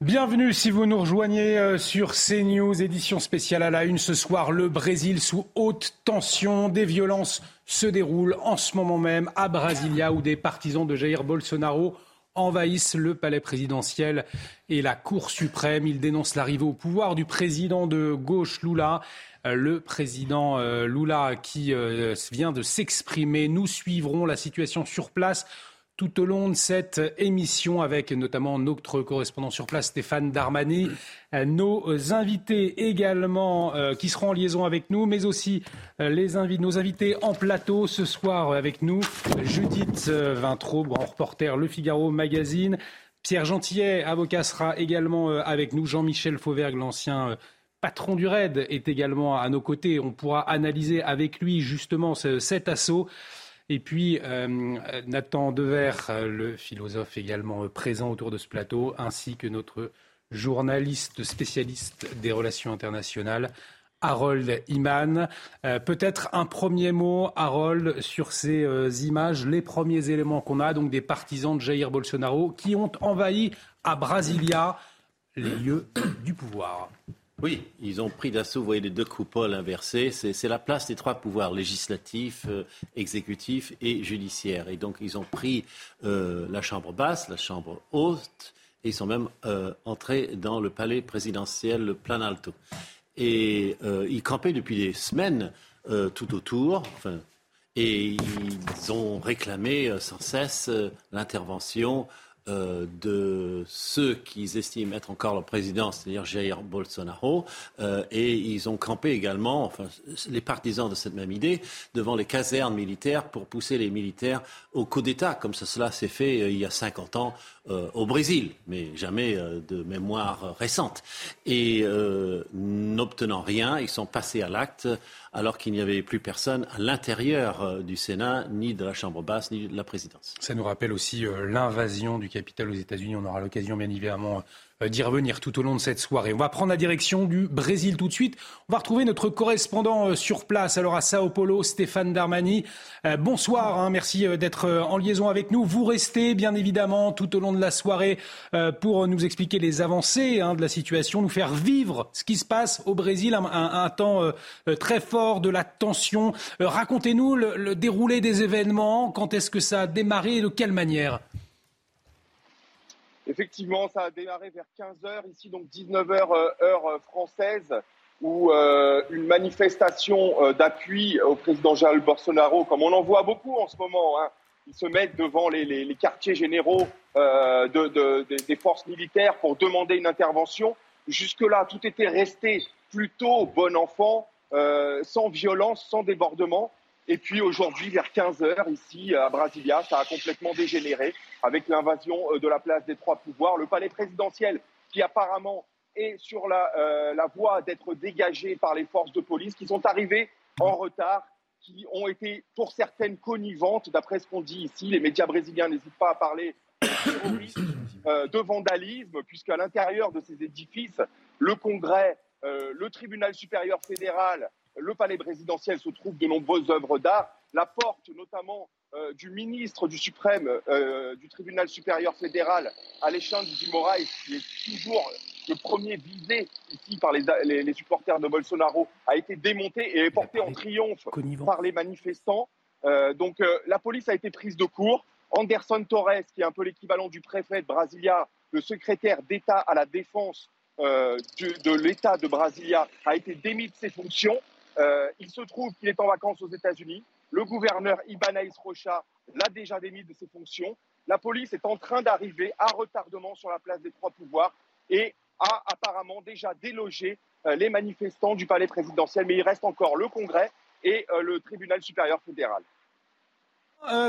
Bienvenue si vous nous rejoignez euh, sur CNews, édition spéciale à la une ce soir. Le Brésil sous haute tension, des violences se déroulent en ce moment même à Brasilia où des partisans de Jair Bolsonaro envahissent le palais présidentiel et la Cour suprême. Ils dénoncent l'arrivée au pouvoir du président de gauche Lula. Euh, le président euh, Lula qui vient de s'exprimer. Nous suivrons la situation sur place tout au long de cette émission avec notamment notre correspondant sur place Stéphane Darmani, euh, nos invités également euh, qui seront en liaison avec nous, mais aussi euh, les nos invités en plateau ce soir avec nous, Judith Vintraud, grand reporter Le Figaro Magazine, Pierre Gentillet, avocat, sera également avec nous, Jean-Michel Fauvergue, l'ancien patron du RAID, est également à nos côtés. On pourra analyser avec lui justement cet assaut. Et puis euh, Nathan Dever, euh, le philosophe également euh, présent autour de ce plateau, ainsi que notre journaliste spécialiste des relations internationales, Harold Iman. Peut-être un premier mot, Harold, sur ces images, les premiers éléments qu'on a, donc des partisans de Jair Bolsonaro qui ont envahi à Brasilia les lieux du pouvoir. Oui, ils ont pris d'assaut, vous voyez les deux coupoles inversées, c'est la place des trois pouvoirs, législatif, euh, exécutif et judiciaire. Et donc ils ont pris euh, la chambre basse, la chambre haute, et ils sont même euh, entrés dans le palais présidentiel, le Planalto. Et ils campaient depuis des semaines tout autour, et ils ont réclamé sans cesse l'intervention euh, de ceux qui estiment être encore le président, c'est-à-dire Jair Bolsonaro, euh, et ils ont campé également, enfin, les partisans de cette même idée, devant les casernes militaires pour pousser les militaires au coup d'État, comme cela s'est fait euh, il y a 50 ans au Brésil, mais jamais de mémoire récente. Et n'obtenant rien, ils sont passés à l'acte alors qu'il n'y avait plus personne à l'intérieur euh, du Sénat, ni de la Chambre basse, ni de la présidence. Ça nous rappelle aussi euh, l'invasion du Capitole aux États-Unis. On aura l'occasion, bien évidemment, euh, d'y revenir tout au long de cette soirée. On va prendre la direction du Brésil tout de suite. On va retrouver notre correspondant euh, sur place, alors à Sao Paulo, Stéphane Darmani. Euh, bonsoir, hein, merci d'être en liaison avec nous. Vous restez bien évidemment tout au long de la soirée pour nous expliquer les avancées hein, de la situation, nous faire vivre ce qui se passe au Brésil, un, temps très fort de la tension. Racontez-nous le déroulé des événements, quand est-ce que ça a démarré et de quelle manière? Effectivement, ça a démarré vers 15h, ici donc 19h euh, heure euh, française, où euh, une manifestation d'appui au président Jair Bolsonaro, comme on en voit beaucoup en ce moment, hein, ils se mettent devant les, quartiers généraux des forces militaires pour demander une intervention. Jusque-là, tout était resté plutôt bon enfant, sans violence, sans débordement. Et puis aujourd'hui, vers 15 heures, ici à Brasilia, ça a complètement dégénéré avec l'invasion euh, de la place des trois pouvoirs. Le palais présidentiel, qui apparemment est sur la, euh, la voie d'être dégagé par les forces de police, qui sont arrivées en retard, qui ont été pour certaines connivantes, d'après ce qu'on dit ici. Les médias brésiliens n'hésitent pas à parler de euh, de vandalisme, puisqu'à l'intérieur de ces édifices, le Congrès, le tribunal supérieur fédéral, le palais présidentiel se trouvent de nombreuses œuvres d'art. La porte, notamment euh, du ministre du suprême euh, du tribunal supérieur fédéral, Alexandre de Moraes, qui est toujours le premier visé ici par les, supporters de Bolsonaro, a été démonté et est porté en triomphe par les manifestants. Euh, donc la police a été prise de court. Anderson Torres, qui est un peu l'équivalent du préfet de Brasilia, le secrétaire d'État à la défense de l'État de Brasilia, a été démis de ses fonctions. Euh, il se trouve qu'il est en vacances aux États-Unis. Le gouverneur Ibanaïs Rocha l'a déjà démis de ses fonctions. La police est en train d'arriver à retardement sur la place des trois pouvoirs et a apparemment déjà délogé euh, les manifestants du palais présidentiel. Mais il reste encore le Congrès et le tribunal supérieur fédéral.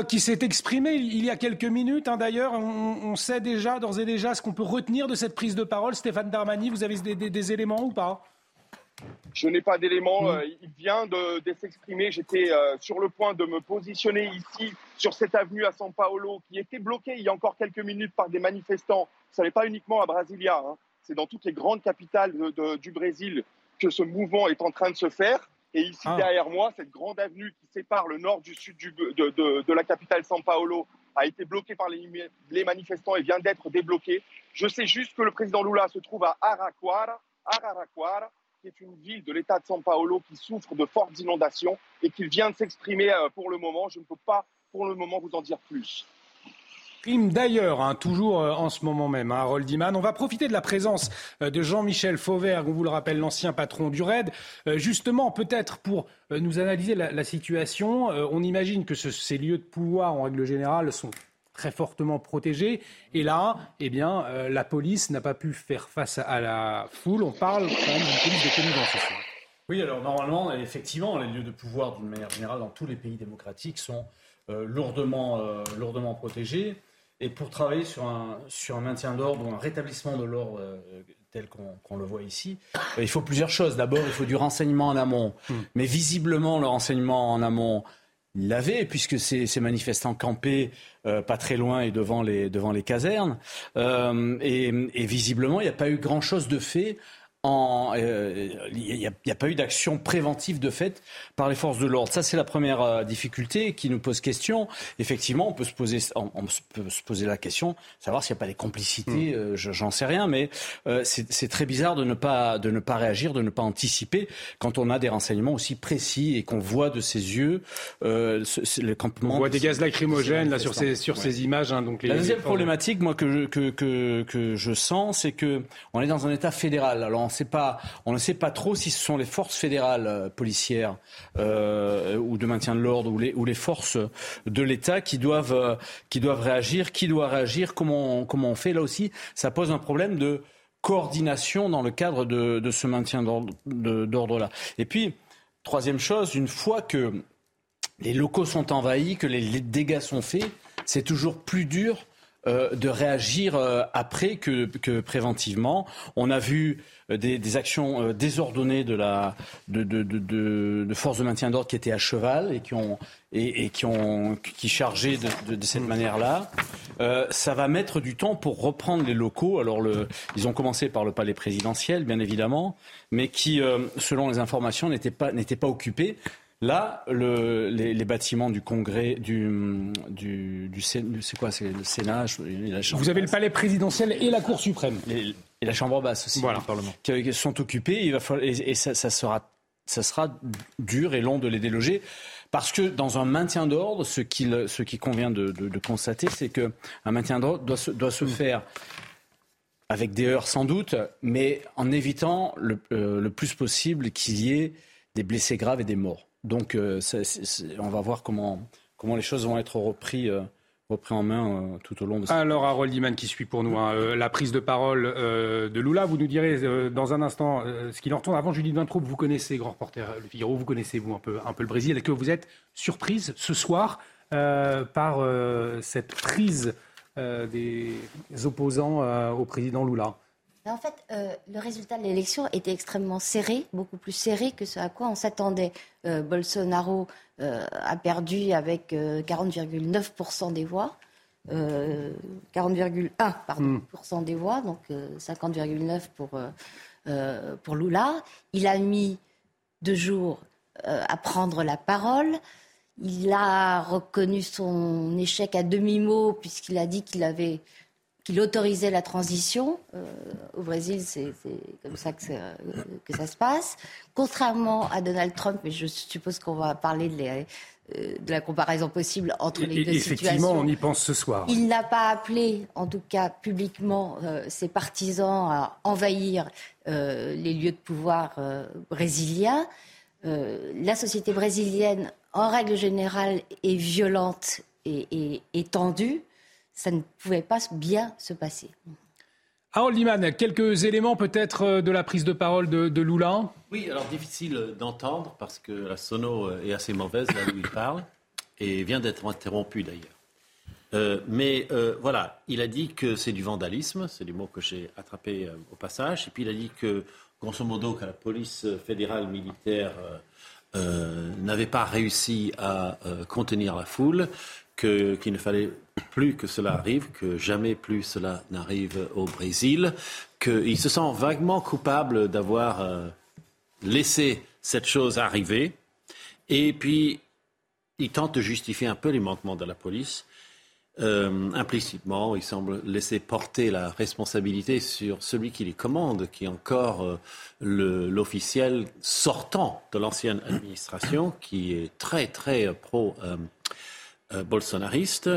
qui s'est exprimé il y a quelques minutes. Hein, d'ailleurs, on, sait déjà, d'ores et déjà, ce qu'on peut retenir de cette prise de parole. Stéphane Darmani, vous avez des éléments ou pas? Je n'ai pas d'éléments. Euh, il vient de, s'exprimer. J'étais euh, sur le point de me positionner ici, sur cette avenue à São Paulo, qui était bloquée il y a encore quelques minutes par des manifestants. Ce n'est pas uniquement à Brasilia. Hein. C'est dans toutes les grandes capitales du Brésil que ce mouvement est en train de se faire. Et ici, ah. derrière moi, cette grande avenue qui sépare le nord du sud de, la capitale São Paulo a été bloquée par les, les manifestants et vient d'être débloquée. Je sais juste que le président Lula se trouve à Araraquara, Araraquara qui est une ville de l'État de São Paulo qui souffre de fortes inondations et qu'il vient de s'exprimer euh, pour le moment. Je ne peux pas pour le moment vous en dire plus. D'ailleurs, hein, toujours euh, en ce moment même, hein, Harold. On va profiter de la présence euh, de Jean-Michel Fauvert, on vous le rappelle, l'ancien patron du RAID, justement peut-être pour nous analyser la, situation. on imagine que ces lieux de pouvoir, en règle générale, sont très fortement protégés. Et là, eh bien, euh, la police n'a pas pu faire face à la foule. On parle quand même d'une police de connivence. Oui, alors normalement, effectivement, les lieux de pouvoir, d'une manière générale, dans tous les pays démocratiques, sont euh, lourdement, euh, lourdement protégés. Et pour travailler sur un, sur un maintien d'ordre ou un rétablissement de l'ordre tel qu'on le voit ici, il faut plusieurs choses. D'abord, il faut du renseignement en amont. Hmm. Mais visiblement, le renseignement en amont il l'avait, puisque ces, manifestants campaient euh, pas très loin et devant les, devant les casernes. Euh, et, et, visiblement, il n'y a pas eu grand-chose de fait il n'y euh, a, pas eu d'action préventive de fait par les forces de l'ordre. Ça, c'est la première euh, difficulté qui nous pose question. Effectivement, on peut se poser, on, peut se poser la question, savoir s'il n'y a pas des complicités. Hmm. Euh, j'en sais rien, mais c'est très bizarre de ne pas de ne pas réagir, de ne pas anticiper quand on a des renseignements aussi précis et qu'on voit de ses yeux le campement. On voit des gaz lacrymogènes là sur ces sur ces images. Hein, donc la deuxième problématique, moi que que que, que je sens, c'est que on est dans un État fédéral. Alors on ne sait pas trop si ce sont les forces fédérales euh, policières euh, ou de maintien de l'ordre ou les, forces de l'État qui doivent, euh, qui doivent réagir, qui doit réagir, comment on, fait. Là aussi, ça pose un problème de coordination dans le cadre de, de ce maintien d'ordre-là. Et puis, troisième chose, une fois que les locaux sont envahis, que les dégâts sont faits, c'est toujours plus dur euh, de réagir euh, après que, que, préventivement. On a vu euh, des, des actions désordonnées de, la, de, de, de, de forces de maintien d'ordre qui étaient à cheval et qui ont et, et qui ont qui chargeaient de, de, cette manière-là. Euh, ça va mettre du temps pour reprendre les locaux. Alors le, ils ont commencé par le palais présidentiel, bien évidemment, mais qui, selon les informations, n'étaient pas n'étaient pas occupés. Là, le, les, bâtiments du Congrès, du, du, du c'est quoi, c'est le Sénat, la Vous avez le palais présidentiel et la Cour suprême. Et, la Chambre basse aussi, voilà. le Parlement. Qui, sont occupés. Il va falloir, et, ça, ça, sera, ça sera dur et long de les déloger. Parce que dans un maintien d'ordre, ce qu'il ce qui convient de, de, de constater, c'est qu'un maintien d'ordre doit se, doit se faire avec des heures sans doute, mais en évitant le, euh, le plus possible qu'il y ait des blessés graves et des morts. Donc, euh, on va voir comment, comment les choses vont être reprises euh, repris en main euh, tout au long de cette Alors, Harold Iman qui suit pour nous hein, la prise de parole de Lula. Vous nous direz dans un instant ce qu'il en retourne. Avant, Julie Vintraud, vous connaissez, grand reporter Le Figaro, vous connaissez vous un peu, un peu le Brésil. Est-ce que vous êtes surprise ce soir par cette prise des opposants au président Lula? En fait, euh, le résultat de l'élection était extrêmement serré, beaucoup plus serré que ce à quoi on s'attendait. Euh, Bolsonaro euh, a perdu avec 40,9% des voix. 40,1% hmm. des voix, donc 50,9% pour, pour Lula. Il a mis deux jours à prendre la parole. Il a reconnu son échec à demi-mot puisqu'il a dit qu'il avait qu'il autorisait la transition. Euh, au Brésil, c'est comme ça que, que, ça se passe. Contrairement à Donald Trump, mais je suppose qu'on va parler de, euh, de, la comparaison possible entre les deux Effectivement, on y pense ce soir. Il n'a pas appelé, en tout cas publiquement, euh, ses partisans à envahir les lieux de pouvoir brésiliens. la société brésilienne, en règle générale, est violente et, et, et tendue ça ne pouvait pas bien se passer. Harold Liman, quelques éléments peut-être de la prise de parole de, de Lula? Oui, alors difficile d'entendre parce que la sono est assez mauvaise là où il parle et vient d'être interrompu d'ailleurs. Euh, mais euh, voilà, il a dit que c'est du vandalisme, c'est du mot que j'ai attrapé euh, au passage, et puis il a dit que, grosso modo, que la police fédérale militaire n'avait pas réussi à contenir la foule, qu'il ne fallait plus que cela arrive, que jamais plus cela n'arrive au Brésil, qu'il se sent vaguement coupable d'avoir laissé cette chose arriver, et puis il tente de justifier un peu les manquements de la police. Euh, implicitement, il semble laisser porter la responsabilité sur celui qui les commande, qui est encore euh, l'officiel sortant de l'ancienne administration, qui est très très pro-bolsonariste.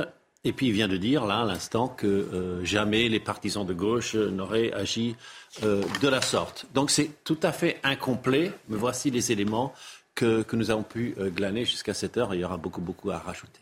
Euh, et puis il vient de dire là à l'instant que jamais les partisans de gauche n'auraient agi de la sorte. Donc c'est tout à fait incomplet, mais voici les éléments que, nous avons pu glaner jusqu'à cette heure. il y aura beaucoup beaucoup à rajouter.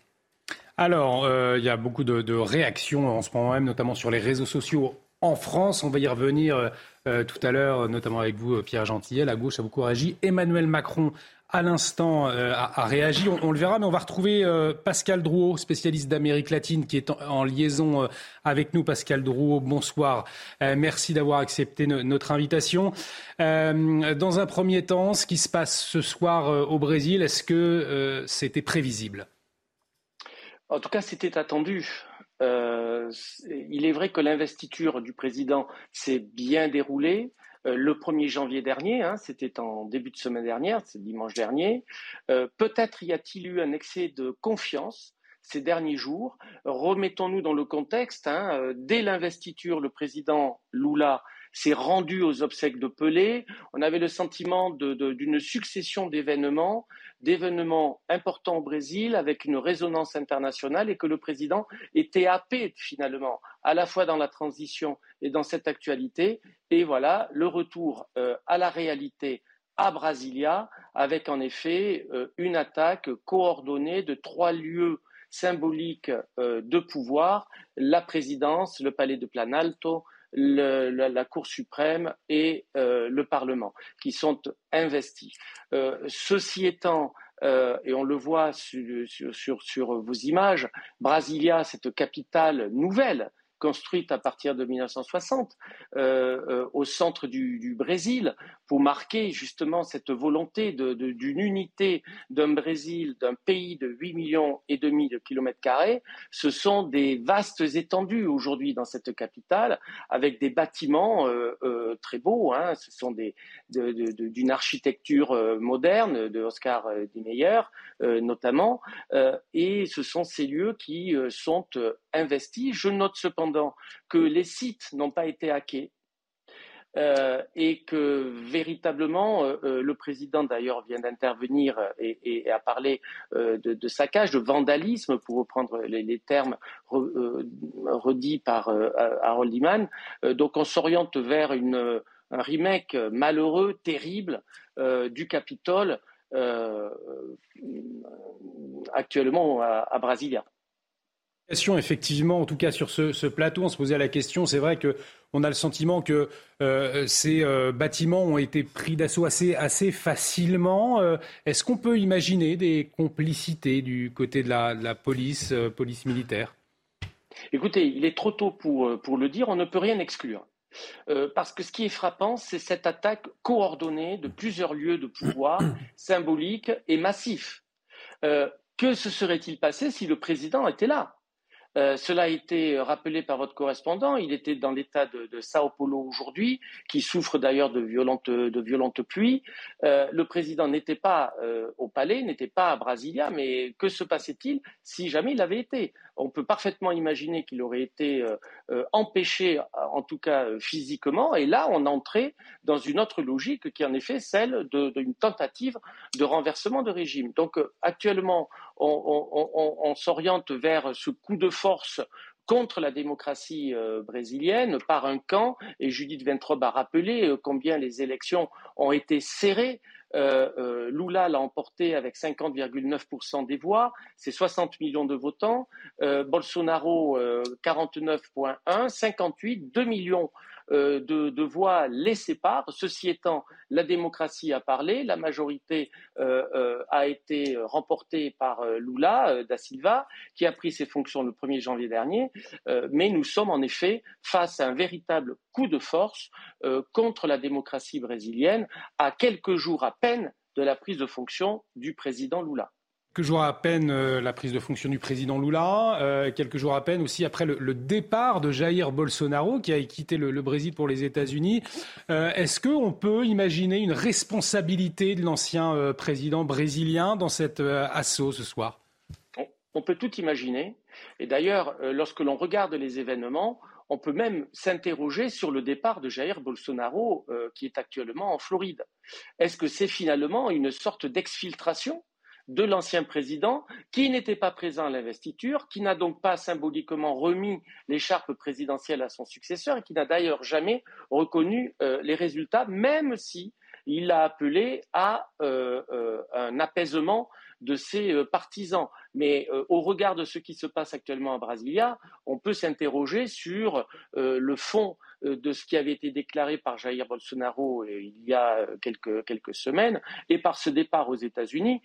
Alors, euh, il y a beaucoup de, réactions en ce moment même, notamment sur les réseaux sociaux en France. On va y revenir euh, euh, tout à l'heure, notamment avec vous, Pierre Gentillet. La gauche a beaucoup réagi. Emmanuel Macron, à l'instant, a, réagi. On, le verra, mais on va retrouver Pascal Drouot, spécialiste d'Amérique latine, qui est en, liaison avec nous. Pascal Drouot, bonsoir. merci d'avoir accepté notre invitation. dans un premier temps, ce qui se passe ce soir au Brésil, est-ce que c'était prévisible? En tout cas, c'était attendu. Euh, il est vrai que l'investiture du président s'est bien déroulée. Euh, le 1er janvier dernier, hein, c'était en début de semaine dernière, c'est dimanche dernier. Euh, peut-être y a-t-il eu un excès de confiance ces derniers jours. Remettons-nous dans le contexte. Hein, dès l'investiture, le président Lula s'est rendu aux obsèques de Pelé. On avait le sentiment d'une succession d'événements, d'événements importants au Brésil avec une résonance internationale et que le président était happé finalement, à la fois dans la transition et dans cette actualité. Et voilà, le retour euh, à la réalité à Brasilia, avec en effet euh, une attaque coordonnée de trois lieux symboliques euh, de pouvoir, la présidence, le palais de Planalto, la, Cour suprême et euh, le Parlement, qui sont investis. Euh, ceci étant, euh, et on le voit sur, vos images, Brasilia, cette capitale nouvelle, construite à partir de 1960 euh, euh, au centre du, Brésil pour marquer justement cette volonté d'une unité d'un Brésil, d'un pays de 8 millions et demi de kilomètres carrés. Ce sont des vastes étendues aujourd'hui dans cette capitale avec des bâtiments euh, très beaux. Hein. Ce sont d'une architecture moderne de Oscar Niemeyer notamment. et ce sont ces lieux qui sont investis. Je note cependant que les sites n'ont pas été hackés. Euh, et que véritablement, euh, euh, le président d'ailleurs vient d'intervenir et, a parlé de, saccage, de vandalisme, pour reprendre les, termes redits par Harold Iman. donc on s'oriente vers une, un remake malheureux, terrible du Capitole actuellement à, à Brasilia effectivement, en tout cas sur ce, plateau, on se posait la question. C'est vrai qu'on a le sentiment que euh, ces euh, bâtiments ont été pris d'assaut assez, facilement. Euh, est-ce qu'on peut imaginer des complicités du côté de la, police, police militaire? Écoutez, il est trop tôt pour, le dire. On ne peut rien exclure. parce que ce qui est frappant, c'est cette attaque coordonnée de plusieurs lieux de pouvoir symboliques et massifs. que se serait-il passé si le président était là? Euh, cela a été rappelé par votre correspondant. Il était dans l'état de, Sao Paulo aujourd'hui, qui souffre d'ailleurs de violentes, de violentes pluies. Euh, le président n'était pas euh, au palais, n'était pas à Brasilia, mais que se passait-il si jamais il avait été? On peut parfaitement imaginer qu'il aurait été empêché, en tout cas physiquement, et là on entrait dans une autre logique qui est en effet celle d'une tentative de renversement de régime. Donc actuellement, on, s'oriente vers ce coup de contre la démocratie euh, brésilienne par un camp, et Judith Ventrobe a rappelé euh, combien les élections ont été serrées. Euh, Lula l'a emporté avec 50,9% des voix, c'est 60 millions de votants. Bolsonaro 49,1, 58, 2 millions de, de, voix les séparent. Ceci étant, la démocratie a parlé, la majorité a été remportée par Lula da Silva, qui a pris ses fonctions le 1er janvier dernier. mais nous sommes en effet face à un véritable coup de force contre la démocratie brésilienne, à quelques jours à peine de la prise de fonction du président Lula quelques jours à peine euh, la prise de fonction du président Lula, euh, quelques jours à peine aussi après le, départ de Jair Bolsonaro qui a quitté le, Brésil pour les États-Unis. Euh, est-ce qu'on peut imaginer une responsabilité de l'ancien président brésilien dans cet assaut ce soir? On, peut tout imaginer. Et d'ailleurs, lorsque l'on regarde les événements, on peut même s'interroger sur le départ de Jair Bolsonaro qui est actuellement en Floride. Est-ce que c'est finalement une sorte d'exfiltration? De l'ancien président, qui n'était pas présent à l'investiture, qui n'a donc pas symboliquement remis l'écharpe présidentielle à son successeur et qui n'a d'ailleurs jamais reconnu euh, les résultats, même si il a appelé à euh, euh, un apaisement de ses partisans. Mais au regard de ce qui se passe actuellement à Brasilia, on peut s'interroger sur le fond de ce qui avait été déclaré par Jair Bolsonaro il y a quelques, quelques semaines et par ce départ aux États-Unis.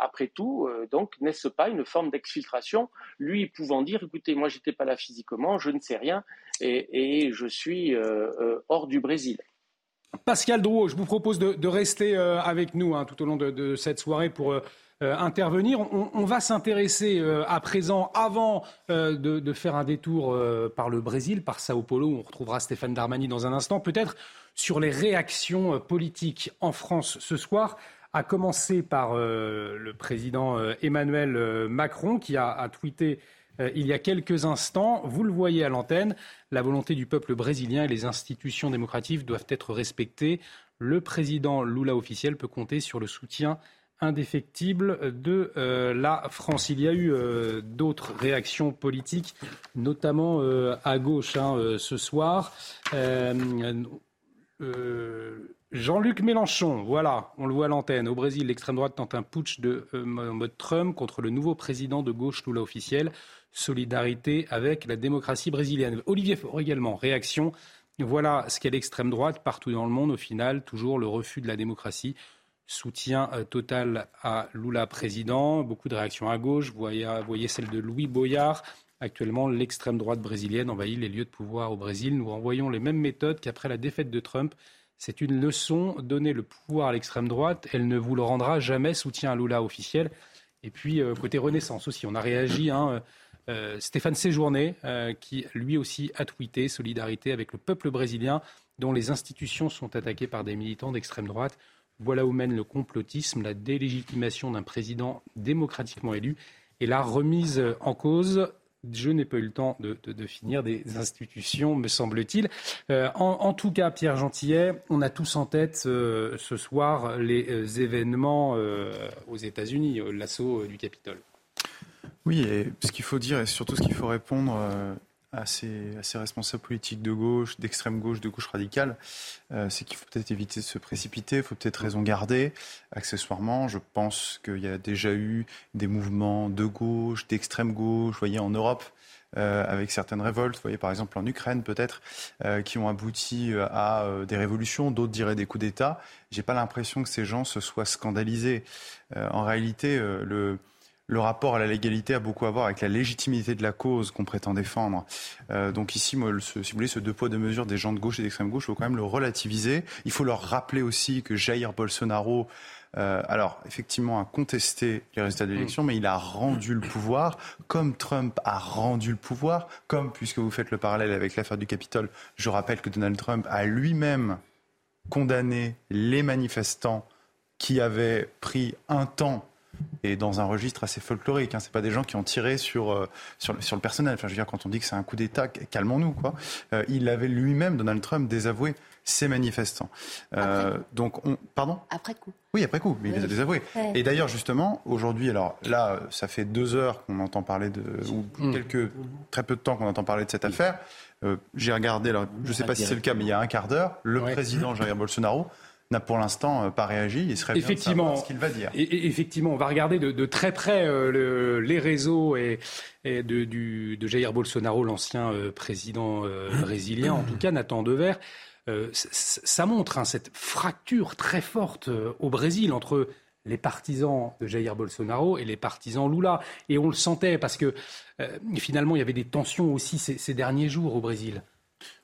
après tout, donc, n'est-ce pas une forme d'exfiltration Lui pouvant dire, écoutez, moi, j'étais pas là physiquement, je ne sais rien et, je suis hors du Brésil. Pascal Drouot, je vous propose de, rester euh, avec nous hein, tout au long de, cette soirée pour euh, euh, intervenir. On, va s'intéresser à présent, avant de, faire un détour par le Brésil, par Sao Paulo, on retrouvera Stéphane Darmani dans un instant, peut-être sur les réactions politiques en France ce soir, à commencer par le président Emmanuel Macron qui a tweeté euh, il y a quelques instants. Vous le voyez à l'antenne, la volonté du peuple brésilien et les institutions démocratiques doivent être respectées. Le président Lula officiel peut compter sur le soutien indéfectible de euh, la France. Il y a eu euh, d'autres réactions politiques, notamment à gauche hein, ce soir. Jean-Luc Mélenchon, voilà, on le voit à l'antenne. Au Brésil, l'extrême droite tente un putsch de mode Trump contre le nouveau président de gauche Lula officiel solidarité avec la démocratie brésilienne. Olivier Faure également, réaction. Voilà ce qu'est l'extrême droite partout dans le monde. Au final, toujours le refus de la démocratie. Soutien euh, total à Lula président. Beaucoup de réactions à gauche. Vous voyez, celle de Louis Boyard. Actuellement, l'extrême droite brésilienne envahit les lieux de pouvoir au Brésil. Nous renvoyons les mêmes méthodes qu'après la défaite de Trump. C'est une leçon. Donner le pouvoir à l'extrême droite, elle ne vous le rendra jamais. Soutien à Lula officiel. Et puis, euh, côté Renaissance aussi, on a réagi. Hein, euh, Stéphane Séjourné, qui lui aussi a tweeté solidarité avec le peuple brésilien dont les institutions sont attaquées par des militants d'extrême droite. Voilà où mène le complotisme, la délégitimation d'un président démocratiquement élu et la remise en cause je n'ai pas eu le temps de, finir des institutions, me semble-t-il. Euh, en, tout cas, Pierre Gentillet, on a tous en tête ce soir les événements aux États-Unis, l'assaut du Capitole. Oui, et ce qu'il faut dire et surtout ce qu'il faut répondre euh, à ces, responsables politiques de gauche, d'extrême gauche, de gauche radicale, euh, c'est qu'il faut peut-être éviter de se précipiter, il faut peut-être raison garder. Accessoirement, je pense qu'il y a déjà eu des mouvements de gauche, d'extrême gauche, vous voyez, en Europe. Euh, avec certaines révoltes, vous voyez par exemple en Ukraine peut-être, qui ont abouti à des révolutions, d'autres diraient des coups d'État. J'ai pas l'impression que ces gens se soient scandalisés. en réalité, le, le rapport à la légalité a beaucoup à voir avec la légitimité de la cause qu'on prétend défendre. Euh, donc ici, moi, si vous voulez, ce deux poids deux mesures des gens de gauche et d'extrême gauche, il faut quand même le relativiser. Il faut leur rappeler aussi que Jair Bolsonaro, euh, alors effectivement, a contesté les résultats de l'élection, mais il a rendu le pouvoir, comme Trump a rendu le pouvoir, comme puisque vous faites le parallèle avec l'affaire du Capitole, je rappelle que Donald Trump a lui-même condamné les manifestants qui avaient pris un temps et dans un registre assez folklorique. Hein. C'est pas des gens qui ont tiré sur, euh, sur, sur, le personnel. Enfin, je veux dire, quand on dit que c'est un coup d'État, calmons-nous, quoi. Euh, il avait lui-même, Donald Trump, désavoué ses manifestants. Euh, donc, on, pardon? Après coup. Oui, après coup, mais il les a désavoués. Et d'ailleurs, justement, aujourd'hui, alors là, ça fait deux heures qu'on entend parler de, ou mm. quelques, très peu de temps qu'on entend parler de cette affaire. J'ai regardé, alors, je ne sais pas si c'est le cas, mais il y a un quart d'heure, le président Jair Bolsonaro n'a pour l'instant pas réagi. Il serait effectivement, bien de ce qu'il va dire. Et, effectivement, on va regarder de, très près les réseaux et, de, du, de, Jair Bolsonaro, l'ancien président brésilien, en tout cas Nathan Dever. ça montre hein, cette fracture très forte au Brésil entre les partisans de Jair Bolsonaro et les partisans Lula. Et on le sentait parce que euh, finalement, il y avait des tensions aussi ces derniers jours au Brésil.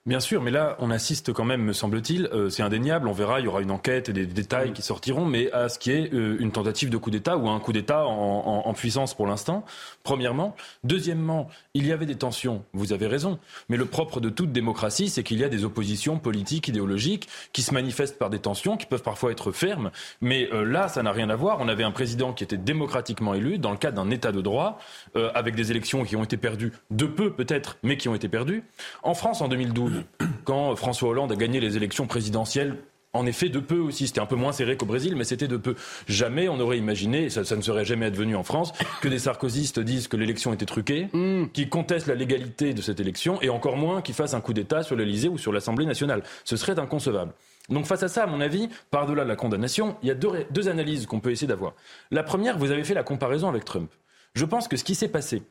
Bien sûr, mais là, on assiste quand même, me semble-t-il, euh, c'est indéniable, on verra, il y aura une enquête et des détails qui sortiront, mais à ce qui est euh, une tentative de coup d'État ou un coup d'État en, puissance pour l'instant, premièrement. Deuxièmement, il y avait des tensions, vous avez raison, mais le propre de toute démocratie, c'est qu'il y a des oppositions politiques, idéologiques, qui se manifestent par des tensions, qui peuvent parfois être fermes, mais euh, là, ça n'a rien à voir. On avait un président qui était démocratiquement élu, dans le cadre d'un État de droit, avec des élections qui ont été perdues, de peu peut-être, mais qui ont été perdues. En France, en 2012, quand François Hollande a gagné les élections présidentielles en effet, de peu aussi. C'était un peu moins serré qu'au Brésil, mais c'était de peu. Jamais on aurait imaginé, et ça, ne serait jamais advenu en France, que des sarkozystes disent que l'élection était truquée, mm. qu'ils contestent la légalité de cette élection, et encore moins qu'ils fassent un coup d'État sur l'Elysée ou sur l'Assemblée nationale. Ce serait inconcevable. Donc face à ça, à mon avis, par-delà la condamnation, il y a deux analyses qu'on peut essayer d'avoir. La première, vous avez fait la comparaison avec Trump. Je pense que ce qui s'est passé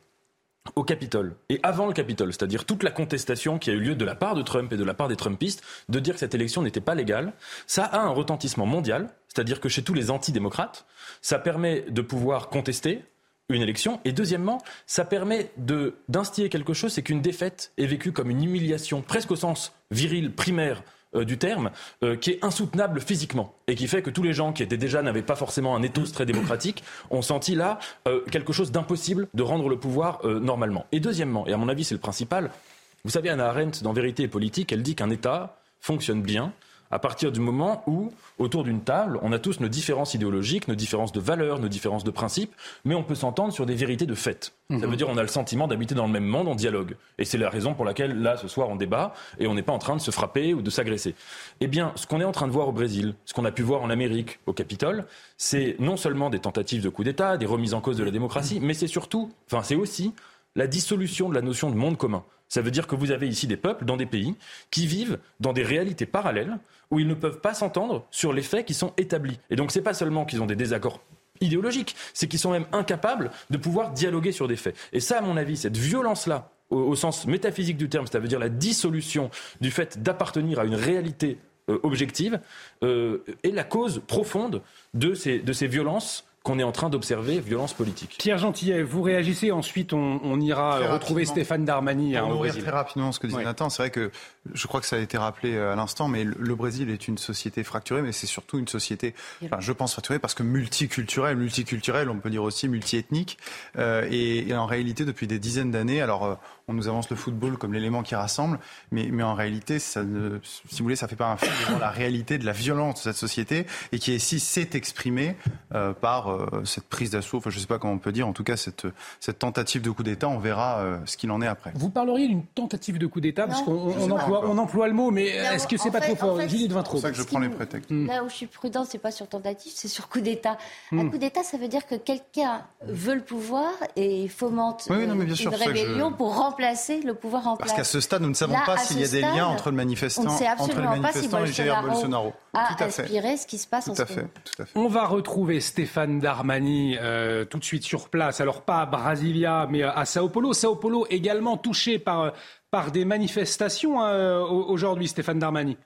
au Capitole et avant le Capitole, c'est-à-dire toute la contestation qui a eu lieu de la part de Trump et de la part des Trumpistes de dire que cette élection n'était pas légale, ça a un retentissement mondial, c'est-à-dire que chez tous les antidémocrates, ça permet de pouvoir contester une élection et deuxièmement, ça permet d'instiller quelque chose, c'est qu'une défaite est vécue comme une humiliation presque au sens viril primaire euh, du terme, euh, qui est insoutenable physiquement et qui fait que tous les gens qui étaient déjà n'avaient pas forcément un ethos très démocratique ont senti là euh, quelque chose d'impossible de rendre le pouvoir normalement. Et deuxièmement, et à mon avis c'est le principal, vous savez Anna Arendt dans Vérité et politique, elle dit qu'un État fonctionne bien à partir du moment où, autour d'une table, on a tous nos différences idéologiques, nos différences de valeurs, nos différences de principes, mais on peut s'entendre sur des vérités de fait. Ça veut mhm. dire qu'on a le sentiment d'habiter dans le même monde, on dialogue. Et c'est la raison pour laquelle, là, ce soir, on débat et on n'est pas en train de se frapper ou de s'agresser. Eh bien, ce qu'on est en train de voir au Brésil, ce qu'on a pu voir en Amérique, au Capitole, c'est non seulement des tentatives de coup d'État, des remises en cause de la démocratie, mais c'est surtout, enfin, c'est aussi la dissolution de la notion de monde commun. Ça veut dire que vous avez ici des peuples dans des pays qui vivent dans des réalités parallèles où ils ne peuvent pas s'entendre sur les faits qui sont établis. Et donc, ce n'est pas seulement qu'ils ont des désaccords idéologiques, c'est qu'ils sont même incapables de pouvoir dialoguer sur des faits. Et ça, à mon avis, cette violence-là, au, sens métaphysique du terme, c'est-à-dire la dissolution du fait d'appartenir à une réalité euh, objective, euh, est la cause profonde de ces violences qu'on est en train d'observer violence politique. Pierre Gentillet, vous réagissez, ensuite on, ira retrouver Stéphane Darmani hein, au Brésil. Très rapidement ce que disait Nathan, c'est vrai que je crois que ça a été rappelé euh, à l'instant, mais le Brésil est une société fracturée, mais c'est surtout une société, enfin, je pense fracturée parce que multiculturelle, multiculturelle, on peut dire aussi multiethnique, euh, et, et, en réalité depuis des dizaines d'années, alors euh, on nous avance le football comme l'élément qui rassemble, mais, mais en réalité, ça ne, si vous voulez, ça fait pas un film devant la réalité de la violence de cette société et qui ici s'est exprimée euh, par euh, cette prise d'assaut, enfin je ne sais pas comment on peut dire, en tout cas cette, cette tentative de coup d'État, on verra euh, ce qu'il en est après. Vous parleriez d'une tentative de coup d'État, parce qu'on emploie, on emploie le mot, mais est-ce que c'est pas trop fort Julie de C'est ça que je prends les prétextes. Là où je suis prudent, c'est pas sur tentative, c'est sur coup d'État. Un hmm. coup d'État, ça veut dire que quelqu'un veut le pouvoir et fomente une rébellion pour remplacer le pouvoir parce qu'à ce stade, nous ne savons pas s'il y a des liens entre le manifestant, entre les manifestants et Jair Bolsonaro. A tout à fait. ce qui se passe tout en à fait, tout à fait. On va retrouver Stéphane Darmani euh, tout de suite sur place. Alors pas à Brasilia, mais à Sao Paulo. Sao Paulo également touché par, par des manifestations hein, aujourd'hui, Stéphane Darmani.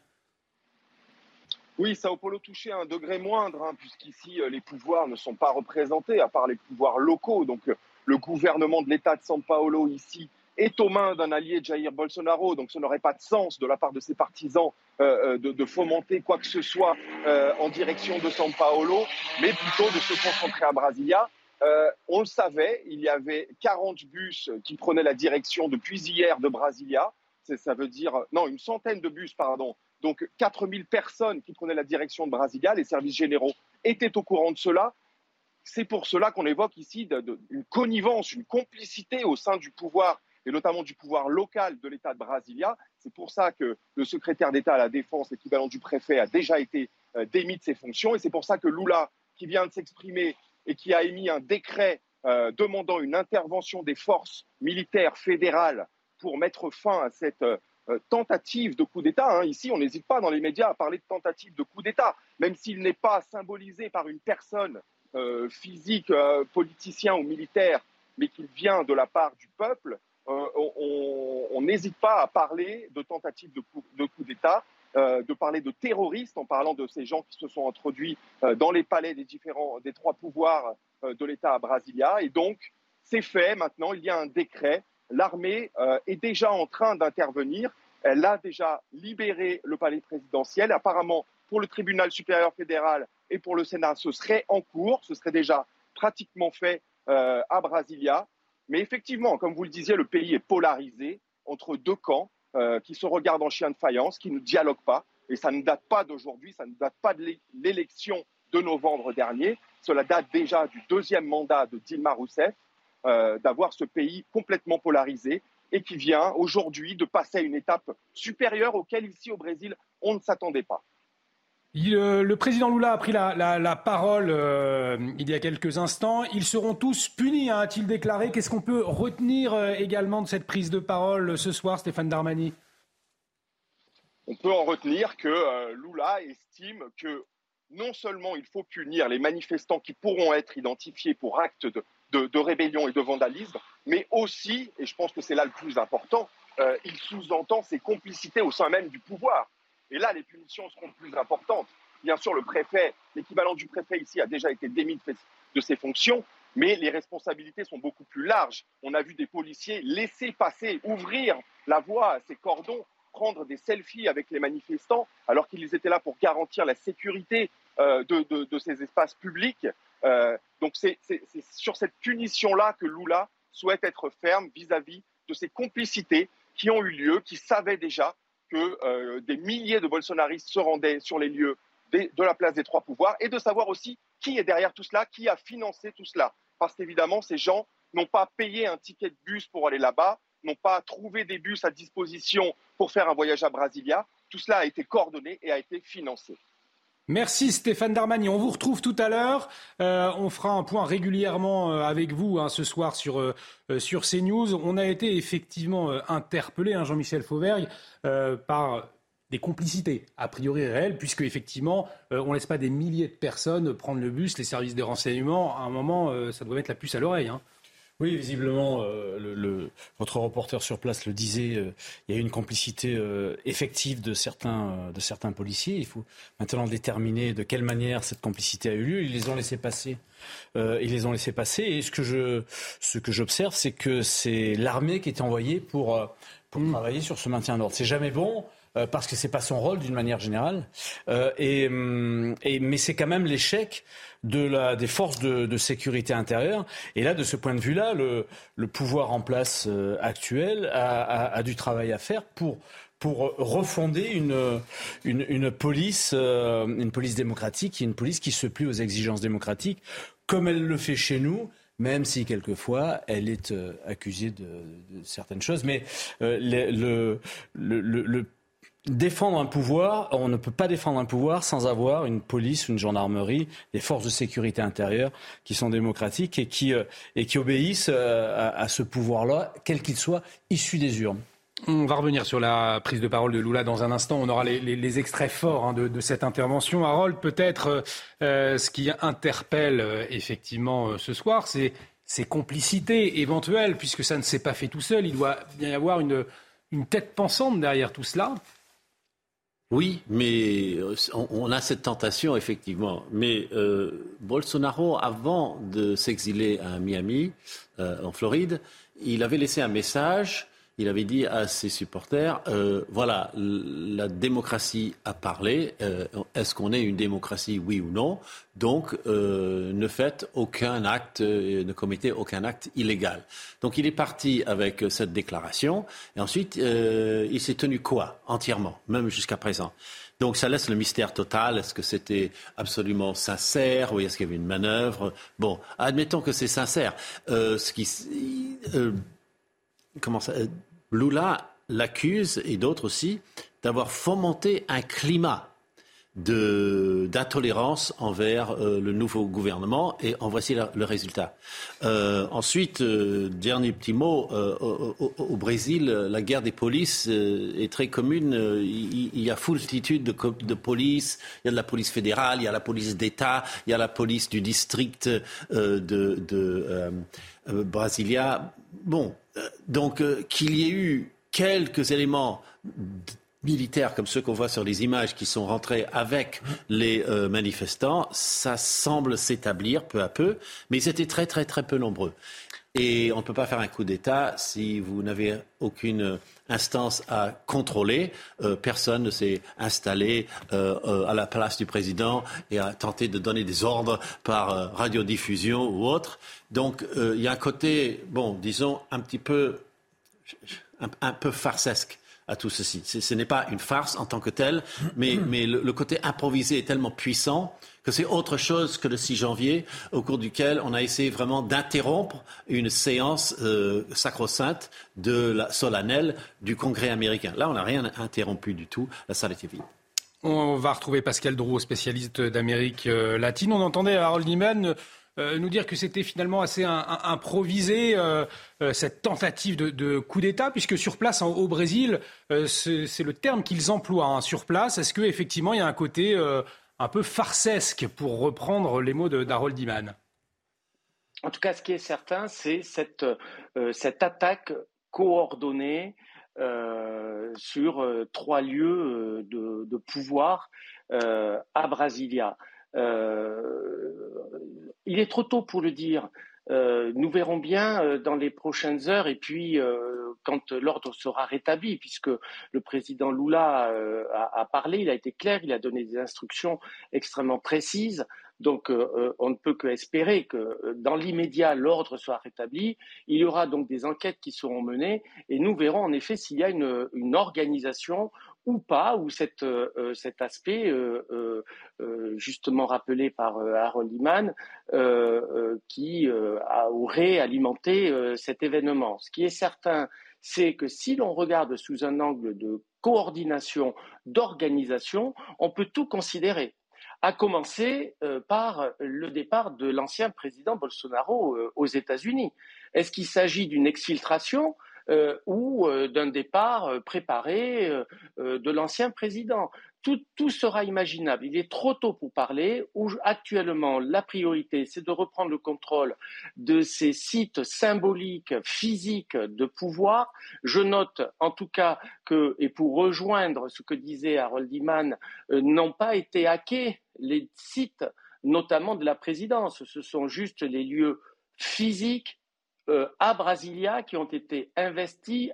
Oui, Sao Paulo touché à un degré moindre, hein, puisqu'ici euh, les pouvoirs ne sont pas représentés, à part les pouvoirs locaux. Donc euh, le gouvernement de l'État de São Paulo ici est aux mains d'un allié de Jair Bolsonaro, donc ce n'aurait pas de sens de la part de ses partisans euh, euh, de, fomenter quoi que ce soit euh, en direction de São Paulo, mais plutôt de se concentrer à Brasilia. on le savait, il y avait 40 bus qui prenaient la direction depuis hier de Brasilia. Ça veut dire, non, une centaine de bus, pardon. Donc 4000 personnes qui prenaient la direction de Brasilia. Les services généraux étaient au courant de cela. C'est pour cela qu'on évoque ici une connivence, une complicité au sein du pouvoir et notamment du pouvoir local de l'État de Brasilia. C'est pour ça que le secrétaire d'État à la Défense, équivalent du préfet, a déjà été euh, démis de ses fonctions. Et c'est pour ça que Lula, qui vient de s'exprimer et qui a émis un décret euh, demandant une intervention des forces militaires fédérales pour mettre fin à cette, euh, tentative de coup d'État. Hein. Ici, on n'hésite pas dans les médias à parler de tentative de coup d'État, même s'il n'est pas symbolisé par une personne physique, politicien ou militaire, mais qu'il vient de la part du peuple. On n'hésite pas à parler de tentative de coup, d'État, de parler de terroristes en parlant de ces gens qui se sont introduits dans les palais des différents, des trois pouvoirs de l'État à Brasilia. Et donc, c'est fait. Maintenant, il y a un décret l'armée euh, est déjà en train d'intervenir. Elle a déjà libéré le palais présidentiel. Apparemment, pour le tribunal supérieur fédéral et pour le Sénat, ce serait en cours, ce serait déjà pratiquement fait euh, à Brasilia. Mais effectivement, comme vous le disiez, le pays est polarisé entre deux camps euh, qui se regardent en chien de faïence, qui ne dialoguent pas. Et ça ne date pas d'aujourd'hui, ça ne date pas de l'élection de novembre dernier. Cela date déjà du deuxième mandat de Dilma Rousseff. Euh, d'avoir ce pays complètement polarisé et qui vient aujourd'hui de passer à une étape supérieure auquel ici au Brésil on ne s'attendait pas. Euh, le président Lula a pris la, parole euh, il y a quelques instants. Ils seront tous punis, hein, a-t-il déclaré. Qu'est-ce qu'on peut retenir également de cette prise de parole ce soir, Stéphane Darmani On peut en retenir que Lula estime que non seulement il faut punir les manifestants qui pourront être identifiés pour actes de, de, rébellion et de vandalisme, mais aussi, et je pense que c'est là le plus important, euh, il sous-entend ses complicités au sein même du pouvoir. Et là, les punitions seront plus importantes. Bien sûr, le préfet, l'équivalent du préfet ici, a déjà été démis de ses fonctions, mais les responsabilités sont beaucoup plus larges. On a vu des policiers laisser passer, ouvrir la voie à ces cordons, prendre des selfies avec les manifestants, alors qu'ils étaient là pour garantir la sécurité euh, de, ces espaces publics. Euh, donc c'est sur cette punition-là que Lula souhaite être ferme vis-à-vis de ces complicités qui ont eu lieu, qui savaient déjà que euh, des milliers de bolsonaristes se rendaient sur les lieux de la place des trois pouvoirs et de savoir aussi qui est derrière tout cela, qui a financé tout cela. Parce qu'évidemment, ces gens n'ont pas payé un ticket de bus pour aller là-bas, n'ont pas trouvé des bus à disposition pour faire un voyage à Brasilia. Tout cela a été coordonné et a été financé. Merci Stéphane Darmani. On vous retrouve tout à l'heure. Euh, on fera un point régulièrement euh, avec vous hein, ce soir sur, euh, sur CNews. On a été effectivement interpellé, hein, Jean-Michel Fauvergue, par des complicités a priori réelles, puisque effectivement, on ne laisse pas des milliers de personnes prendre le bus, les services de renseignement. À un moment, ça doit mettre la puce à l'oreille. Hein. Oui, visiblement, euh, le, votre reporter sur place le disait, euh, il y a eu une complicité euh, effective de certains, de certains policiers. Il faut maintenant déterminer de quelle manière cette complicité a eu lieu. Ils les ont laissés passer. ils les ont laissés passer. Et ce que je, ce que j'observe, c'est que c'est l'armée qui est envoyée pour, pour mmh. travailler sur ce maintien d'ordre. C'est jamais bon parce que c'est pas son rôle d'une manière générale. et, hum, et, mais c'est quand même l'échec de des forces de, sécurité intérieure. Et là, de ce point de vue-là, le, pouvoir en place euh, actuel a, du travail à faire pour pour refonder une, une, police, euh, une police démocratique, une police qui se plie aux exigences démocratiques, comme elle le fait chez nous, même si quelquefois elle est euh, accusée de, certaines choses. Mais le, le, le, défendre un pouvoir, on ne peut pas défendre un pouvoir sans avoir une police, une gendarmerie, des forces de sécurité intérieure qui sont démocratiques et qui, euh, et qui obéissent euh, à, ce pouvoir-là, quel qu'il soit, issu des urnes. On va revenir sur la prise de parole de Lula dans un instant. On aura les, extraits forts hein, de, cette intervention. Harold, peut-être euh, ce qui interpelle effectivement ce soir, c'est ces complicités éventuelles, puisque ça ne s'est pas fait tout seul. Il doit bien y avoir une, une tête pensante derrière tout cela. Oui, mais euh, on a cette tentation, effectivement. Mais euh, Bolsonaro, avant de s'exiler à Miami, euh, en Floride, il avait laissé un message il avait dit à ses supporters, euh, voilà, la démocratie a parlé, euh, est-ce qu'on est une démocratie, oui ou non? Donc, euh, ne faites aucun acte, ne commettez aucun acte illégal. Donc, il est parti avec cette déclaration, et ensuite, il s'est tenu quoi Entièrement, même jusqu'à présent? Donc ça laisse le mystère total. Est-ce que c'était absolument sincère ou est-ce qu'il y avait une manœuvre? Bon, admettons que c'est sincère. ce qui, comment ça Lula l'accuse, et d'autres aussi, d'avoir fomenté un climat d'intolérance envers euh, le nouveau gouvernement et en voici le résultat. Euh, ensuite, euh, dernier petit mot, au, Brésil, la guerre des polices est très commune. Il, y a foultitude de, de polices, il y a de la police fédérale, il y a la police d'État, il y a la police du district de, de Brasilia. Bon, donc qu'il y ait eu quelques éléments militaires comme ceux qu'on voit sur les images qui sont rentrés avec les euh, manifestants, ça semble s'établir peu à peu, mais ils étaient très très très peu nombreux. Et on ne peut pas faire un coup d'État si vous n'avez aucune instance à contrôler. Euh, personne ne s'est installé euh, à la place du président et a tenté de donner des ordres par radiodiffusion ou autre. Donc il y a un côté, bon, disons, un petit peu, un peu farcesque à tout ceci. Ce n'est pas une farce en tant que telle, mais, le, côté improvisé est tellement puissant que c'est autre chose que le 6 janvier, au cours duquel on a essayé vraiment d'interrompre une séance euh, sacro-sainte de la solennelle du Congrès américain. Là, on n'a rien interrompu du tout. La salle était vide. On va retrouver Pascal Drouot, spécialiste d'Amérique euh, latine. On entendait Harold Niemann euh, nous dire que c'était finalement assez improvisé cette tentative de, coup d'État, puisque sur place au Brésil, c'est le terme qu'ils emploient hein, sur place. Est-ce qu'effectivement il y a un côté un peu farcesque, pour reprendre les mots d'Harold Iman En tout cas, ce qui est certain, c'est cette, cette attaque coordonnée sur trois lieux de, pouvoir à Brasilia. Euh, il est trop tôt pour le dire. Euh, nous verrons bien euh, dans les prochaines heures et puis quand l'ordre sera rétabli, puisque le président Lula a, parlé, il a été clair, il a donné des instructions extrêmement précises. Donc, on ne peut que espérer que dans l'immédiat, l'ordre soit rétabli. Il y aura donc des enquêtes qui seront menées et nous verrons en effet s'il y a une organisation ou pas, ou cet aspect justement rappelé par Harold Iman qui aurait alimenté cet événement. Ce qui est certain, c'est que si l'on regarde sous un angle de coordination, d'organisation, on peut tout considérer à commencer par le départ de l'ancien président Bolsonaro aux États-Unis. Est-ce qu'il s'agit d'une exfiltration euh, ou euh, d'un départ euh, préparé de l'ancien président. Tout, sera imaginable. Il est trop tôt pour parler. Actuellement, la priorité, c'est de reprendre le contrôle de ces sites symboliques, physiques de pouvoir. Je note en tout cas que, et pour rejoindre ce que disait Harold Iman, n'ont pas été hackés les sites, notamment de la présidence. Ce sont juste les lieux physiques euh, à Brasilia qui ont été investis,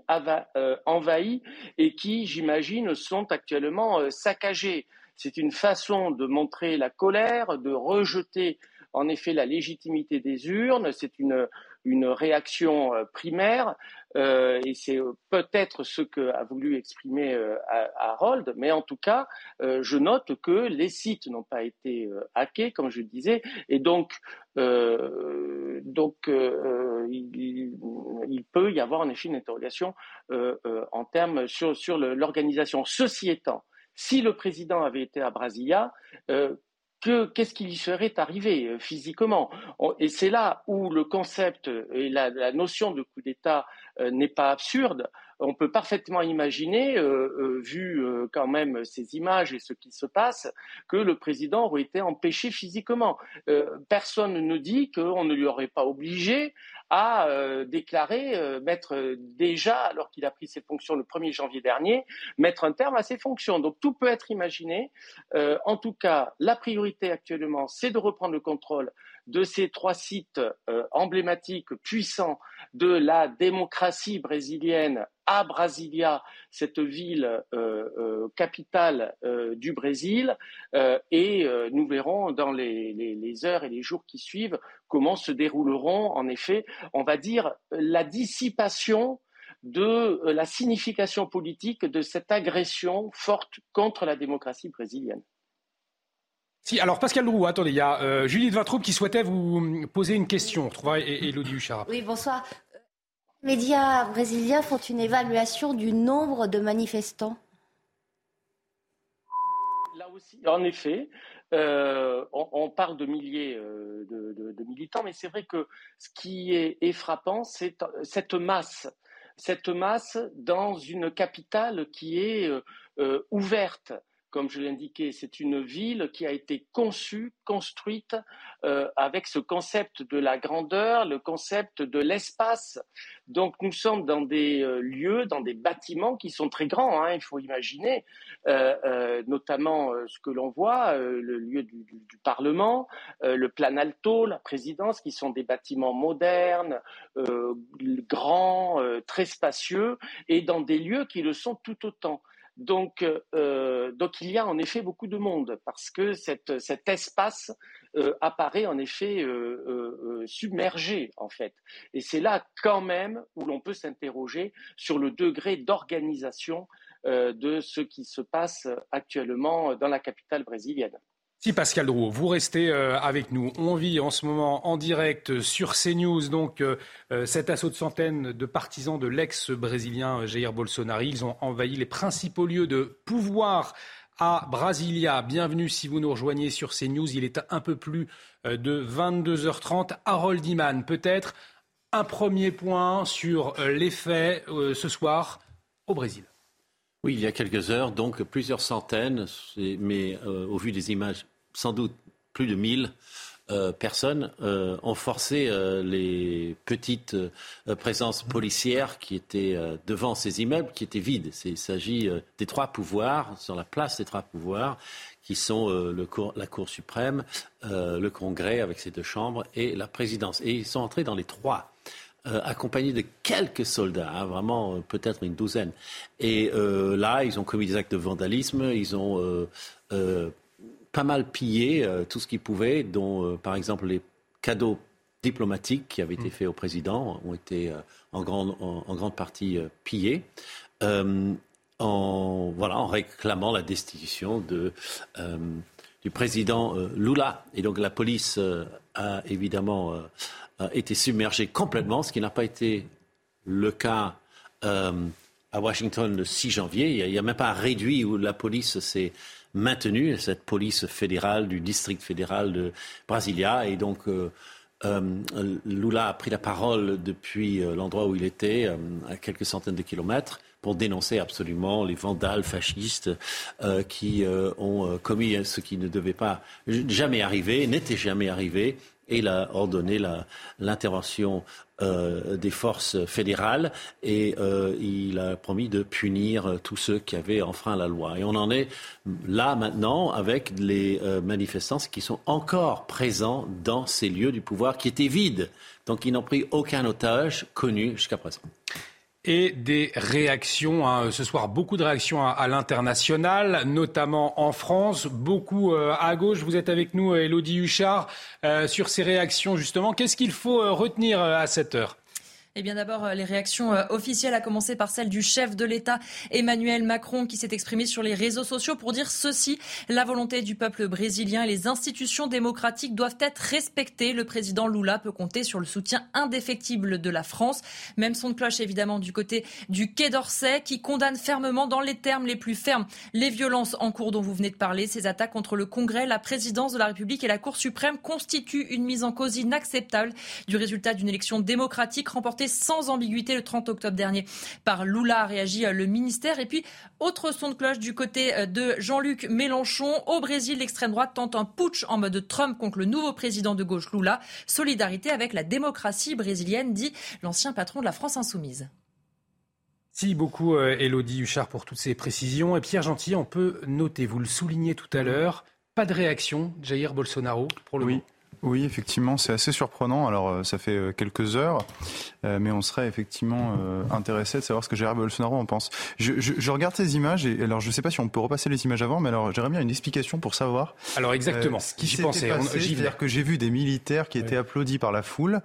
euh, envahis et qui, j'imagine, sont actuellement euh, saccagés. C'est une façon de montrer la colère, de rejeter en effet la légitimité des urnes. C'est une, une réaction primaire euh, et c'est euh, peut-être ce qu'a voulu exprimer euh, Harold, mais en tout cas, je note que les sites n'ont pas été hackés, comme je disais, et donc, donc il, peut y avoir en effet une interrogation en termes sur, sur l'organisation. Ceci étant, si le président avait été à Brasilia, qu'est-ce qui lui serait arrivé euh, physiquement Et c'est là où le concept et la, notion de coup d'État euh, n'est pas absurde. On peut parfaitement imaginer, euh, vu quand même ces images et ce qui se passe, que le président aurait été empêché physiquement. personne ne dit qu'on ne lui aurait pas obligé a euh, déclaré euh, mettre euh, déjà, alors qu'il a pris ses fonctions le 1er janvier dernier, mettre un terme à ses fonctions. Donc tout peut être imaginé. en tout cas, la priorité actuellement, c'est de reprendre le contrôle de ces trois sites emblématiques, puissants de la démocratie brésilienne à Brasilia, cette ville capitale du Brésil, et nous verrons dans les, heures et les jours qui suivent comment se dérouleront en effet, on va dire, la dissipation de euh, la signification politique de cette agression forte contre la démocratie brésilienne. Si, alors Pascal Leroux, attendez, il y a euh, Judith Vatroub qui souhaitait vous poser une question. On et Elodie Huchard. Oui, bonsoir. Les médias brésiliens font une évaluation du nombre de manifestants aussi, en effet, euh, on, parle de milliers euh, de, militants, mais c'est vrai que ce qui est, frappant, c'est cette masse, cette masse dans une capitale qui est euh, ouverte comme je l'ai indiqué, c'est une ville qui a été conçue, construite euh, avec ce concept de la grandeur, le concept de l'espace. Donc nous sommes dans des euh, lieux, dans des bâtiments qui sont très grands, hein, il faut imaginer, euh, notamment ce que l'on voit, le lieu du, du Parlement, le Planalto, la présidence, qui sont des bâtiments modernes, grands, très spacieux, et dans des lieux qui le sont tout autant. Donc, euh, donc il y a en effet beaucoup de monde parce que cet espace euh, apparaît en effet euh, submergé en fait. Et c'est là quand même où l'on peut s'interroger sur le degré d'organisation de ce qui se passe actuellement dans la capitale brésilienne. Si Pascal Drouot, vous restez euh, avec nous. On vit en ce moment en direct sur CNews donc euh, euh, cet assaut de centaines de partisans de l'ex-brésilien Jair Bolsonaro. Ils ont envahi les principaux lieux de pouvoir à Brasilia. Bienvenue si vous nous rejoignez sur CNews. Il est un peu plus de 22h30. Harold Iman, peut-être un premier point sur les faits ce soir au Brésil. Oui, il y a quelques heures, donc plusieurs centaines, mais au vu des images sans doute plus de 1000 euh, personnes euh, ont forcé euh, les petites présences policières qui étaient devant ces immeubles qui étaient vides. Il s'agit des trois pouvoirs, sur la place des trois pouvoirs, qui sont la Cour suprême, le Congrès avec ses deux chambres et la présidence. Et ils sont entrés dans les trois. accompagnés de quelques soldats, hein, vraiment peut-être une douzaine. Et là, ils ont commis des actes de vandalisme, ils ont pas mal pillé euh, tout ce qu'ils pouvaient, dont euh, par exemple les cadeaux diplomatiques qui avaient été mm. faits au président ont été euh, en, grande, en, grande partie pillés. en, voilà, en réclamant la destitution de, du président Lula. Et donc la police a évidemment été submergée complètement, ce qui n'a pas été le cas à Washington le 6 janvier. Il n'y a, a, même pas réduit où la police s'est maintenu, cette police fédérale du district fédéral de Brasilia. Et donc, euh, euh, Lula a pris la parole depuis euh, l'endroit où il était, à quelques centaines de kilomètres, pour dénoncer absolument les vandales fascistes qui ont commis ce qui ne devait pas jamais arriver, n'était jamais arrivé, et il a ordonné l'intervention euh, des forces fédérales et euh, il a promis de punir tous ceux qui avaient enfreint la loi. Et on en est là maintenant avec les euh, manifestants qui sont encore présents dans ces lieux du pouvoir qui étaient vides. Donc ils n'ont pris aucun otage connu jusqu'à présent et des réactions. Hein. Ce soir, beaucoup de réactions à, l'international, notamment en France, beaucoup euh, à gauche. Vous êtes avec nous, Elodie Huchard, euh, sur ces réactions justement. Qu'est-ce qu'il faut euh, retenir à cette heure? Eh bien d'abord, euh, les réactions euh, officielles, à commencer par celle du chef de l'État, Emmanuel Macron, qui s'est exprimé sur les réseaux sociaux pour dire ceci. La volonté du peuple brésilien et les institutions démocratiques doivent être respectées. Le président Lula peut compter sur le soutien indéfectible de la France. Même son de cloche, évidemment, du côté du Quai d'Orsay, qui condamne fermement, dans les termes les plus fermes, les violences en cours dont vous venez de parler. Ces attaques contre le Congrès, la présidence de la République et la Cour suprême constituent une mise en cause inacceptable du résultat d'une élection démocratique remportée sans ambiguïté le 30 octobre dernier par Lula, a réagi euh, le ministère. Et puis, autre son de cloche du côté euh, de Jean-Luc Mélenchon. Au Brésil, l'extrême droite tente un putsch en mode Trump contre le nouveau président de gauche Lula. Solidarité avec la démocratie brésilienne, dit l'ancien patron de la France insoumise. Merci beaucoup, Elodie euh, Huchard, pour toutes ces précisions. Et Pierre Gentil, on peut noter, vous le soulignez tout à l'heure, pas de réaction de Jair Bolsonaro pour le oui. Oui, effectivement, c'est assez surprenant. Alors, euh, ça fait euh, quelques heures, euh, mais on serait effectivement intéressé de savoir ce que Jair Bolsonaro en pense. Je, regarde ces images et alors je ne sais pas si on peut repasser les images avant, mais alors j'aimerais bien une explication pour savoir. Alors exactement. ce qui s'est passé. C'est-à-dire que j'ai vu des militaires qui étaient applaudis par la foule.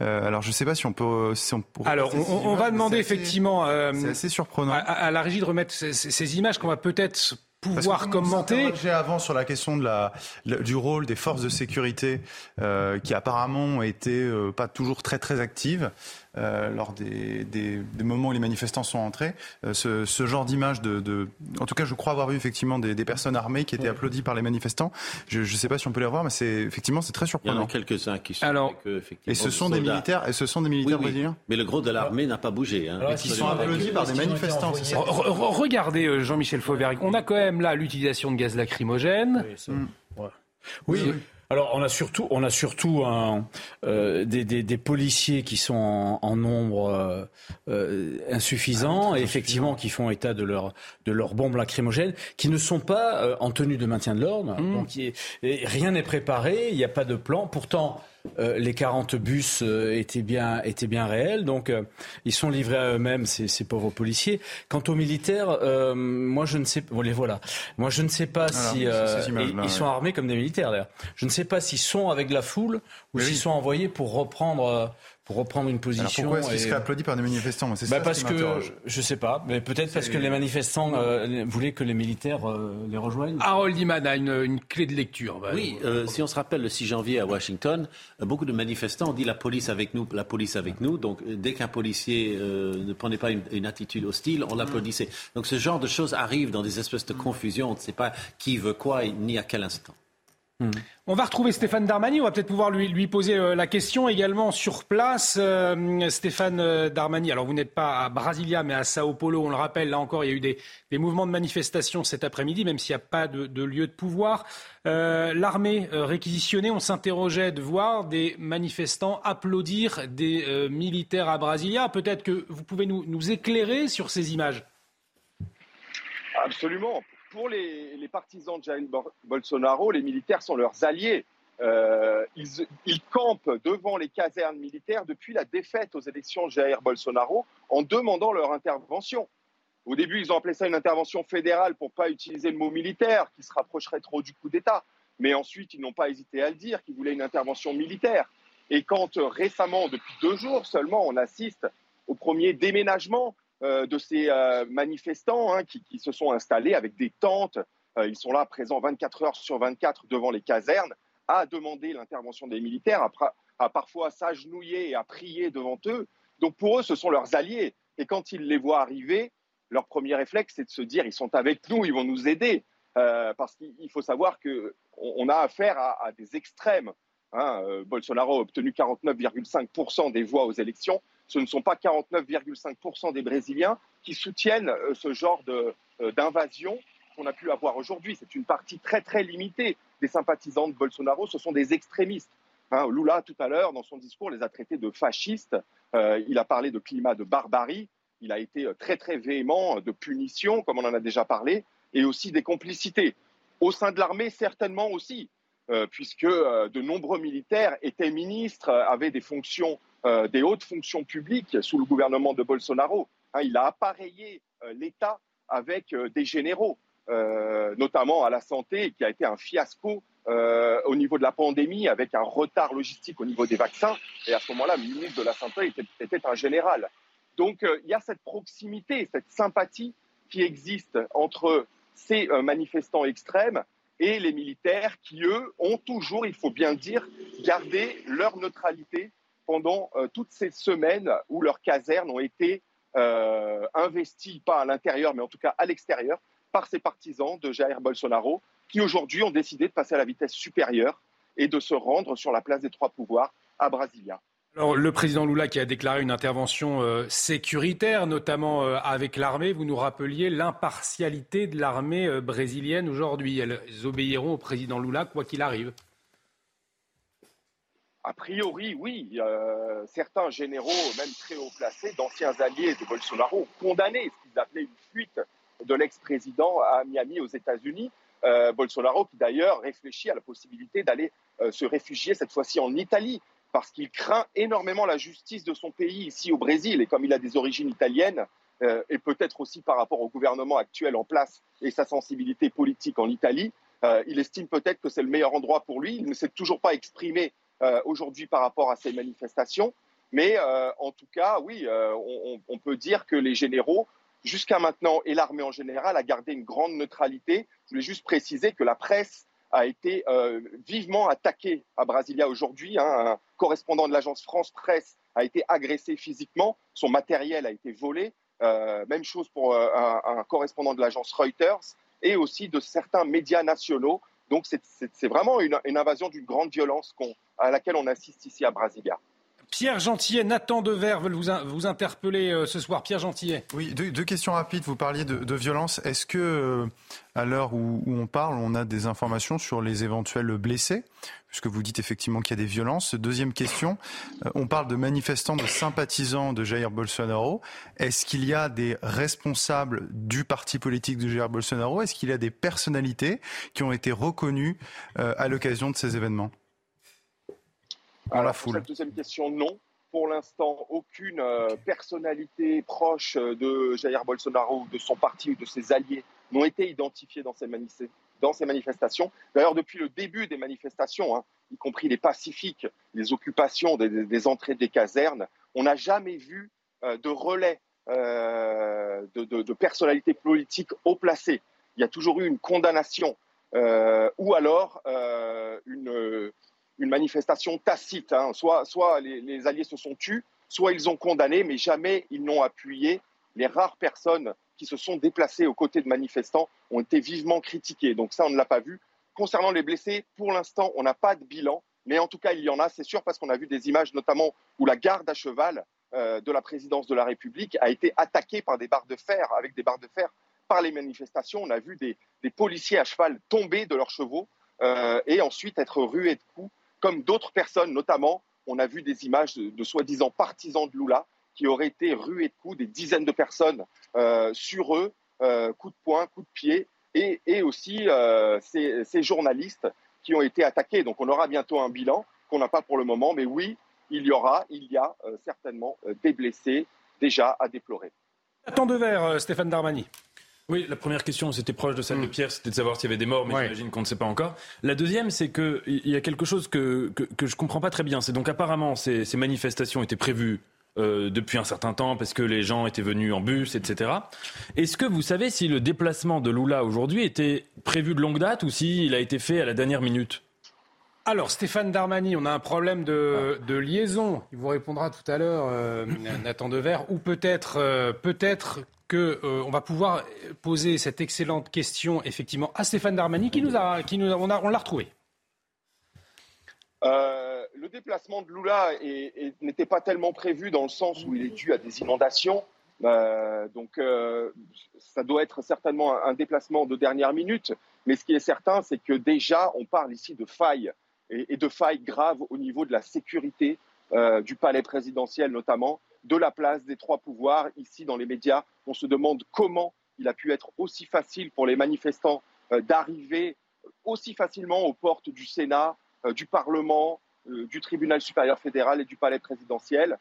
alors je ne sais pas si on peut. Si on alors on, va demander effectivement. c'est assez surprenant. À, la régie de remettre ces images qu'on va peut-être pouvoir commenter. J'ai avant sur la question de la, du rôle des forces de sécurité euh, qui apparemment ont été euh, pas toujours très très actives. Lors des, des, des, moments où les manifestants sont entrés. Ce, ce, genre d'image de, de, En tout cas, je crois avoir vu effectivement des, des personnes armées qui étaient applaudies par les manifestants. Je ne sais pas si on peut les voir, mais c'est effectivement c'est très surprenant. Il y en a quelques-uns qui sont Alors, avec eux, effectivement. Et ce sont des militaires, et ce sont des militaires Oui, oui. brésiliens. Mais le gros de l'armée n'a pas bougé. Hein. Qui sont applaudis par des manifestants. c'est ça Re- re- Regardez, euh, Jean-Michel Fauvergue, on a quand même là l'utilisation de gaz lacrymogène. Oui, ouais. Oui. Alors on a surtout, on a surtout un, euh, des, des, des policiers qui sont en, en nombre euh, euh, insuffisant et effectivement qui font état de leur de leurs bombes lacrymogènes, qui ne sont pas euh, en tenue de maintien de l'ordre. Donc y est- et rien n'est préparé, il n'y a pas de plan. Pourtant. Euh, les 40 bus euh, étaient bien étaient bien réels, donc euh, ils sont livrés à eux-mêmes ces, ces pauvres policiers. Quant aux militaires, euh, moi je ne sais, bon, les voilà. Moi je ne sais pas si euh, ils sont armés comme des militaires d'ailleurs. Je ne sais pas s'ils sont avec la foule ou s'ils oui. sont envoyés pour reprendre euh, pour reprendre une Alors position. pourquoi est-ce qu'ils et- seraient applaudis par des manifestants C'est Bah, ça parce qui que je sais pas, mais peut-être parce que les manifestants euh, voulaient que les militaires euh, les rejoignent. Harold Iman a une, une clé de lecture. Bah, Oui, euh, si on se rappelle le 6 janvier à Washington, euh, beaucoup de manifestants ont dit la police avec nous, la police avec nous. Donc euh, dès qu'un policier euh, ne prenait pas une, une attitude hostile, on l'applaudissait. Donc ce genre de choses arrive dans des espèces de confusion. On ne sait pas qui veut quoi et ni à quel instant. On va retrouver Stéphane Darmani. On va peut-être pouvoir lui, poser euh, la question également sur place. Euh, Stéphane euh, Darmani, alors vous n'êtes pas à Brasilia, mais à Sao Paulo. On le rappelle, là encore, il y a eu des, des mouvements de manifestation cet après-midi, même s'il n'y a pas de, lieu de pouvoir. L'armée réquisitionnée, on s'interrogeait de voir des manifestants applaudir des militaires à Brasilia. Peut-être que vous pouvez nous, nous éclairer sur ces images. Absolument. Pour les, partisans de Jair Bol- Bolsonaro, les militaires sont leurs alliés. Euh, ils, campent devant les casernes militaires depuis la défaite aux élections de Jair Bolsonaro en demandant leur intervention. Au début, ils ont appelé ça une intervention fédérale pour pas utiliser le mot militaire, qui se rapprocherait trop du coup d'État. Mais ensuite, ils n'ont pas hésité à le dire, qu'ils voulaient une intervention militaire. Et quand euh, récemment, depuis deux jours seulement, on assiste au premier déménagement de ces euh, manifestants hein, qui, se sont installés avec des tentes, euh, ils sont là présents 24 heures sur 24 devant les casernes, à demander l'intervention des militaires, à, à parfois s'agenouiller et à prier devant eux. Donc pour eux, ce sont leurs alliés. Et quand ils les voient arriver, leur premier réflexe, c'est de se dire, ils sont avec nous, ils vont nous aider. Euh, parce qu'il faut savoir qu'on on a affaire à, des extrêmes. Hein, euh, Bolsonaro a obtenu 49,5% des voix aux élections. Ce ne sont pas 49,5% des Brésiliens qui soutiennent euh, ce genre euh, d'invasion qu'on a pu avoir aujourd'hui. C'est une partie très très limitée des sympathisants de Bolsonaro. Ce sont des extrémistes. Hein, Lula, tout à l'heure, dans son discours, les a traités de fascistes. Euh, il a parlé de climat de barbarie. Il a été très très véhément de punition, comme on en a déjà parlé, et aussi des complicités. Au sein de l'armée, certainement aussi, puisque de nombreux militaires étaient ministres, avaient des fonctions, euh, des hautes fonctions publiques sous le gouvernement de Bolsonaro. Hein, il a appareillé euh, l'État avec euh, des généraux, notamment à la santé, qui a été un fiasco au niveau de la pandémie, avec un retard logistique au niveau des vaccins. Et à ce moment-là, le ministre de la Santé était, un général. Donc il y a cette proximité, cette sympathie qui existe entre ces manifestants extrêmes et les militaires qui, eux, ont toujours, il faut bien le dire, gardé leur neutralité pendant euh, toutes ces semaines où leurs casernes ont été euh, investies, pas à l'intérieur, mais en tout cas à l'extérieur, par ces partisans de Jair Bolsonaro, qui aujourd'hui ont décidé de passer à la vitesse supérieure et de se rendre sur la place des trois pouvoirs à Brasilia. Alors, le président Lula qui a déclaré une intervention euh, sécuritaire, notamment avec l'armée, vous nous rappeliez l'impartialité de l'armée brésilienne aujourd'hui. Elles obéiront au président Lula quoi qu'il arrive. A priori, oui. Euh, certains généraux, même très haut placés, d'anciens alliés de Bolsonaro, ont condamné ce qu'ils appelaient une fuite de l'ex-président à Miami aux États-Unis. Euh, Bolsonaro, qui d'ailleurs réfléchit à la possibilité d'aller euh, se réfugier cette fois-ci en Italie, parce qu'il craint énormément la justice de son pays ici au Brésil. Et comme il a des origines italiennes, et peut-être aussi par rapport au gouvernement actuel en place et sa sensibilité politique en Italie, il estime peut-être que c'est le meilleur endroit pour lui. Il ne s'est toujours pas exprimé aujourd'hui par rapport à ces manifestations. Mais euh, en tout cas, oui, euh, on, peut dire que les généraux, jusqu'à maintenant, et l'armée en général, a gardé une grande neutralité. Je voulais juste préciser que la presse a été vivement attaqué à Brasilia aujourd'hui. Hein. un correspondant de l'agence France Presse a été agressé physiquement, son matériel a été volé. même chose pour un, correspondant de l'agence Reuters et aussi de certains médias nationaux. Donc c'est vraiment une, invasion d'une grande violence à laquelle on assiste ici à Brasilia. Pierre Gentillet, Nathan Dever veulent vous, vous interpeller euh, ce soir. Pierre Gentillet. Oui, deux, questions rapides. Vous parliez de, violence. Est-ce que, euh, à l'heure où, on parle, on a des informations sur les éventuels blessés Puisque vous dites effectivement qu'il y a des violences? Deuxième question, euh, on parle de manifestants, de sympathisants de Jair Bolsonaro. Est-ce qu'il y a des responsables du parti politique de Jair Bolsonaro? Est-ce qu'il y a des personnalités qui ont été reconnues à l'occasion de ces événements? La foule. Pour cette deuxième question, non. Pour l'instant, aucune euh, personnalité proche euh, de Jair Bolsonaro, de son parti ou de ses alliés n'ont été identifiées dans ces, dans ces manifestations. D'ailleurs, depuis le début des manifestations, hein, y compris les pacifiques, les occupations des, entrées des casernes, on n'a jamais vu euh, de relais de, de, personnalités politiques haut placées. Il y a toujours eu une condamnation ou alors une une manifestation tacite. Hein. Soit, soit les, Alliés se sont tus, soit ils ont condamné, mais jamais ils n'ont appuyé. Les rares personnes qui se sont déplacées aux côtés de manifestants ont été vivement critiquées. Donc ça, on ne l'a pas vu. Concernant les blessés, pour l'instant, on n'a pas de bilan, mais en tout cas, il y en a, c'est sûr, parce qu'on a vu des images notamment où la garde à cheval euh, de la présidence de la République a été attaquée par des barres de fer, avec des barres de fer par les manifestations. On a vu des, policiers à cheval tomber de leurs chevaux euh, et ensuite être rués de coups comme d'autres personnes, notamment, on a vu des images de, soi-disant partisans de Lula qui auraient été rués de coups, des dizaines de personnes euh, sur eux, euh, coups de poing, coups de pied, et, aussi euh, ces, journalistes qui ont été attaqués. Donc on aura bientôt un bilan qu'on n'a pas pour le moment, mais oui, il y aura, il y a certainement des blessés déjà à déplorer. Attends de verre, Stéphane Darmani. Oui, la première question, c'était proche de celle de mm. Pierre, c'était de savoir s'il y avait des morts, mais j'imagine qu'on ne sait pas encore. La deuxième, c'est qu'il y a quelque chose que, que, je ne comprends pas très bien. C'est donc apparemment, ces, ces manifestations étaient prévues euh, depuis un certain temps parce que les gens étaient venus en bus, etc. Est-ce que vous savez si le déplacement de Lula aujourd'hui était prévu de longue date ou s'il a été fait à la dernière minute? Alors, Stéphane Darmani, on a un problème de, de liaison. Il vous répondra tout à l'heure, euh, Nathan Dever. Ou peut-être euh, peut-être qu'on euh, va pouvoir poser cette excellente question effectivement à Stéphane Darmani qui nous a, qui nous on, l'a retrouvé. Euh, le déplacement de Lula n'était pas tellement prévu dans le sens où il est dû à des inondations. Euh, donc ça doit être certainement un, déplacement de dernière minute. Mais ce qui est certain, c'est que déjà, on parle ici de failles et de failles graves au niveau de la sécurité du palais présidentiel notamment de la place des trois pouvoirs. Ici, dans les médias, on se demande comment il a pu être aussi facile pour les manifestants euh, d'arriver aussi facilement aux portes du Sénat, euh, du Parlement, euh, du tribunal supérieur fédéral et du palais présidentiel.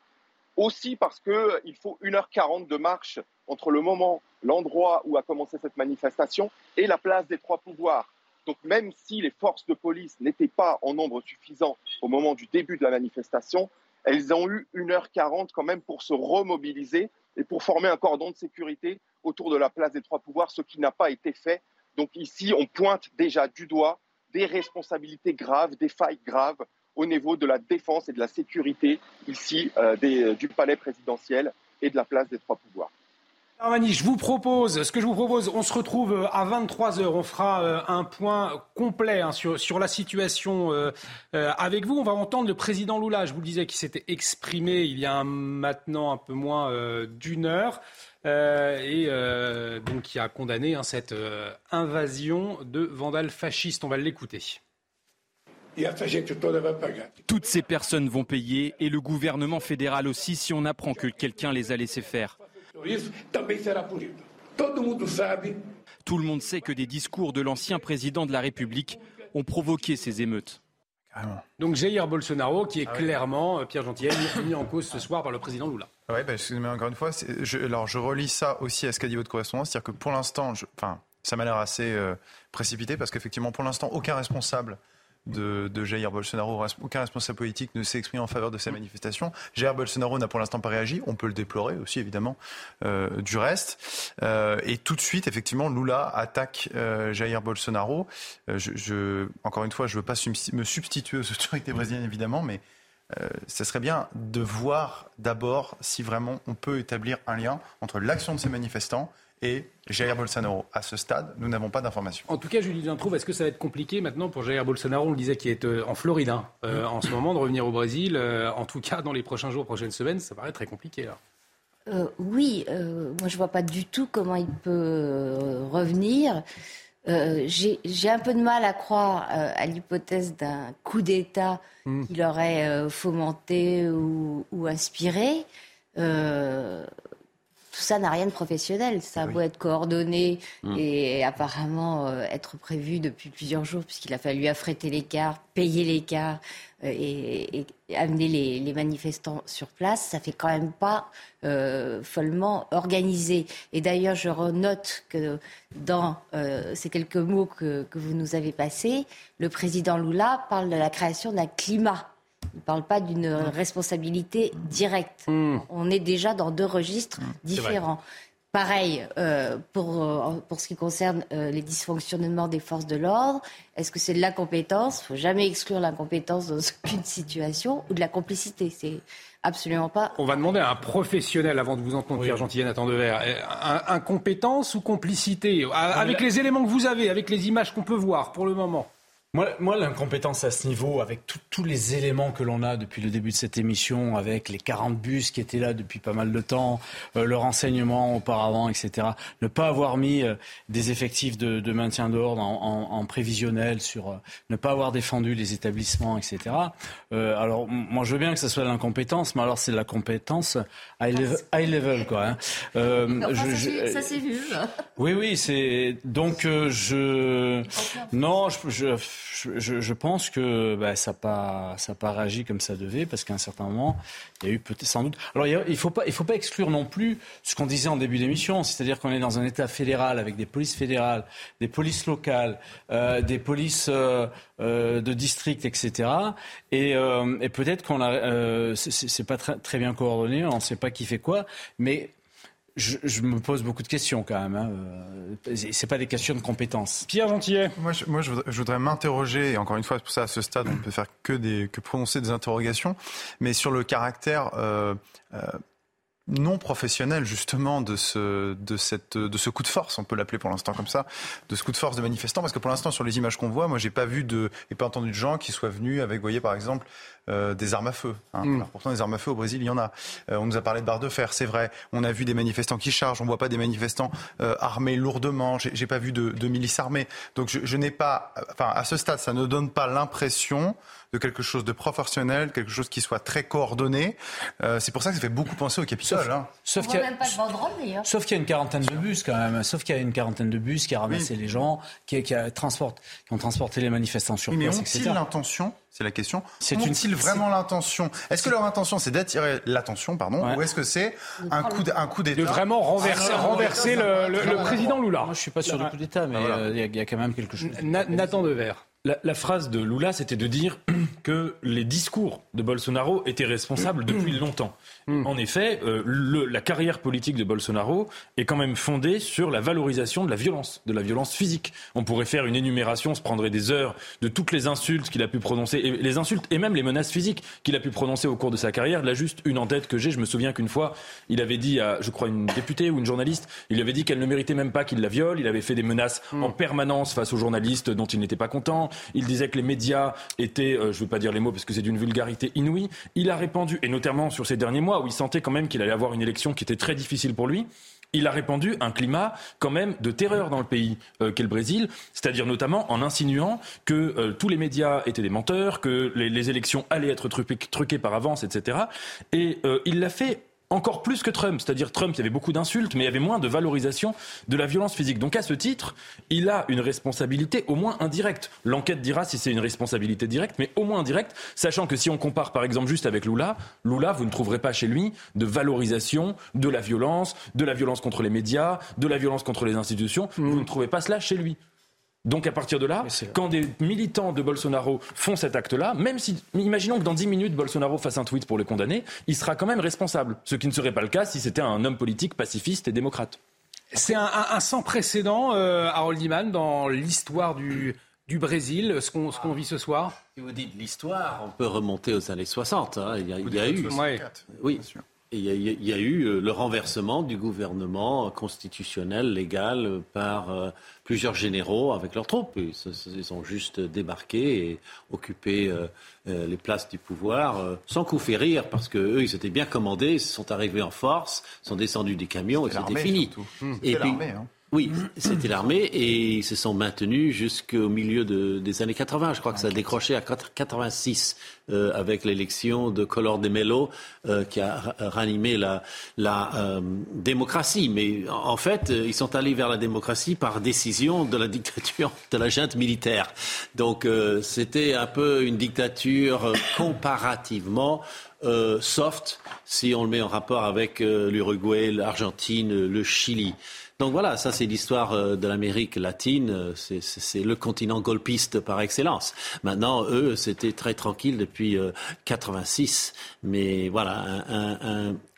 Aussi parce qu'il faut 1h40 de marche entre le moment, l'endroit où a commencé cette manifestation et la place des trois pouvoirs. Donc même si les forces de police n'étaient pas en nombre suffisant au moment du début de la manifestation, elles ont eu 1h40 quand même pour se remobiliser et pour former un cordon de sécurité autour de la place des trois pouvoirs, ce qui n'a pas été fait. Donc ici, on pointe déjà du doigt des responsabilités graves, des failles graves au niveau de la défense et de la sécurité ici euh, des, du palais présidentiel et de la place des trois pouvoirs. Armani, je vous propose, ce que je vous propose, on se retrouve euh, à 23h. On fera euh, un point complet hein, sur, sur la situation euh, avec vous. On va entendre le président Lula, je vous le disais, qui s'était exprimé il y a maintenant un peu moins d'une heure. et donc qui a condamné hein, cette invasion de vandales fascistes. On va l'écouter. Toutes ces personnes vont payer et le gouvernement fédéral aussi si on apprend que quelqu'un les a laissés faire. Tout le monde sait que des discours de l'ancien président de la République ont provoqué ces émeutes. Donc Jair Bolsonaro, qui est ah clairement, euh, Pierre Gentillet, mis en cause ce soir par le président Lula. Oui, bah, excusez-moi encore une fois. Je, alors je relis ça aussi à ce qu'a dit votre correspondance, c'est-à-dire que pour l'instant, enfin, ça m'a l'air assez euh, précipité parce qu'effectivement, pour l'instant, aucun responsable de, Jair Bolsonaro. Aucun responsable politique ne s'est exprimé en faveur de ces manifestations. Jair Bolsonaro n'a pour l'instant pas réagi. On peut le déplorer aussi, évidemment, euh, du reste. Euh, et tout de suite, effectivement, Lula attaque euh, Jair Bolsonaro. Je, encore une fois, je ne veux pas me substituer aux autorités brésiliennes, évidemment, mais ce serait bien de voir d'abord si vraiment on peut établir un lien entre l'action de ces manifestants et Jair Bolsonaro. À ce stade, nous n'avons pas d'informations. En tout cas, Julie trouve est-ce que ça va être compliqué maintenant pour Jair Bolsonaro On le disait qu'il est euh, en Floride hein, euh, en ce moment, de revenir au Brésil. en tout cas, dans les prochains jours, prochaines semaines, ça paraît très compliqué. oui, moi je vois pas du tout comment il peut revenir. Euh, j'ai un peu de mal à croire euh, à l'hypothèse d'un coup d'État hmm. qui l'aurait euh, fomenté ou, ou inspiré. Tout ça n'a rien de professionnel. Ça doit être coordonné hmm. et apparemment être prévu depuis plusieurs jours, puisqu'il a fallu affréter l'écart, payer l'écart, euh, et, amener les, manifestants sur place, ça fait quand même pas euh, follement organisé. Et d'ailleurs, je renote que dans euh, ces quelques mots que, vous nous avez passés, le président Lula parle de la création d'un climat. Il ne parle pas d'une responsabilité directe. Mmh. On est déjà dans deux registres mmh. différents. Pareil euh, pour, euh, pour ce qui concerne euh, les dysfonctionnements des forces de l'ordre. Est-ce que c'est de l'incompétence? Il faut jamais exclure l'incompétence dans aucune situation ou de la complicité. C'est absolument pas. On va demander à un professionnel avant de vous entendre, Pierre Gentillet, Nathan Devers. Incompétence ou complicité? Avec les éléments que vous avez, avec les images qu'on peut voir pour le moment. Moi, moi l'incompétence à ce niveau, avec tous les éléments que l'on a depuis le début de cette émission, avec les 40 bus qui étaient là depuis pas mal de temps, euh, le renseignement auparavant, etc. Ne pas avoir mis euh, des effectifs de, de maintien d'ordre en, en, en, prévisionnel, sur euh, ne pas avoir défendu les établissements, etc. Euh, alors, moi, je veux bien que ce soit de l'incompétence, mais alors c'est de la compétence high level, high level quoi. Hein. Non, je, ça s'est vu. Oui, oui, c'est donc je non, je, je je, je, pense que bah, ça n'a pas, réagi comme ça devait, parce qu'à un certain moment, il y a eu peut-être sans doute. Alors il ne faut, pas, faut pas exclure non plus ce qu'on disait en début d'émission, c'est-à-dire qu'on est dans un État fédéral avec des polices fédérales, des polices locales, euh, des polices euh, euh, de district, etc. Et, euh, et peut-être qu'on a, euh, c'est pas très, très bien coordonné, on ne sait pas qui fait quoi, mais je, me pose beaucoup de questions quand même. Hein. Euh, c'est pas des questions de compétences. Pierre Gentillet. Moi, je, moi, je voudrais, m'interroger, et encore une fois, pour ça, à ce stade, on ne peut faire que, des, que prononcer des interrogations, mais sur le caractère euh, euh, non professionnel justement de ce, de, cette, de ce coup de force, on peut l'appeler pour l'instant comme ça, de ce coup de force de manifestants, parce que pour l'instant sur les images qu'on voit, moi j'ai pas vu de, et pas entendu de gens qui soient venus avec, vous voyez par exemple, euh, des armes à feu. Hein. Mm. Alors, pourtant des armes à feu au Brésil il y en a. Euh, on nous a parlé de barres de fer, c'est vrai. On a vu des manifestants qui chargent, on voit pas des manifestants euh, armés lourdement. J'ai pas vu de, de milices armées. Donc je, je n'ai pas, enfin à ce stade, ça ne donne pas l'impression de quelque chose de professionnel, quelque chose qui soit très coordonné. Euh, c'est pour ça que ça fait beaucoup penser au Capitole. Sauf, hein. sauf qu'il y, a, sauf qu'il y a une quarantaine de bus quand même. Sauf qu'il y a une quarantaine de bus qui a ramassé les gens, qui, qui, a transporte, qui ont transporté les manifestants sur oui, place, mais ont-ils l'intention c'est la question. C'est une vraiment l'intention? Est-ce que leur intention c'est d'attirer l'attention, pardon, ou est-ce que c'est un coup un coup d'État? De vraiment renverser, ah, renverser le, le, président Lula Moi, je suis pas sûr du coup d'État, mais ah, euh, il y, a quand même quelque chose. Nathan Devers. La, la, phrase de Lula, c'était de dire que les discours de Bolsonaro étaient responsables depuis longtemps. Hmm. En effet, euh, le, la carrière politique de Bolsonaro est quand même fondée sur la valorisation de la violence, de la violence physique. On pourrait faire une énumération, se prendrait des heures de toutes les insultes qu'il a pu prononcer, et les insultes et même les menaces physiques qu'il a pu prononcer au cours de sa carrière. Là, juste une en tête que j'ai, je me souviens qu'une fois, il avait dit à, je crois, une députée ou une journaliste, il avait dit qu'elle ne méritait même pas qu'il la viole. Il avait fait des menaces hmm. en permanence face aux journalistes dont il n'était pas content. Il disait que les médias étaient, euh, je ne veux pas dire les mots parce que c'est d'une vulgarité inouïe. Il a répandu, et notamment sur ces derniers mois où il sentait quand même qu'il allait avoir une élection qui était très difficile pour lui il a répandu un climat quand même de terreur dans le pays euh, qu'est le Brésil, c'est-à-dire notamment en insinuant que euh, tous les médias étaient des menteurs, que les, élections allaient être truquées, par avance, etc. Et il l'a fait encore plus que Trump. C'est-à-dire Trump, il y avait beaucoup d'insultes, mais il y avait moins de valorisation de la violence physique. Donc à ce titre, il a une responsabilité au moins indirecte. L'enquête dira si c'est une responsabilité directe, mais au moins indirecte, sachant que si on compare par exemple juste avec Lula, Lula, vous ne trouverez pas chez lui de valorisation de la violence, de la violence contre les médias, de la violence contre les institutions. Vous ne trouvez pas cela chez lui. Donc à partir de là, quand des militants de Bolsonaro font cet acte-là, même si, imaginons que dans 10 minutes, Bolsonaro fasse un tweet pour le condamner, il sera quand même responsable. Ce qui ne serait pas le cas si c'était un homme politique pacifiste et démocrate. C'est un, sans précédent, euh, Harold Iman, dans l'histoire du, du Brésil, ce qu'on qu'on vit ce soir? Si vous dites l'histoire, on peut remonter aux années 60. Hein. Il, y a, il y a eu. Oui. Il y, a, eu le renversement du gouvernement constitutionnel, légal, par euh, plusieurs généraux avec leurs troupes. Ils, ont juste débarqué et occupé les places du pouvoir sans coup férir, parce qu'eux, ils s'étaient bien commandés, ils sont arrivés en force, sont descendus des camions et c'était fini. Et puis, hein. Oui, c'était l'armée et ils se sont maintenus jusqu'au milieu des années 80. Je crois que ça a décroché à 86 euh, avec l'élection de Collor de Mello euh, qui a ranimé la, euh, démocratie. Mais en fait, ils sont allés vers la démocratie par décision de la dictature de la junte militaire. Donc c'était un peu une dictature comparativement soft si on le met en rapport avec l'Uruguay, l'Argentine, le Chili. Donc voilà, ça c'est l'histoire euh, de l'Amérique latine, euh, c'est le continent golpiste par excellence. Maintenant, eux, c'était très tranquille depuis 86, euh, mais voilà,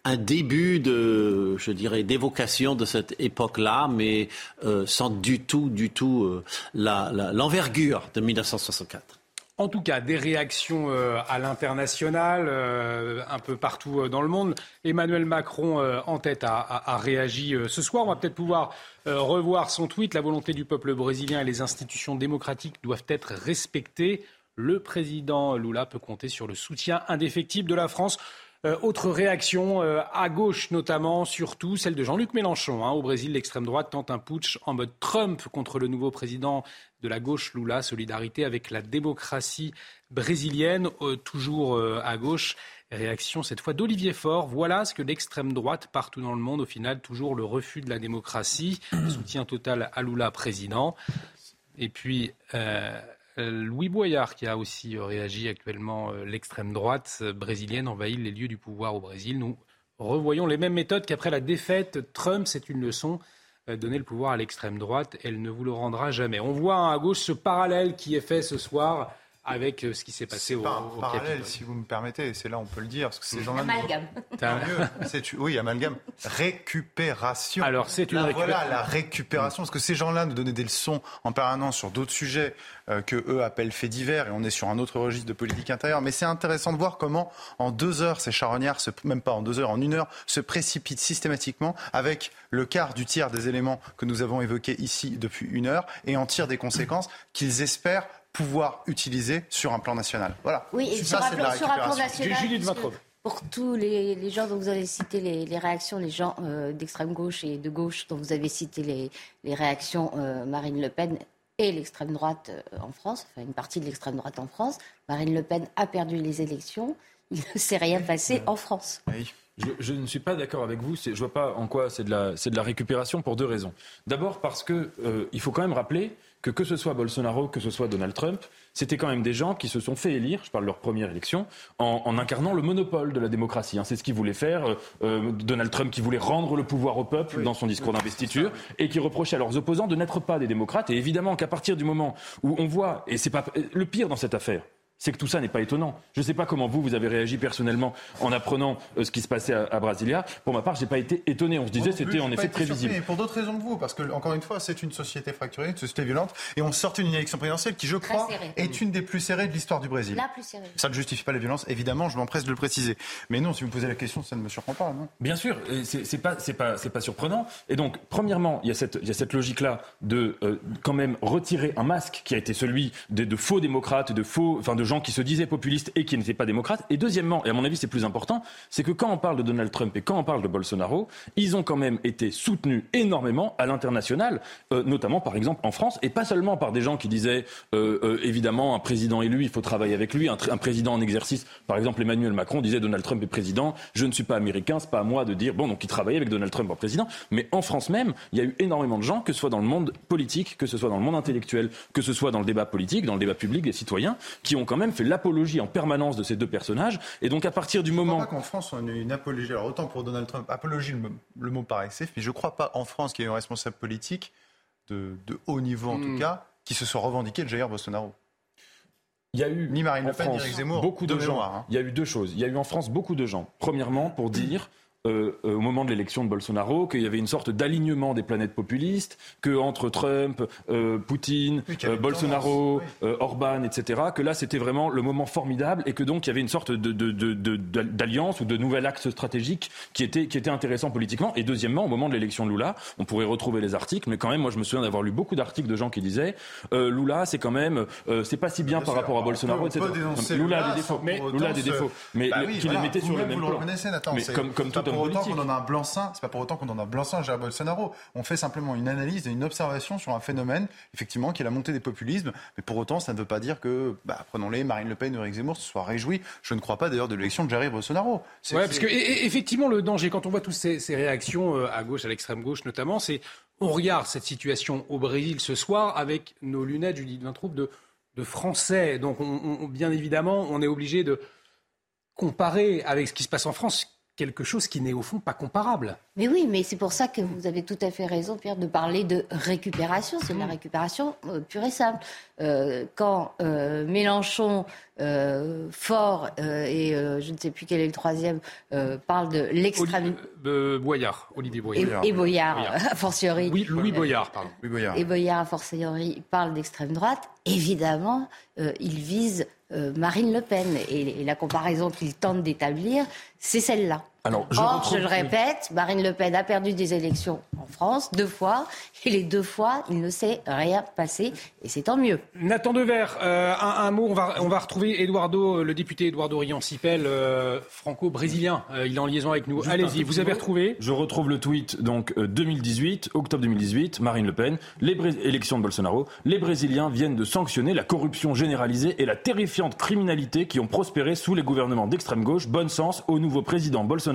un, début de, je dirais, d'évocation de cette époque-là, mais sans du tout, du tout l'envergure de 1964. En tout cas, des réactions euh, à l'international, euh, un peu partout euh, dans le monde. Emmanuel Macron, en tête, a, réagi ce soir. On va peut-être pouvoir revoir son tweet. La volonté du peuple brésilien et les institutions démocratiques doivent être respectées. Le président Lula peut compter sur le soutien indéfectible de la France. Autre réaction, à gauche notamment, surtout celle de Jean-Luc Mélenchon. Hein. Au Brésil, l'extrême droite tente un putsch en mode Trump contre le nouveau président de la gauche Lula, solidarité avec la démocratie brésilienne, euh, toujours euh, à gauche. Réaction cette fois d'Olivier Faure. Voilà ce que l'extrême droite partout dans le monde, au final, toujours le refus de la démocratie, soutien total à Lula président. Et puis euh, Louis Boyard qui a aussi réagi actuellement. L'extrême droite brésilienne envahit les lieux du pouvoir au Brésil. Nous revoyons les mêmes méthodes qu'après la défaite. Trump, c'est une leçon euh, donner le pouvoir à l'extrême droite. Elle ne vous le rendra jamais. On voit à gauche ce parallèle qui est fait ce soir avec euh, ce qui s'est passé au, pas un parallèle, si vous me permettez, c'est là on peut le dire, parce que ces gens-là... Amalgame. oui, amalgame. Récupération. Alors c'est une récupération. Voilà, la récupération, parce que ces gens-là nous donnaient des leçons en permanence sur d'autres sujets euh, que eux appellent faits divers, et on est sur un autre registre de politique intérieure. Mais c'est intéressant de voir comment, en deux heures, ces charognards, même pas en deux heures, en une heure, se précipitent systématiquement avec le quart du tiers des éléments que nous avons évoqués ici depuis une heure, et en tirent des conséquences qu'ils espèrent pouvoir utiliser sur un plan national. Voilà. Oui, et sur, un plan, national. Pour tous les, gens dont vous avez cité les, réactions, les gens euh, d'extrême gauche et de gauche dont vous avez cité les, réactions, euh, Marine Le Pen et l'extrême droite euh, en France, enfin une partie de l'extrême droite en France, Marine Le Pen a perdu les élections. Il ne s'est rien passé en France. Je, ne suis pas d'accord avec vous. Je ne vois pas en quoi c'est de, la, de la récupération pour deux raisons. D'abord parce qu'il il faut quand même rappeler que que ce soit Bolsonaro, que ce soit Donald Trump, c'était quand même des gens qui se sont fait élire, je parle de leur première élection, en, incarnant le monopole de la démocratie. Hein. C'est ce qu'ils voulaient faire. Euh, euh, Donald Trump qui voulait rendre le pouvoir au peuple dans son discours d'investiture et qui reprochait à leurs opposants de n'être pas des démocrates. Et évidemment qu'à partir du moment où on voit, et c'est pas le pire dans cette affaire, c'est que tout ça n'est pas étonnant. Je ne sais pas comment vous, vous avez réagi personnellement en apprenant euh, ce qui se passait à, Brasilia. Pour ma part, je n'ai pas été étonné. On se disait c'était en effet prévisible. pour d'autres raisons que vous, parce que, encore une fois, c'est une société fracturée, une société violente, et on sort d'une élection présidentielle qui, je crois, est une des plus serrées de l'histoire du Brésil. La plus serrée. Ça ne justifie pas la violence, évidemment, je m'empresse de le préciser. Mais non, si vous posez la question, ça ne me surprend pas. Non Bien sûr, c'est pas, pas, pas surprenant. Et donc, premièrement, il y a cette, il y a cette logique-là de euh, quand même retirer un masque qui a été celui de, de faux démocrates, de faux, enfin de gens qui se disaient populistes et qui n'étaient pas démocrates. Et deuxièmement, et à mon avis c'est plus important, c'est que quand on parle de Donald Trump et quand on parle de Bolsonaro, ils ont quand même été soutenus énormément à l'international, euh, notamment par exemple en France, et pas seulement par des gens qui disaient euh, euh, évidemment un président élu, il faut travailler avec lui, un, président en exercice, par exemple Emmanuel Macron disait Donald Trump est président, je ne suis pas américain, c'est pas à moi de dire bon donc il travaillait avec Donald Trump en président, mais en France même, il y a eu énormément de gens, que ce soit dans le monde politique, que ce soit dans le monde intellectuel, que ce soit dans le débat politique, dans le débat public des citoyens, qui ont quand même fait l'apologie en permanence de ces deux personnages. Et donc à partir du je moment... Je ne crois pas qu'en France on ait une apologie. Alors autant pour Donald Trump, apologie, le, mot paraît excessif, mais je ne crois pas en France qu'il y ait un responsable politique de, haut niveau en tout hmm. cas qui se soit revendiqué de Jair Bolsonaro. Il y a eu ni Marine en Le Pen, France, Zemmour, beaucoup de, de gens. mémoire, hein. Il y a eu deux choses. Il y a eu en France beaucoup de gens. Premièrement, pour dire euh, euh, au moment de l'élection de Bolsonaro qu'il y avait une sorte d'alignement des planètes populistes, que entre Trump, euh, Poutine, Oui, euh, Bolsonaro, tendance, euh, Orban, etc., que là c'était vraiment le moment formidable et que donc il y avait une sorte de, de- de- de- d'alliance ou de nouvel axe stratégique qui était, qui était intéressant politiquement. Et deuxièmement, au moment de l'élection de Lula, on pourrait retrouver les articles, mais quand même, moi je me souviens d'avoir lu beaucoup d'articles de gens qui disaient euh, Lula c'est quand même, euh, c'est pas si bien Bien par sûr, rapport à on Bolsonaro, etc. Lula a des défauts, mais Lula a des défauts, mais Bah oui, qui voilà. les mettait sur le même plan. Mais comme, comme tout pour autant qu'on en a un blanc-seing, c'est pas pour autant qu'on en a un blanc-seing à Jair Bolsonaro. On fait simplement une analyse et une observation sur un phénomène, effectivement, qui est la montée des populismes. Mais pour autant, ça ne veut pas dire que, bah, prenons-les, Marine Le Pen ou Éric Zemmour se soient réjouis. Je ne crois pas d'ailleurs de l'élection de Jair Bolsonaro. Ouais, parce que effectivement, le danger, quand on voit toutes ces, ces réactions euh, à gauche, à l'extrême gauche notamment, c'est on regarde cette situation au Brésil ce soir avec nos lunettes, Judith Vintraube, de, de français. Donc, on- on- bien évidemment, on est obligé de comparer avec ce qui se passe en France quelque chose qui n'est au fond pas comparable. Mais oui, mais c'est pour ça que vous avez tout à fait raison, Pierre, de parler de récupération. C'est de la récupération euh, pure et simple. Euh, quand euh, Mélenchon, euh, Fort euh, et euh, je ne sais plus quel est le troisième, euh, parlent de l'extrême... Oli- euh, Boyard, Olivier Et, Boyard. et Boyard, Boyard. a fortiori. Oui, Louis Boyard, pardon. Oui, Boyard. Et Boyard, a fortiori, parle d'extrême droite. Évidemment, euh, il vise euh, Marine Le Pen. Et, et la comparaison qu'il tente d'établir, c'est celle-là. Alors, je Or, retrouve- je le répète, Marine Le Pen a perdu des élections en France deux fois, et les deux fois, il ne s'est rien passé, et c'est tant mieux. Nathan Dever, euh, un, un mot, on va, on va retrouver Eduardo, euh, le député Eduardo Riancipel, euh, franco-brésilien. Euh, il est en liaison avec nous. Allez-y, vous avez retrouvé Je retrouve le tweet, donc euh, 2018, octobre 2018, Marine Le Pen, les Bré- élections de Bolsonaro. Les Brésiliens viennent de sanctionner la corruption généralisée et la terrifiante criminalité qui ont prospéré sous les gouvernements d'extrême gauche. Bon sens au nouveau président Bolsonaro.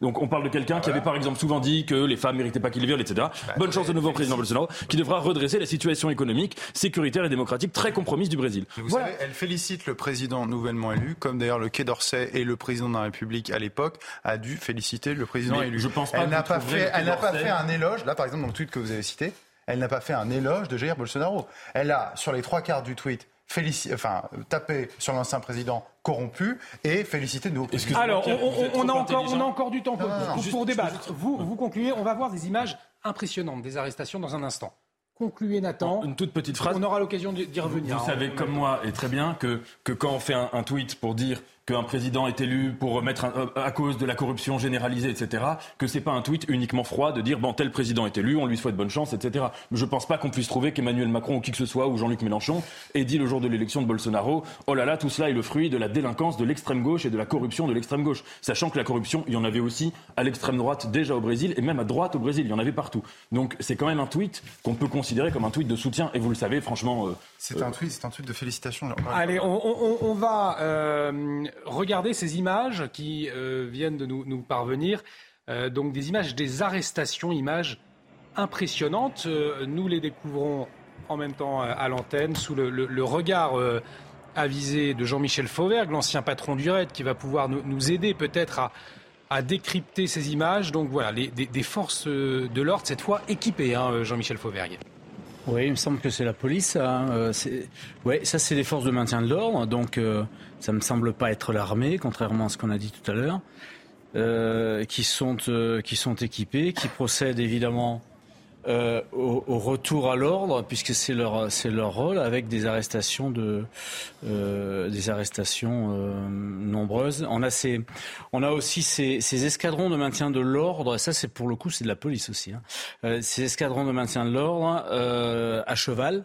Donc on parle de quelqu'un qui avait par exemple souvent dit que les femmes méritaient pas qu'il les viole, etc. Bonne chance au nouveau président Bolsonaro qui devra redresser la situation économique, sécuritaire et démocratique très compromise du Brésil. Vous Voilà. savez, elle félicite le président nouvellement élu, comme d'ailleurs le Quai d'Orsay et le président de la République à l'époque a dû féliciter le président Mais élu. je pense pas elle n'a pas fait, elle n'a pas fait un éloge. Là, par exemple, dans le tweet que vous avez cité, elle n'a pas fait un éloge de Jair Bolsonaro. Elle a, sur les trois quarts du tweet, félici- enfin, tapé sur l'ancien président corrompu et président. Excusez-moi, Alors, on, a encore, on a intelligent. encore du temps pour, Non, non, non. pour- Juste- pour juste- débattre. Vous, vous concluez, on va voir des images impressionnantes des arrestations dans un instant. Concluez, Nathan. Une toute petite phrase. On aura l'occasion d'y revenir. Vous savez comme moi et très bien que, que quand on fait un, un tweet pour dire qu'un président est élu pour remettre un- euh, à cause de la corruption généralisée, etc., que c'est pas un tweet uniquement froid de dire bon tel président est élu, on lui souhaite bonne chance, etc. Mais je pense pas qu'on puisse trouver qu'Emmanuel Macron ou qui que ce soit ou Jean-Luc Mélenchon ait dit le jour de l'élection de Bolsonaro oh là là tout cela est le fruit de la délinquance de l'extrême gauche et de la corruption de l'extrême gauche, sachant que la corruption il y en avait aussi à l'extrême droite déjà au Brésil et même à droite au Brésil, il y en avait partout. Donc c'est quand même un tweet qu'on peut considérer comme un tweet de soutien et vous le savez franchement. euh, C'est un tweet, c'est un tweet de félicitations. Allez, on, on- on va euh, regarder ces images qui euh, viennent de nous, parvenir. Euh, donc des images des arrestations, images impressionnantes. Euh, nous les découvrons en même temps à l'antenne sous le, regard avisé de Jean-Michel Fauvergue, l'ancien patron du RAID, qui va pouvoir nous, aider peut-être à, décrypter ces images. Donc voilà, des, forces de l'ordre, cette fois équipées, hein, Jean-Michel Fauvergue. Oui, il me semble que c'est la police. Hein. Euh, ouais, ça c'est les forces de maintien de l'ordre, donc euh, ça me semble pas être l'armée, contrairement à ce qu'on a dit tout à l'heure, euh, qui sont euh, qui sont équipés, qui procèdent évidemment euh, au, au retour à l'ordre, puisque c'est leur c'est leur rôle, avec des arrestations de euh, des arrestations euh, nombreuses. On a ces on a aussi ces, ces escadrons de maintien de l'ordre. Ça c'est pour le coup c'est de la police aussi. Hein. Euh, ces escadrons de maintien de l'ordre euh, à cheval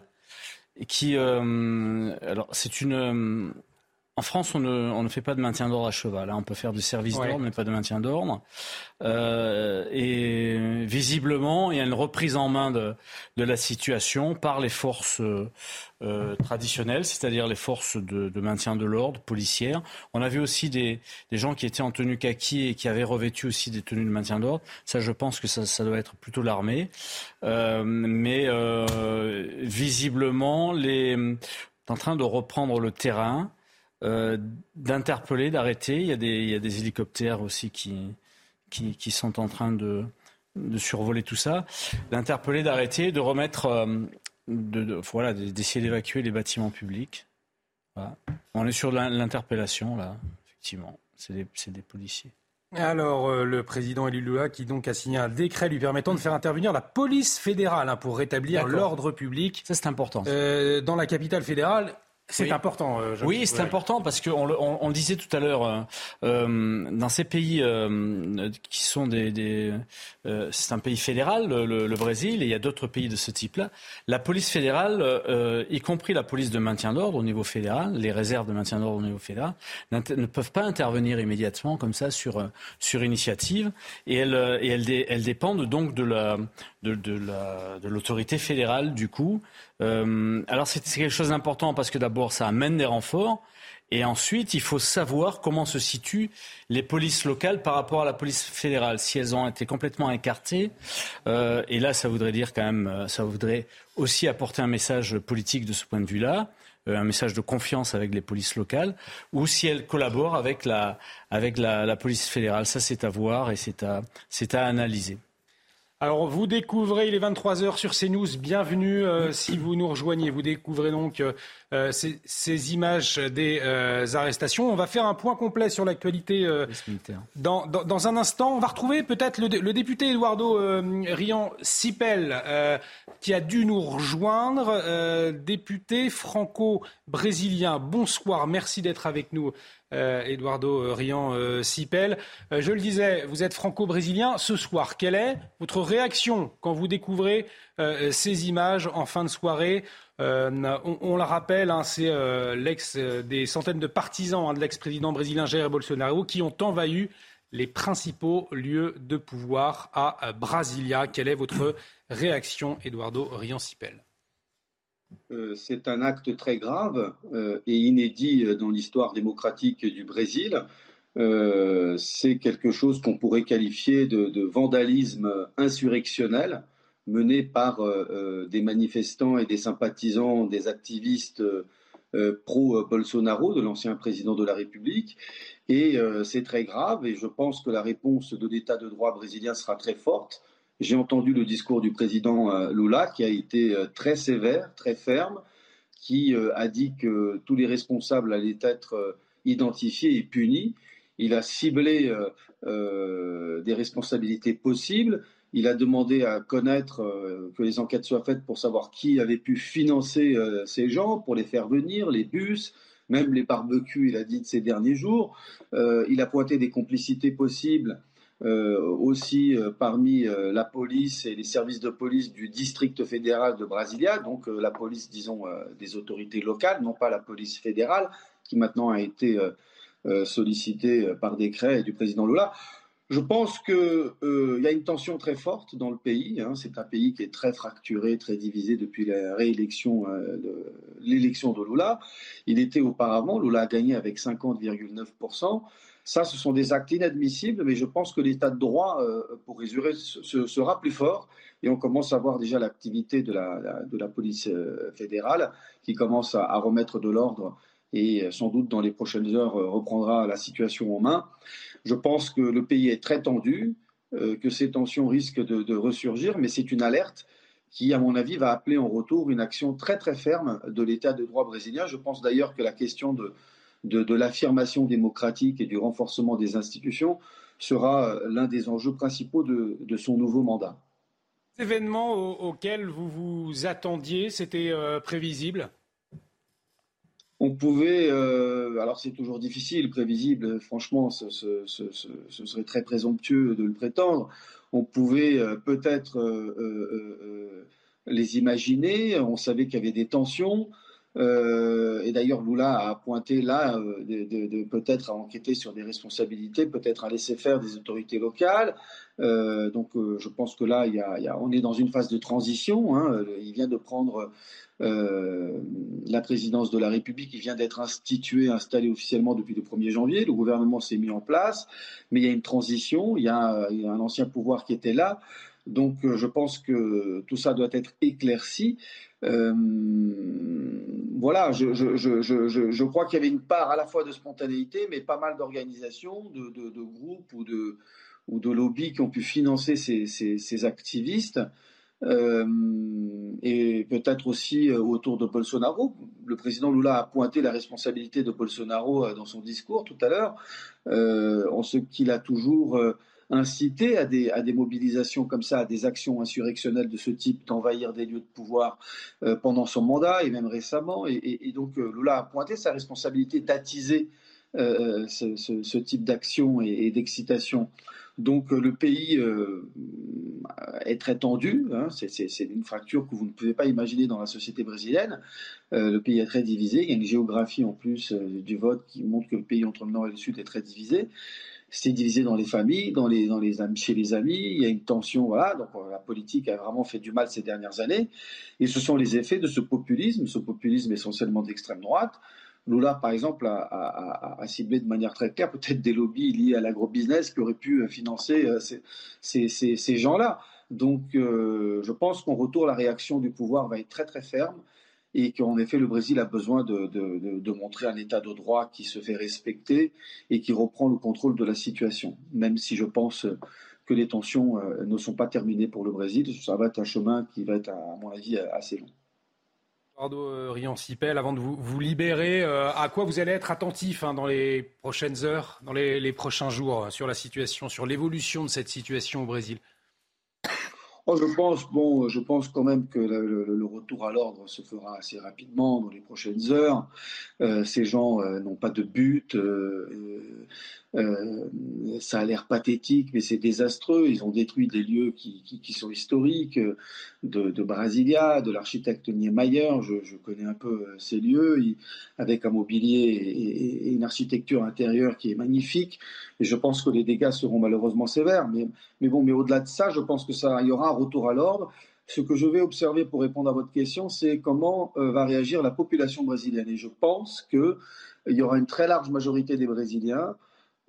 qui euh, alors c'est une en France, on ne, on ne fait pas de maintien d'ordre à cheval. hein. On peut faire du service Ouais. d'ordre, mais pas de maintien d'ordre. Euh, et visiblement, il y a une reprise en main de, de la situation par les forces euh, traditionnelles, c'est-à-dire les forces de, de maintien de l'ordre, policières. On a vu aussi des, des gens qui étaient en tenue kaki et qui avaient revêtu aussi des tenues de maintien d'ordre. Ça, je pense que ça, ça doit être plutôt l'armée. Euh, mais visiblement, les, est en train de reprendre le terrain euh, d'interpeller, d'arrêter. Il y, a des, il y a des hélicoptères aussi qui, qui, qui sont en train de, de survoler tout ça. D'interpeller, d'arrêter, de remettre, euh, de, voilà, d'essayer d'évacuer les bâtiments publics. On est sur l'interpellation, là, effectivement. C'est des, des, policiers. Alors, euh, le président Elilula qui donc a signé un décret lui permettant de faire intervenir la police fédérale hein, pour rétablir l'ordre public. Ça, c'est important. Euh, dans la capitale fédérale, c'est important. Euh, oui, c'est important parce qu'on le, on, le disait tout à l'heure, euh, euh dans ces pays euh, qui sont des, des euh, c'est un pays fédéral, le, le, Brésil, et il y a d'autres pays de ce type-là. La police fédérale, y compris la police de maintien d'ordre au niveau fédéral, les réserves de maintien d'ordre au niveau fédéral, ne peuvent pas intervenir immédiatement comme ça sur sur initiative, et elles et elles, elles dépendent donc de la de, l'autorité fédérale du coup. Euh, alors c'est quelque chose d'important parce que d'abord ça amène des renforts et ensuite il faut savoir comment se situent les polices locales par rapport à la police fédérale. Si elles ont été complètement écartées, euh, et là ça voudrait dire quand même, euh, ça voudrait aussi apporter un message politique de ce point de vue-là un message de confiance avec les polices locales, ou si elles collaborent avec la, avec la, la police fédérale. Ça, c'est à voir et c'est à, c'est à analyser. Alors vous découvrez, il est 23h sur CNews, bienvenue euh, si vous nous rejoignez. Vous découvrez donc euh, euh, ces, images des arrestations. On va faire un point complet sur l'actualité dans, dans, un instant. On va retrouver peut-être le, député Eduardo Rian Sipel qui a dû nous rejoindre. député franco-brésilien, bonsoir, merci d'être avec nous Eduardo euh, Rian euh, Sipel. je le disais, vous êtes franco-brésilien. Ce soir, quelle est votre réaction quand vous découvrez ces images en fin de soirée? On, la rappelle, hein, c'est l'ex des centaines de partisans hein, de l'ex-président brésilien Jair Bolsonaro qui ont envahi les principaux lieux de pouvoir à Brasilia. Quelle est votre réaction, Eduardo Rian Sipel euh, c'est un acte très grave euh, et inédit euh, dans l'histoire démocratique du Brésil. c'est quelque chose qu'on pourrait qualifier de, vandalisme insurrectionnel mené par des manifestants et des sympathisants, des activistes pro-Bolsonaro, de l'ancien président de la République. Et c'est très grave et je pense que la réponse de l'État de droit brésilien sera très forte j'ai entendu le discours du président euh, Lula qui a été euh, très sévère, très ferme, qui euh, a dit que tous les responsables allaient être identifiés et punis. Il a ciblé des responsabilités possibles. Il a demandé à connaître que les enquêtes soient faites pour savoir qui avait pu financer ces gens, pour les faire venir, les bus, même les barbecues, il a dit de ces derniers jours. il a pointé des complicités possibles aussi euh, parmi euh, la police et les services de police du district fédéral de Brasilia, donc la police, disons, des autorités locales, non pas la police fédérale, qui maintenant a été sollicitée par décret du président Lula. Je pense qu'il y a une tension très forte dans le pays. Hein. C'est un pays qui est très fracturé, très divisé depuis la réélection, l'élection de Lula. Il était auparavant, Lula a gagné avec 50,9%. Ça, ce sont des actes inadmissibles, mais je pense que l'état de droit, euh, pour résurer, sera plus fort. Et on commence à voir déjà l'activité de la, police euh, fédérale qui commence à, remettre de l'ordre et euh, sans doute dans les prochaines heures reprendra la situation en main. Je pense que le pays est très tendu, que ces tensions risquent de ressurgir, mais c'est une alerte qui, à mon avis, va appeler en retour une action très très ferme de l'état de droit brésilien. Je pense d'ailleurs que la question de, de, l'affirmation démocratique et du renforcement des institutions sera euh, l'un des enjeux principaux de, son nouveau mandat. Événement auquel vous vous attendiez, c'était euh, prévisible? On pouvait, euh, alors c'est toujours difficile, prévisible, franchement, ce, serait très présomptueux de le prétendre. On pouvait peut-être les imaginer, on savait qu'il y avait des tensions, euh, et d'ailleurs, Lula a pointé là euh, de, peut-être à enquêter sur des responsabilités, peut-être à laisser faire des autorités locales. Euh, donc, je pense que là, y a, on est dans une phase de transition. Hein. Il vient de prendre la présidence de la République, il vient d'être institué, installé officiellement depuis le 1er janvier. Le gouvernement s'est mis en place, mais il y a une transition. Il y a un ancien pouvoir qui était là. Donc, je pense que tout ça doit être éclairci. Euh, voilà, je, crois qu'il y avait une part à la fois de spontanéité, mais pas mal d'organisations, de, groupes ou de, ou de lobbies qui ont pu financer ces, activistes. et peut-être aussi autour de Bolsonaro. Le président Lula a pointé la responsabilité de Bolsonaro dans son discours tout à l'heure, en ce qu'il a toujours des, à des mobilisations comme ça, à des actions insurrectionnelles de ce type, d'envahir des lieux de pouvoir euh, pendant son mandat et même récemment. Et, donc euh, Lula a pointé sa responsabilité d'attiser euh, ce, type d'action et, d'excitation. Donc le pays est très tendu, hein. c'est une fracture que vous ne pouvez pas imaginer dans la société brésilienne. le pays est très divisé, il y a une géographie en plus du vote qui montre que le pays entre le nord et le sud est très divisé c'est divisé dans les familles, dans les, chez les amis, il y a une tension, voilà, donc euh, la politique a vraiment fait du mal ces dernières années, et ce sont les effets de ce populisme, ce populisme essentiellement d'extrême droite. Lula, par exemple, a, ciblé de manière très claire peut-être des lobbies liés à l'agrobusiness qui auraient pu euh, financer euh, ces, ces, ces, gens-là. Donc, je pense qu'en retour, la réaction du pouvoir va être très très ferme et qu'en effet le Brésil a besoin de, montrer un état de droit qui se fait respecter et qui reprend le contrôle de la situation, même si je pense que les tensions euh, ne sont pas terminées pour le Brésil, ça va être un chemin qui va être à mon avis assez long. Eduardo euh, Rian-Sipel, avant de vous, vous libérer, euh, à quoi vous allez être attentif hein, dans les prochaines heures, dans les prochains jours, sur la situation, sur l'évolution de cette situation au Brésil? Oh, je pense, bon, je pense quand même que le, retour à l'ordre se fera assez rapidement dans les prochaines heures. Euh, ces gens euh, n'ont pas de but. Euh, ça a l'air pathétique, mais c'est désastreux. Ils ont détruit des lieux qui, sont historiques, de, Brasilia, de l'architecte Niemeyer. Je, je, connais un peu ces lieux, avec un mobilier et, une architecture intérieure qui est magnifique. Et je pense que les dégâts seront malheureusement sévères. Mais, bon, mais au-delà de ça, je pense que ça, y aura un retour à l'ordre. Ce que je vais observer pour répondre à votre question, c'est comment euh, va réagir la population brésilienne. Et je pense qu'il y aura une très large majorité des Brésiliens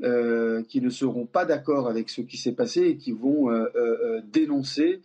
euh, qui ne seront pas d'accord avec ce qui s'est passé et qui vont euh, dénoncer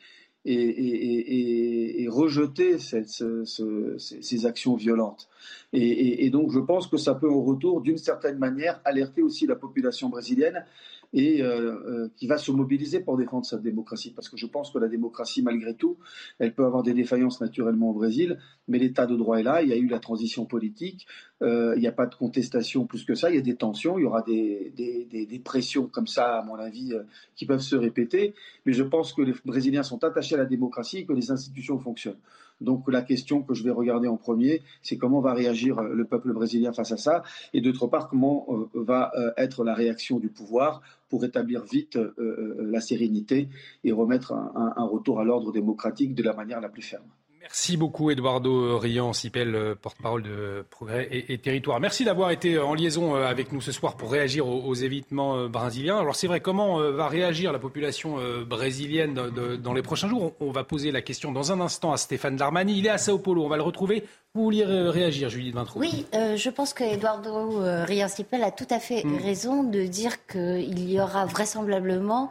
et, rejeter ces, actions violentes. Et, donc je pense que ça peut en retour, d'une certaine manière, alerter aussi la population brésilienne et euh, euh, qui va se mobiliser pour défendre sa démocratie. Parce que je pense que la démocratie, malgré tout, elle peut avoir des défaillances naturellement au Brésil, mais l'état de droit est là, il y a eu la transition politique, euh, il n'y a pas de contestation plus que ça, il y a des tensions, il y aura des, des, pressions comme ça, à mon avis, qui peuvent se répéter, mais je pense que les Brésiliens sont attachés à la démocratie et que les institutions fonctionnent. Donc la question que je vais regarder en premier, c'est comment va réagir le peuple brésilien face à ça, et d'autre part, comment va être la réaction du pouvoir pour rétablir vite euh, euh, la sérénité et remettre un, retour à l'ordre démocratique de la manière la plus ferme. Merci beaucoup, Eduardo Rian, Sipel, euh, porte-parole de Progrès et, Territoire. Merci d'avoir été en liaison avec nous ce soir pour réagir aux, évitements brésiliens. Alors, c'est vrai, comment va réagir la population brésilienne dans les prochains jours? On, va poser la question dans un instant à Stéphane Darmani. Il est à Sao Paulo. On va le retrouver vous vouliez réagir, Judith Vintraud? Oui, euh, je pense qu'Eduardo euh, Riancipel a tout à fait mm. raison de dire qu'il y aura vraisemblablement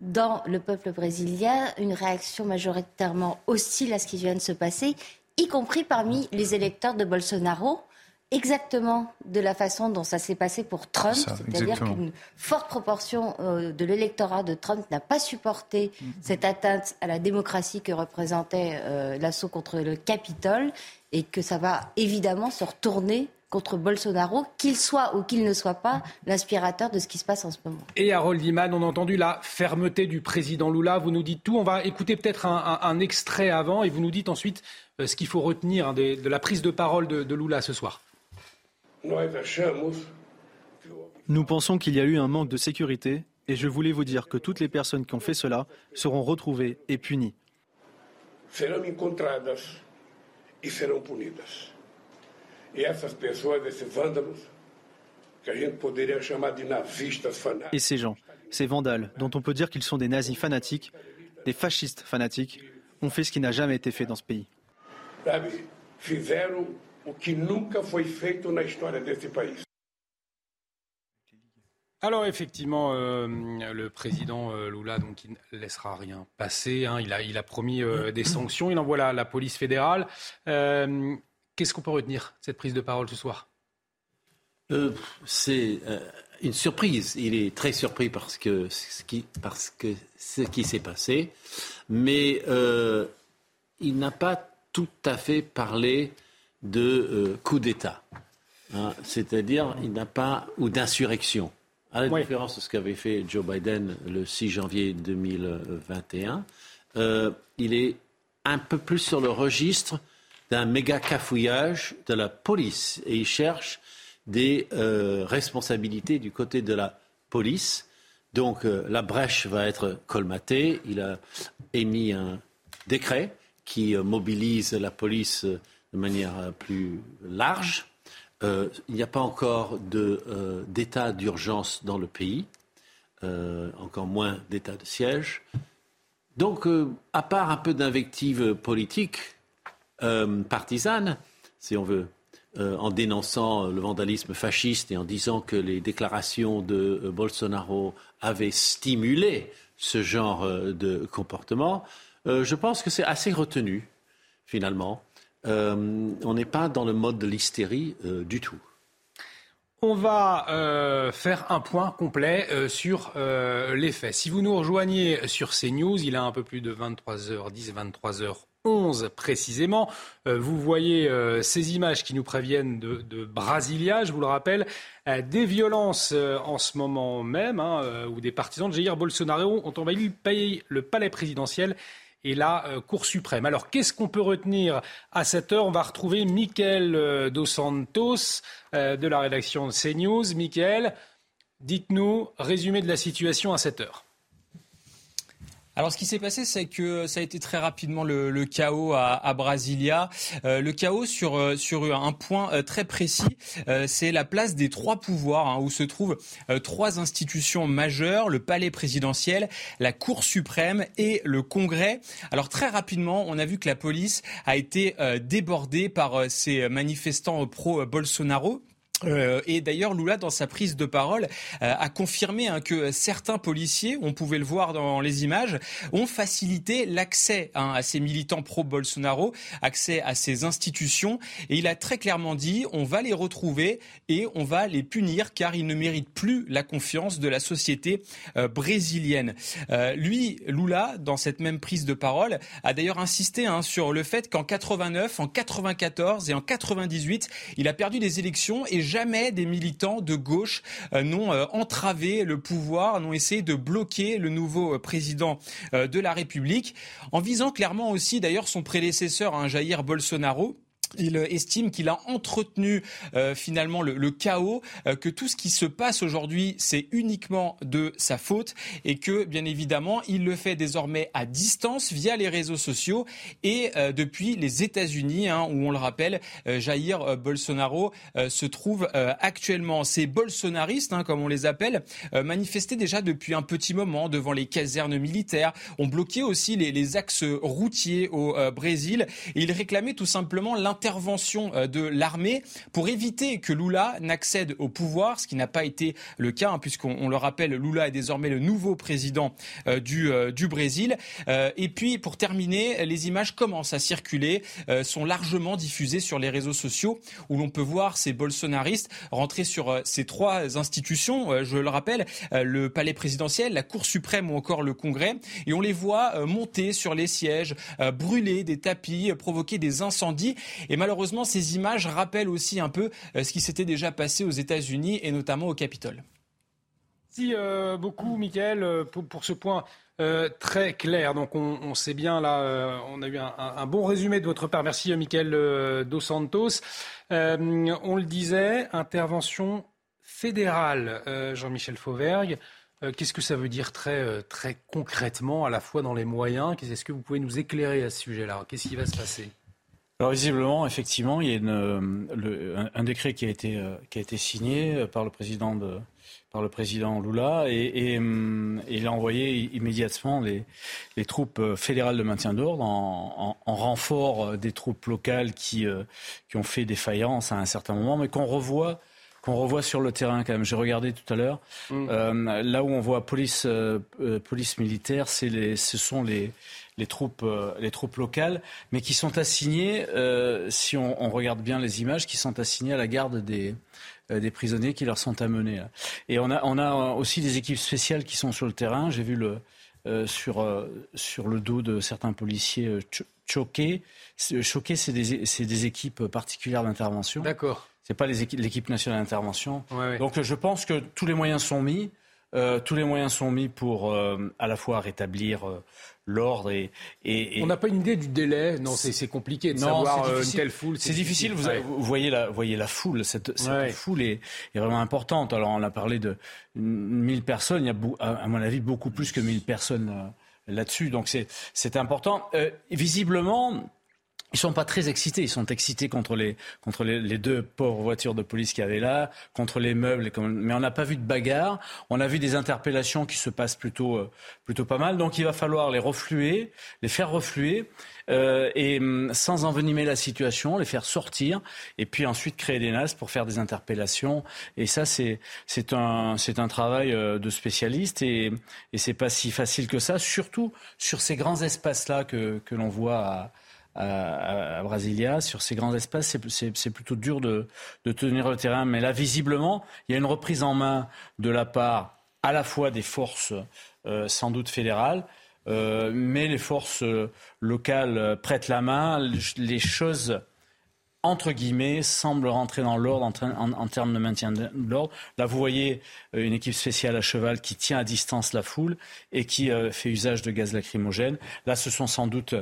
dans le peuple brésilien une réaction majoritairement hostile à ce qui vient de se passer, y compris parmi les électeurs de Bolsonaro, exactement de la façon dont ça s'est passé pour Trump, c'est-à-dire qu'une forte proportion euh, de l'électorat de Trump n'a pas supporté cette atteinte à la démocratie que représentait l'assaut contre le Capitole et que ça va évidemment se retourner contre Bolsonaro, qu'il soit ou qu'il ne soit pas l'inspirateur de ce qui se passe en ce moment. Et Harold Iman, on a entendu la fermeté du président Lula. Vous nous dites tout. On va écouter peut-être un, extrait avant et vous nous dites ensuite euh, ce qu'il faut retenir hein, de, la prise de parole de, de Lula ce soir. Nous pensons qu'il y a eu un manque de sécurité et je voulais vous dire que toutes les personnes qui ont fait cela seront retrouvées et punies e serão punidas. E essas pessoas, esses vândalos, que a gente poderia chamar de nazistas fanáticos. Et ces gens, ces vandales, dont on peut dire qu'ils sont des nazis fanatiques, des fascistes fanatiques, ont fait ce qui n'a jamais été fait dans ce pays. Sabe, fizeram o que nunca foi feito na história desse país. Alors effectivement, euh, le président euh, Lula donc il ne laissera rien passer. Hein. Il, a, il a promis euh, des sanctions. Il envoie la, la police fédérale. Qu'est-ce qu'on peut retenir de cette prise de parole ce soir? C'est une surprise. Il est très surpris parce que ce qui, parce que ce qui s'est passé, mais euh, il n'a pas tout à fait parlé de euh, coup d'État. Hein. C'est-à-dire, il n'a pas, ou d'insurrection. À la différence de ce qu'avait fait Joe Biden le 6 janvier 2021, euh, il est un peu plus sur le registre d'un méga cafouillage de la police et il cherche des euh, responsabilités du côté de la police. Donc euh, la brèche va être colmatée. Il a émis un décret qui euh, mobilise la police de manière plus large. il n'y a pas encore d'état d'urgence dans le pays, encore moins d'état de siège. Donc, à part un peu d'invective politique partisane, si on veut, euh, en dénonçant le vandalisme fasciste et en disant que les déclarations de euh, Bolsonaro avaient stimulé ce genre euh, de comportement, je pense que c'est assez retenu, finalement. on n'est pas dans le mode de l'hystérie du tout. On va faire un point complet sur les faits. Si vous nous rejoignez sur CNews, il est un peu plus de 23h10, 23h 11 précisément. Euh, vous voyez euh, ces images qui nous préviennent de, Brasilia, je vous le rappelle, euh, des violences en ce moment même, hein, où des partisans de Jair Bolsonaro ont envahi le palais présidentiel et la Cour suprême. Alors, qu'est-ce qu'on peut retenir à cette heure? On va retrouver Michael Dos Santos de la rédaction de CNews. Michael, dites-nous, résumé de la situation à cette heure. Alors, ce qui s'est passé, c'est que ça a été très rapidement le, chaos à, Brasilia. Euh, le chaos sur, euh, sur un point euh, très précis, c'est la place des trois pouvoirs, hein, où se trouvent trois institutions majeures, le palais présidentiel, la Cour suprême et le Congrès. Alors, très rapidement, on a vu que la police a été débordée par ces manifestants pro-Bolsonaro euh, et d'ailleurs, Lula, dans sa prise de parole, euh, a confirmé hein, que certains policiers, on pouvait le voir dans les images, ont facilité l'accès hein, à ces militants pro-Bolsonaro, accès à ces institutions. Et il a très clairement dit, on va les retrouver et on va les punir car ils ne méritent plus la confiance de la société euh, brésilienne. lui, Lula, dans cette même prise de parole, a d'ailleurs insisté hein, sur le fait qu'en 89, en 94 et en 98, il a perdu des élections et jamais des militants de gauche euh, n'ont euh, entravé le pouvoir, n'ont essayé de bloquer le nouveau euh, président de la République, en visant clairement aussi d'ailleurs son prédécesseur, hein, Jair Bolsonaro il euh, estime qu'il a entretenu euh, finalement le, chaos, euh, que tout ce qui se passe aujourd'hui, c'est uniquement de sa faute et que bien évidemment, il le fait désormais à distance via les réseaux sociaux et depuis les États-Unis, hein, où on le rappelle, Jair Bolsonaro se trouve actuellement. Ces bolsonaristes, hein, comme on les appelle, manifestaient déjà depuis un petit moment devant les casernes militaires, ont bloqué aussi les, les axes routiers au Brésil et ils réclamaient tout simplement intervention euh, de l'armée pour éviter que Lula n'accède au pouvoir, ce qui n'a pas été le cas, hein, puisqu'on le rappelle, Lula est désormais le nouveau président euh, du, euh, du Brésil. et puis, pour terminer, les images commencent à circuler, sont largement diffusées sur les réseaux sociaux, où l'on peut voir ces bolsonaristes rentrer sur ces trois institutions, je le rappelle, le palais présidentiel, la Cour suprême ou encore le Congrès, et on les voit monter sur les sièges, brûler des tapis, provoquer des incendies. Et malheureusement, ces images rappellent aussi un peu euh, ce qui s'était déjà passé aux États-Unis et notamment au Capitole. Merci euh, beaucoup, Michael, euh, pour, ce point très clair. Donc, on, sait bien là, on a eu un, bon résumé de votre part. Merci, Michael Dos Santos. on le disait, intervention fédérale, Jean-Michel Fauvergue. Qu'est-ce que ça veut dire très, très concrètement, à la fois dans les moyens? Est-ce que vous pouvez nous éclairer à ce sujet-là? Qu'est-ce qui va se passer? Alors visiblement, effectivement, il y a une, un, décret qui a été euh, qui a été signé euh, par le président de par le président Lula et, et, hum, il a envoyé immédiatement les, les troupes euh, fédérales de maintien d'ordre en, en, en, renfort des troupes locales qui qui ont fait défaillance à un certain moment, mais qu'on revoit qu'on revoit sur le terrain quand même. J'ai regardé tout à l'heure. Mmh. Euh, là où on voit police, euh, police militaire, c'est les, ce sont les, les troupes, euh, les troupes locales, mais qui sont assignées, euh, si on, on, regarde bien les images, qui sont assignées à la garde des, des prisonniers qui leur sont amenés. Et on a, on a aussi des équipes spéciales qui sont sur le terrain. J'ai vu le, sur, sur le dos de certains policiers choqués. Choqués, c'est des, des équipes particulières d'intervention. D'accord. C'est pas l'équipe nationale d'intervention. Donc je pense que tous les moyens sont mis. Euh, tous les moyens sont mis pour euh, à la fois rétablir euh, l'ordre et, et, On n'a pas une idée du délai. Non, c'est compliqué de savoir une telle foule. C'est difficile. Vous, vous, voyez la, voyez la foule. Cette, cette foule est, est, vraiment importante. Alors on a parlé de 1000 personnes. Il y a à mon avis beaucoup plus que 1000 personnes là-dessus. Donc c'est important. visiblement ils sont pas très excités. Ils sont excités contre les, contre les, deux pauvres voitures de police qu'il y avait là, contre les meubles. Mais on n'a pas vu de bagarre. On a vu des interpellations qui se passent plutôt, euh, plutôt pas mal. Donc il va falloir les refluer, les faire refluer. Euh, et hum, sans envenimer la situation, les faire sortir, et puis ensuite créer des NAS pour faire des interpellations. Et ça, c'est c'est un c'est un travail euh, de spécialiste, et et c'est pas si facile que ça, surtout sur ces grands espaces là que que l'on voit à à, Brasilia, sur ces grands espaces, c'est plutôt dur de, tenir le terrain. Mais là, visiblement, il y a une reprise en main de la part à la fois des forces euh, sans doute fédérales, euh, mais les forces euh, locales prêtent la main. Les choses entre guillemets, semble rentrer dans l'ordre en, termes de maintien de l'ordre. Là, vous voyez euh, une équipe spéciale à cheval qui tient à distance la foule et qui euh, fait usage de gaz lacrymogène. Là, ce sont sans doute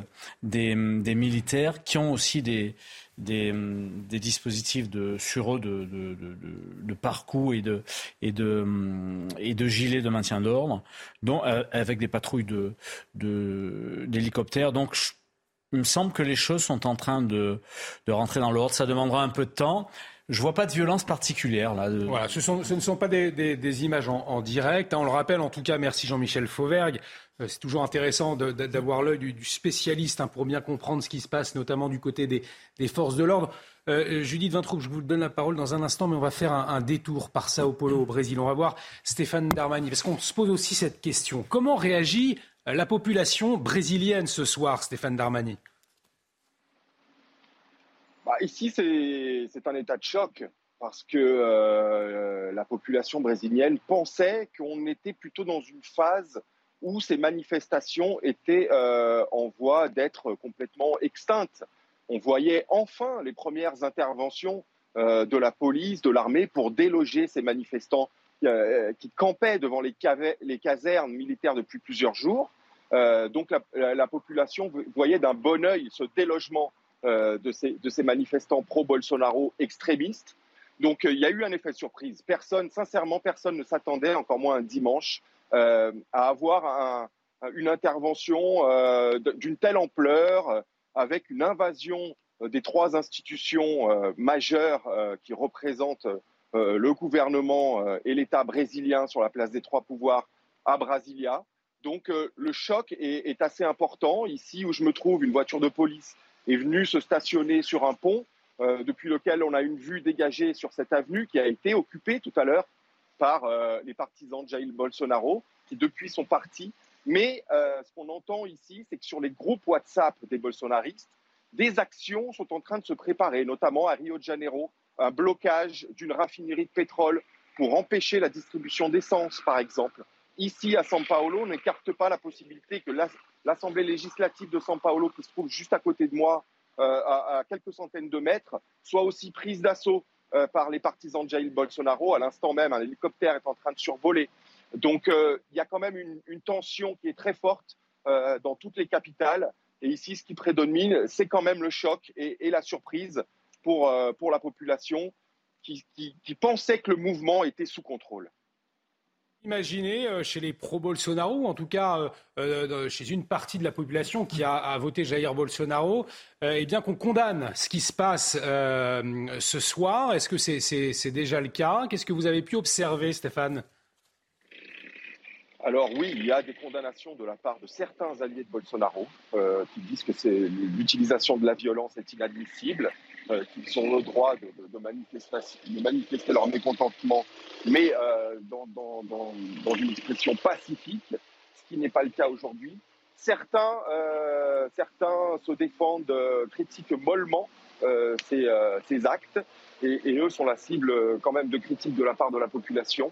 des, militaires qui ont aussi des, des, dispositifs de, sur eux de, de, de, parcours et de, et, de, et de gilets de maintien d'ordre, euh, avec des patrouilles d'hélicoptères. Donc, il me semble que les choses sont en train de, rentrer dans l'ordre. Ça demandera un peu de temps. Je vois pas de violence particulière là. Voilà, ce, ne sont pas des, images en, direct. On le rappelle, en tout cas, merci Jean-Michel Fauvergue. Euh, c'est toujours intéressant d'avoir l'œil du, spécialiste hein, pour bien comprendre ce qui se passe, notamment du côté des, forces de l'ordre. Euh, Judith Vintraud, je vous donne la parole dans un instant, mais on va faire un, un, détour par Sao Paulo au Brésil. On va voir Stéphane Darmani, parce qu'on se pose aussi cette question. Comment réagit la population brésilienne ce soir, Stéphane Darmani bah, Ici, c'est un état de choc parce que euh, la population brésilienne pensait qu'on était plutôt dans une phase où ces manifestations étaient euh, en voie d'être complètement extinctes. On voyait enfin les premières interventions euh, de la police, de l'armée pour déloger ces manifestants qui campaient devant les, casernes militaires depuis plusieurs jours. Euh, donc la, population voyait d'un bon œil ce délogement euh, de, ces, manifestants pro-Bolsonaro extrémistes. Donc il y a eu un effet surprise. Personne, sincèrement, personne ne s'attendait, encore moins un dimanche, à avoir une intervention d'une telle ampleur, avec une invasion des trois institutions majeures qui représentent euh, le gouvernement euh, et l'État brésilien sur la place des trois pouvoirs à Brasilia. Donc euh, le choc est, assez important. Ici où je me trouve, une voiture de police est venue se stationner sur un pont depuis lequel on a une vue dégagée sur cette avenue qui a été occupée tout à l'heure par les partisans de Jair Bolsonaro qui depuis sont partis. Mais ce qu'on entend ici, c'est que sur les groupes WhatsApp des bolsonaristes, des actions sont en train de se préparer, notamment à Rio de Janeiro, un blocage d'une raffinerie de pétrole pour empêcher la distribution d'essence, par exemple. Ici, à São Paulo, n'écarte pas la possibilité que l'Assemblée législative de São Paulo, qui se trouve juste à côté de moi, euh, à, quelques centaines de mètres, soit aussi prise d'assaut euh, par les partisans de Jair Bolsonaro. À l'instant même, un hélicoptère est en train de survoler. Donc, euh, il y a quand même une, tension qui est très forte dans toutes les capitales. Et ici, ce qui prédomine, c'est quand même le choc et la surprise pour, pour la population qui, pensait que le mouvement était sous contrôle. Imaginez euh, chez les pro-Bolsonaro, en tout cas euh, chez une partie de la population qui a, voté Jair Bolsonaro, eh bien qu'on condamne ce qui se passe ce soir. Est-ce que c'est déjà le cas? Qu'est-ce que vous avez pu observer, Stéphane? Alors oui, il y a des condamnations de la part de certains alliés de Bolsonaro qui disent que l'utilisation de la violence est inadmissible. Euh, qu'ils ont le droit de, manifester, leur mécontentement, mais euh, dans, une expression pacifique, ce qui n'est pas le cas aujourd'hui. certains, certains se défendent, critiquent mollement ces, ces, actes, et, et, eux sont la cible quand même de critiques de la part de la population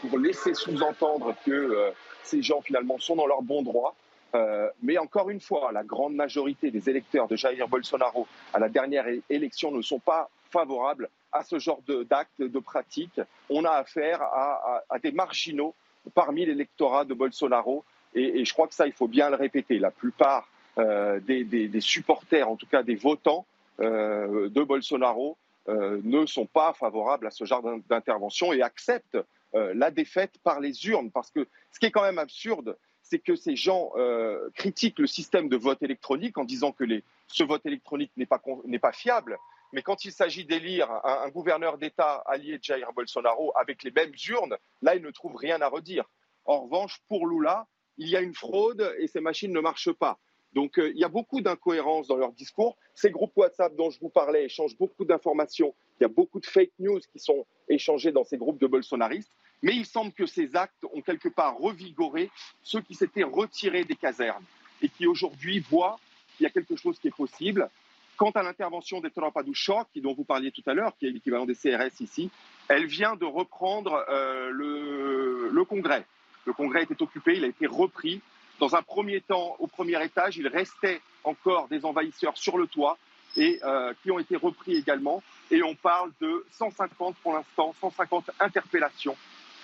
pour laisser sous-entendre que ces gens finalement sont dans leur bon droit. Euh, mais encore une fois, la grande majorité des électeurs de Jair Bolsonaro à la dernière élection ne sont pas favorables à ce genre d'actes, de, pratiques. On a affaire à, des marginaux parmi l'électorat de Bolsonaro. Et, je crois que ça, il faut bien le répéter. La plupart euh, des, supporters, en tout cas des votants euh, de Bolsonaro, ne sont pas favorables à ce genre d'intervention et acceptent la défaite par les urnes. Parce que ce qui est quand même absurde, c'est que ces gens euh, critiquent le système de vote électronique en disant que ce vote électronique n'est pas, fiable. Mais quand il s'agit d'élire un, un, gouverneur d'État allié de Jair Bolsonaro avec les mêmes urnes, là, ils ne trouvent rien à redire. En revanche, pour Lula, il y a une fraude et ces machines ne marchent pas. Donc euh, il y a beaucoup d'incohérences dans leur discours. Ces groupes WhatsApp dont je vous parlais échangent beaucoup d'informations. Il y a beaucoup de fake news qui sont échangées dans ces groupes de bolsonaristes. Mais il semble que ces actes ont quelque part revigoré ceux qui s'étaient retirés des casernes et qui aujourd'hui voient qu'il y a quelque chose qui est possible. Quant à l'intervention des Tropa du Choc, dont vous parliez tout à l'heure, qui est l'équivalent des CRS ici, elle vient de reprendre euh, le, le Congrès. Le Congrès était occupé, il a été repris. Dans un premier temps, au premier étage, il restait encore des envahisseurs sur le toit et euh, qui ont été repris également. Et on parle de 150 pour l'instant, 150 interpellations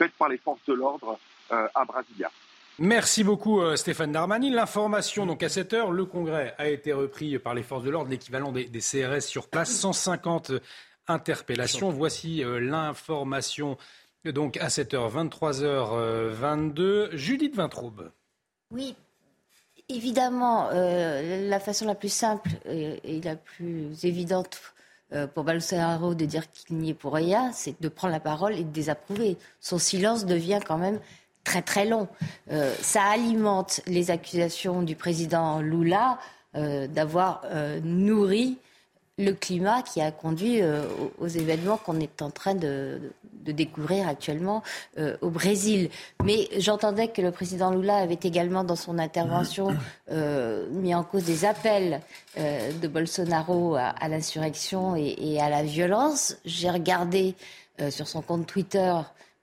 faites par les forces de l'ordre euh, à Brasilia. Merci beaucoup euh, Stéphane Darmani. L'information, donc à 7 heures, le Congrès a été repris par les forces de l'ordre, l'équivalent des, des, CRS sur place, 150 interpellations. Voici euh, l'information donc à 7h, 23h22. Judith Vintraube. Oui, évidemment, euh, la façon la plus simple et, et la plus évidente pour Bolsonaro de dire qu'il n'y est pour rien, c'est de prendre la parole et de désapprouver. Son silence devient quand même très très long. Euh, ça alimente les accusations du président Lula euh, d'avoir euh, nourri le climat qui a conduit euh, aux, aux, événements qu'on est en train de, de découvrir actuellement euh, au Brésil. Mais j'entendais que le président Lula avait également dans son intervention euh, mis en cause des appels de Bolsonaro à, à l'insurrection et, et, à la violence. J'ai regardé sur son compte Twitter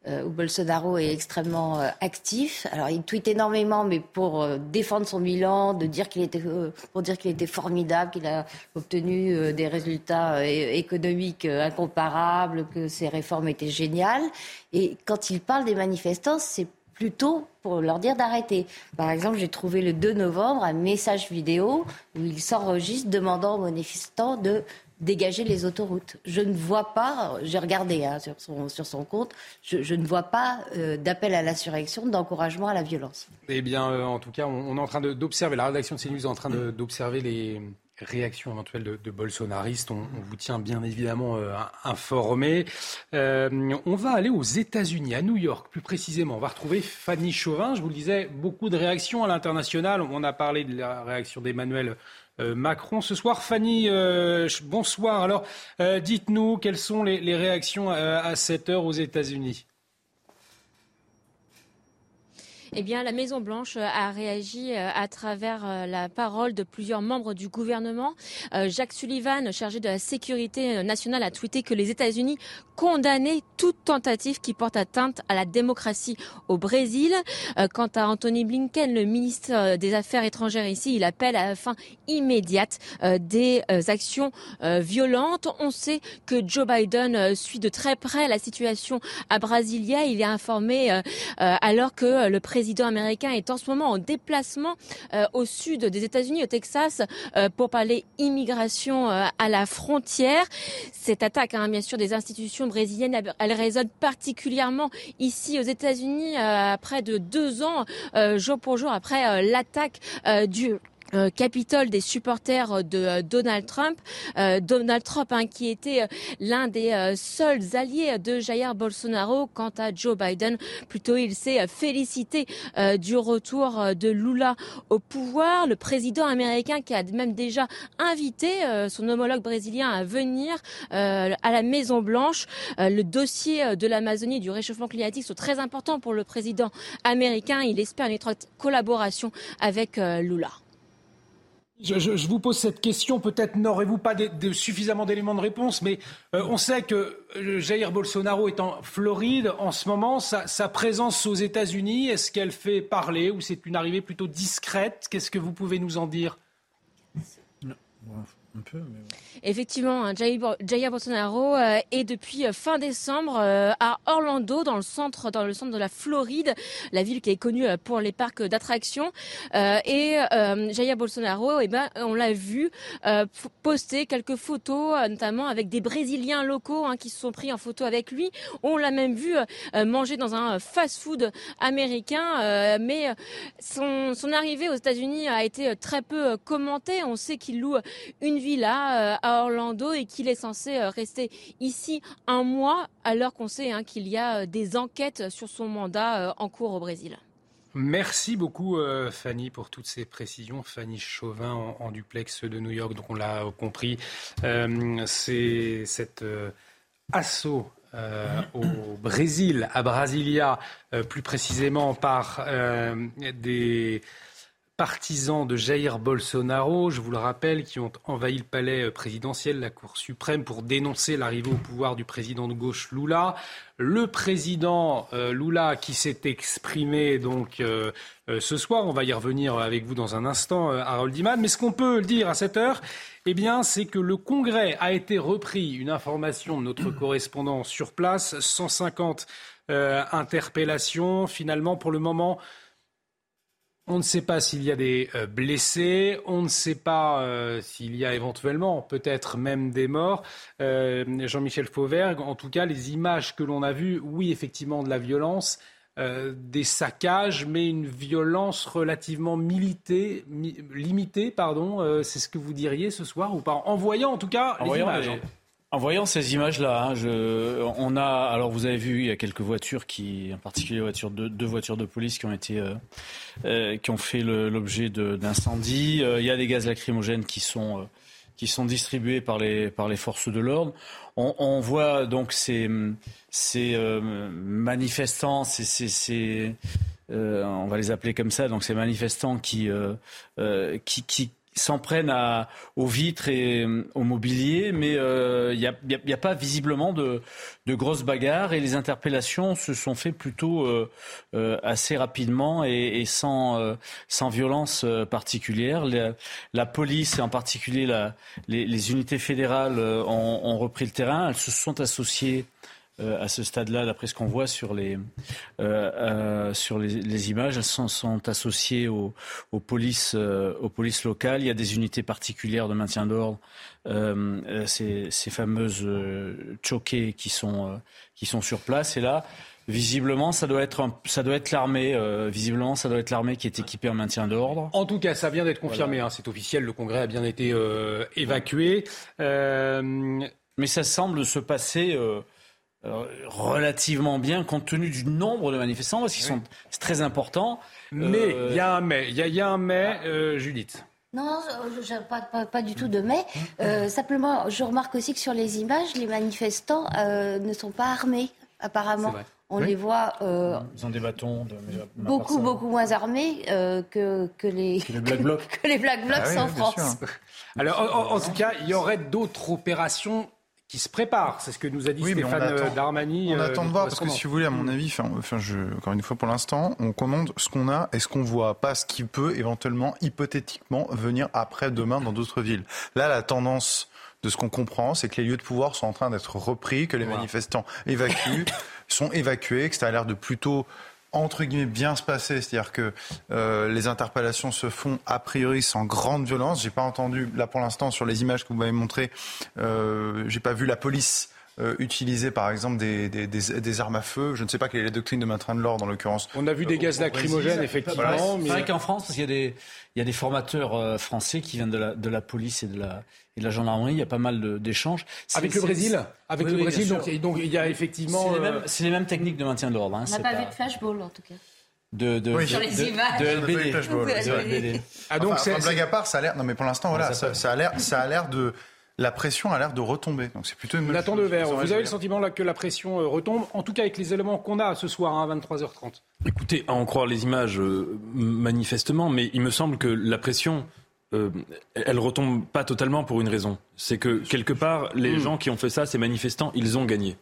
où Bolsonaro est extrêmement euh, actif. Alors il tweet énormément, mais pour euh, défendre son bilan, de dire qu'il était, pour dire qu'il était formidable, qu'il a obtenu des résultats économiques incomparables, que ses réformes étaient géniales. Et quand il parle des manifestants, c'est plutôt pour leur dire d'arrêter. Par exemple, j'ai trouvé le 2 novembre un message vidéo où il s'enregistre demandant aux manifestants de dégager les autoroutes. Je ne vois pas, j'ai regardé hein, sur, son, compte, je, ne vois pas euh, d'appel à l'insurrection, d'encouragement à la violence. Eh bien, euh, en tout cas, on, est en train d'observer, la rédaction de CNews est en train d'observer les réactions éventuelles de, bolsonaristes. On, vous tient bien évidemment euh, informé. Euh, on va aller aux États-Unis, à New York plus précisément. On va retrouver Fanny Chauvin. Je vous le disais, beaucoup de réactions à l'international. On a parlé de la réaction d'Emmanuel Macron ce soir. Fanny, euh, bonsoir. Alors, euh, dites-nous quelles sont les, les réactions à, à cette heure aux États-Unis? Eh bien, la Maison Blanche a réagi à travers la parole de plusieurs membres du gouvernement. Jacques Sullivan, chargé de la sécurité nationale, a tweeté que les États-Unis condamnaient toute tentative qui porte atteinte à la démocratie au Brésil. Quant à Anthony Blinken, le ministre des Affaires étrangères ici, il appelle à la fin immédiate des actions violentes. On sait que Joe Biden suit de très près la situation à Brasilia. Il est informé alors que le président président américain est en ce moment en déplacement euh, au sud des États-Unis, au Texas, euh, pour parler immigration euh, à la frontière. Cette attaque, hein, bien sûr, des institutions brésiliennes, elle résonne particulièrement ici aux États-Unis, près de deux ans, jour pour jour, après l'attaque du euh, Capitole des supporters de euh, Donald Trump. Euh, Donald Trump hein, qui était l'un des seuls alliés de Jair Bolsonaro. Quant à Joe Biden, plutôt il s'est félicité du retour de Lula au pouvoir. Le président américain qui a même déjà invité son homologue brésilien à venir à la Maison Blanche. le dossier de l'Amazonie du réchauffement climatique sont très importants pour le président américain. Il espère une étroite collaboration avec Lula. Je, vous pose cette question, peut-être n'aurez-vous pas suffisamment d'éléments de réponse, mais euh, on sait que euh, Jair Bolsonaro est en Floride en ce moment. Sa présence aux États-Unis, est-ce qu'elle fait parler ou c'est une arrivée plutôt discrète? Qu'est-ce que vous pouvez nous en dire? Effectivement, hein, Jair, Bolsonaro euh, est depuis euh, fin décembre euh, à Orlando, dans le centre, dans le centre de la Floride, la ville qui est connue pour les parcs d'attractions. et Jair Bolsonaro, eh ben, on l'a vu poster quelques photos, notamment avec des Brésiliens locaux hein, qui se sont pris en photo avec lui. On l'a même vu manger dans un fast-food américain. mais son, son arrivée aux États-Unis a été très peu commentée. On sait qu'il loue une villa euh, à Orlando et qu'il est censé euh, rester ici un mois alors qu'on sait hein, qu'il y a euh, des enquêtes sur son mandat en cours au Brésil. Merci beaucoup Fanny pour toutes ces précisions. Fanny Chauvin en, duplex de New York, donc on l'a compris. c'est cet assaut au Brésil, à Brasilia, plus précisément par des partisans de Jair Bolsonaro, je vous le rappelle, qui ont envahi le palais euh, présidentiel, la Cour suprême, pour dénoncer l'arrivée au pouvoir du président de gauche Lula. Le président euh, Lula qui s'est exprimé donc euh, ce soir, on va y revenir avec vous dans un instant, Harold Iman. Mais ce qu'on peut dire à cette heure, eh bien, c'est que le Congrès a été repris. Une information de notre correspondant sur place, 150 interpellations. Finalement, pour le moment, on ne sait pas s'il y a des euh, blessés, on ne sait pas euh, s'il y a éventuellement peut-être même des morts. Euh, Jean-Michel Fauvergue, en tout cas, les images que l'on a vues, oui, effectivement, de la violence, des saccages, mais une violence relativement militée, limitée, pardon. C'est ce que vous diriez ce soir ou pas? En voyant en tout cas les images. En voyant ces images-là, hein, on a, alors vous avez vu, il y a quelques voitures qui, en particulier deux, voitures de police qui ont été, euh, euh qui ont fait l'objet d'incendies. Euh, il y a des gaz lacrymogènes qui sont, qui sont distribués par les, par les forces de l'ordre. On, on, voit donc ces, ces manifestants, ces, ces, ces on va les appeler comme ça, donc ces manifestants qui, qui, qui s'en prennent aux vitres et euh, au mobilier, mais il euh, n'y a, pas visiblement de, grosses bagarres et les interpellations se sont faites plutôt euh, assez rapidement et, sans, violence particulière. La, police et en particulier les, unités fédérales ont, repris le terrain. Elles se sont associées euh, à ce stade-là, d'après ce qu'on voit sur les, euh, euh, sur les, images, elles sont, sont associées aux, aux polices, aux polices locales. Il y a des unités particulières de maintien d'ordre, ces, ces, fameuses choquées qui sont, qui sont sur place. Et là, Visiblement, ça doit être, ça doit être l'armée. visiblement, ça doit être l'armée qui est équipée en maintien d'ordre. En tout cas, ça vient d'être confirmé. Hein, c'est officiel. Le Congrès a bien été évacué. Mais ça semble se passer relativement bien compte tenu du nombre de manifestants, parce qu'ils sont c'est très important. Mais il y a un mais, il y, a un mais, euh, Judith. Non, pas, pas, pas, du tout de mais. Euh, simplement, je remarque aussi que sur les images, les manifestants ne sont pas armés, apparemment. On les voit. Ils ont des bâtons. De, beaucoup, beaucoup moins armés que, que, les, que les Black Blocs, que les Black Blocs ah en France. Alors, en, tout cas, il y aurait d'autres opérations qui se prépare. C'est ce que nous a dit Stéphane euh, Darmani. On attend de euh, voir parce que si vous voulez, à mon avis, enfin, je, encore une fois pour l'instant, on commande ce qu'on a et ce qu'on voit, pas ce qui peut éventuellement, hypothétiquement, venir après demain dans d'autres villes. Là, la tendance de ce qu'on comprend, c'est que les lieux de pouvoir sont en train d'être repris, que les manifestants évacuent, sont évacués, que ça a l'air de plutôt entre guillemets bien se passer, c'est-à-dire que euh, les interpellations se font a priori sans grande violence. J'ai pas entendu là pour l'instant sur les images que vous m'avez montrées, euh, j'ai pas vu la police euh, utiliser par exemple des, des, des, armes à feu. Je ne sais pas quelle est la doctrine de maintien de l'ordre en l'occurrence. On a vu des gaz lacrymogènes effectivement. C'est vrai qu'en France, il y a des, il y a des formateurs euh, français qui viennent de la, de la police et de la, et de la gendarmerie. Il y a pas mal d'échanges. Avec le Brésil Avec le Brésil, donc, donc, il y a effectivement. C'est les, mêmes techniques de maintien de l'ordre. Hein, On n'a pas, vu de flashball en tout cas. De, de, sur les images. De, LBD. Ah donc enfin, blague à part, ça a l'air. Non mais pour l'instant voilà, ça, ça, a l'air, ça a l'air de la pression a l'air de retomber. Donc c'est plutôt une. Nathan Devers, vous avez le sentiment là que la pression euh, retombe, en tout cas avec les éléments qu'on a ce soir hein, à 23h30. Écoutez, à en croire les images, euh, manifestement, mais il me semble que la pression. Euh, elle retombe pas totalement pour une raison. C'est que quelque part, les hmm. gens qui ont fait ça, ces manifestants, ils ont gagné.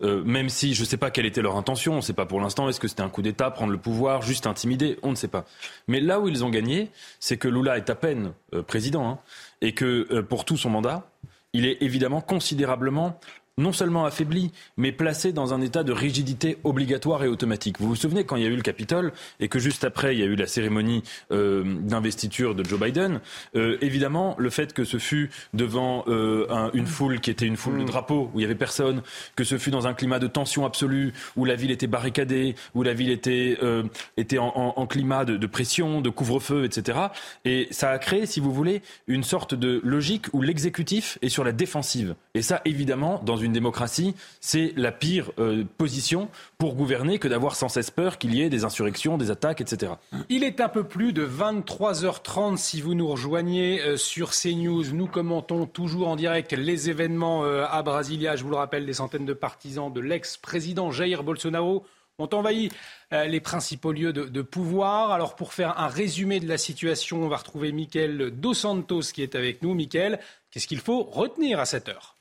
même si je ne sais pas quelle était leur intention, on ne sait pas pour l'instant, est-ce que c'était un coup d'État, prendre le pouvoir, juste intimider, on ne sait pas. Mais là où ils ont gagné, c'est que Lula est à peine président, hein, et que pour tout son mandat, il est évidemment considérablement non seulement affaibli, mais placé dans un état de rigidité obligatoire et automatique. Vous vous souvenez quand il y a eu le Capitole et que juste après il y a eu la cérémonie euh, d'investiture de Joe Biden, euh, évidemment le fait que ce fut devant euh, une foule qui était une foule de drapeaux où il y avait personne, que ce fut dans un climat de tension absolue où la ville était barricadée, où la ville était était en, climat de, de, pression, de couvre-feu, etc. Et ça a créé, si vous voulez, une sorte de logique où l'exécutif est sur la défensive. Et ça, évidemment, dans une une démocratie, c'est la pire euh, position pour gouverner que d'avoir sans cesse peur qu'il y ait des insurrections, des attaques, etc. Il est un peu plus de 23h30 si vous nous rejoignez euh, sur CNews. Nous commentons toujours en direct les événements euh, à Brasilia. Je vous le rappelle, des centaines de partisans de l'ex-président Jair Bolsonaro ont envahi les principaux lieux de, de, pouvoir. Alors pour faire un résumé de la situation, on va retrouver Mickaël Dos Santos qui est avec nous. Mickaël, qu'est-ce qu'il faut retenir à cette heure?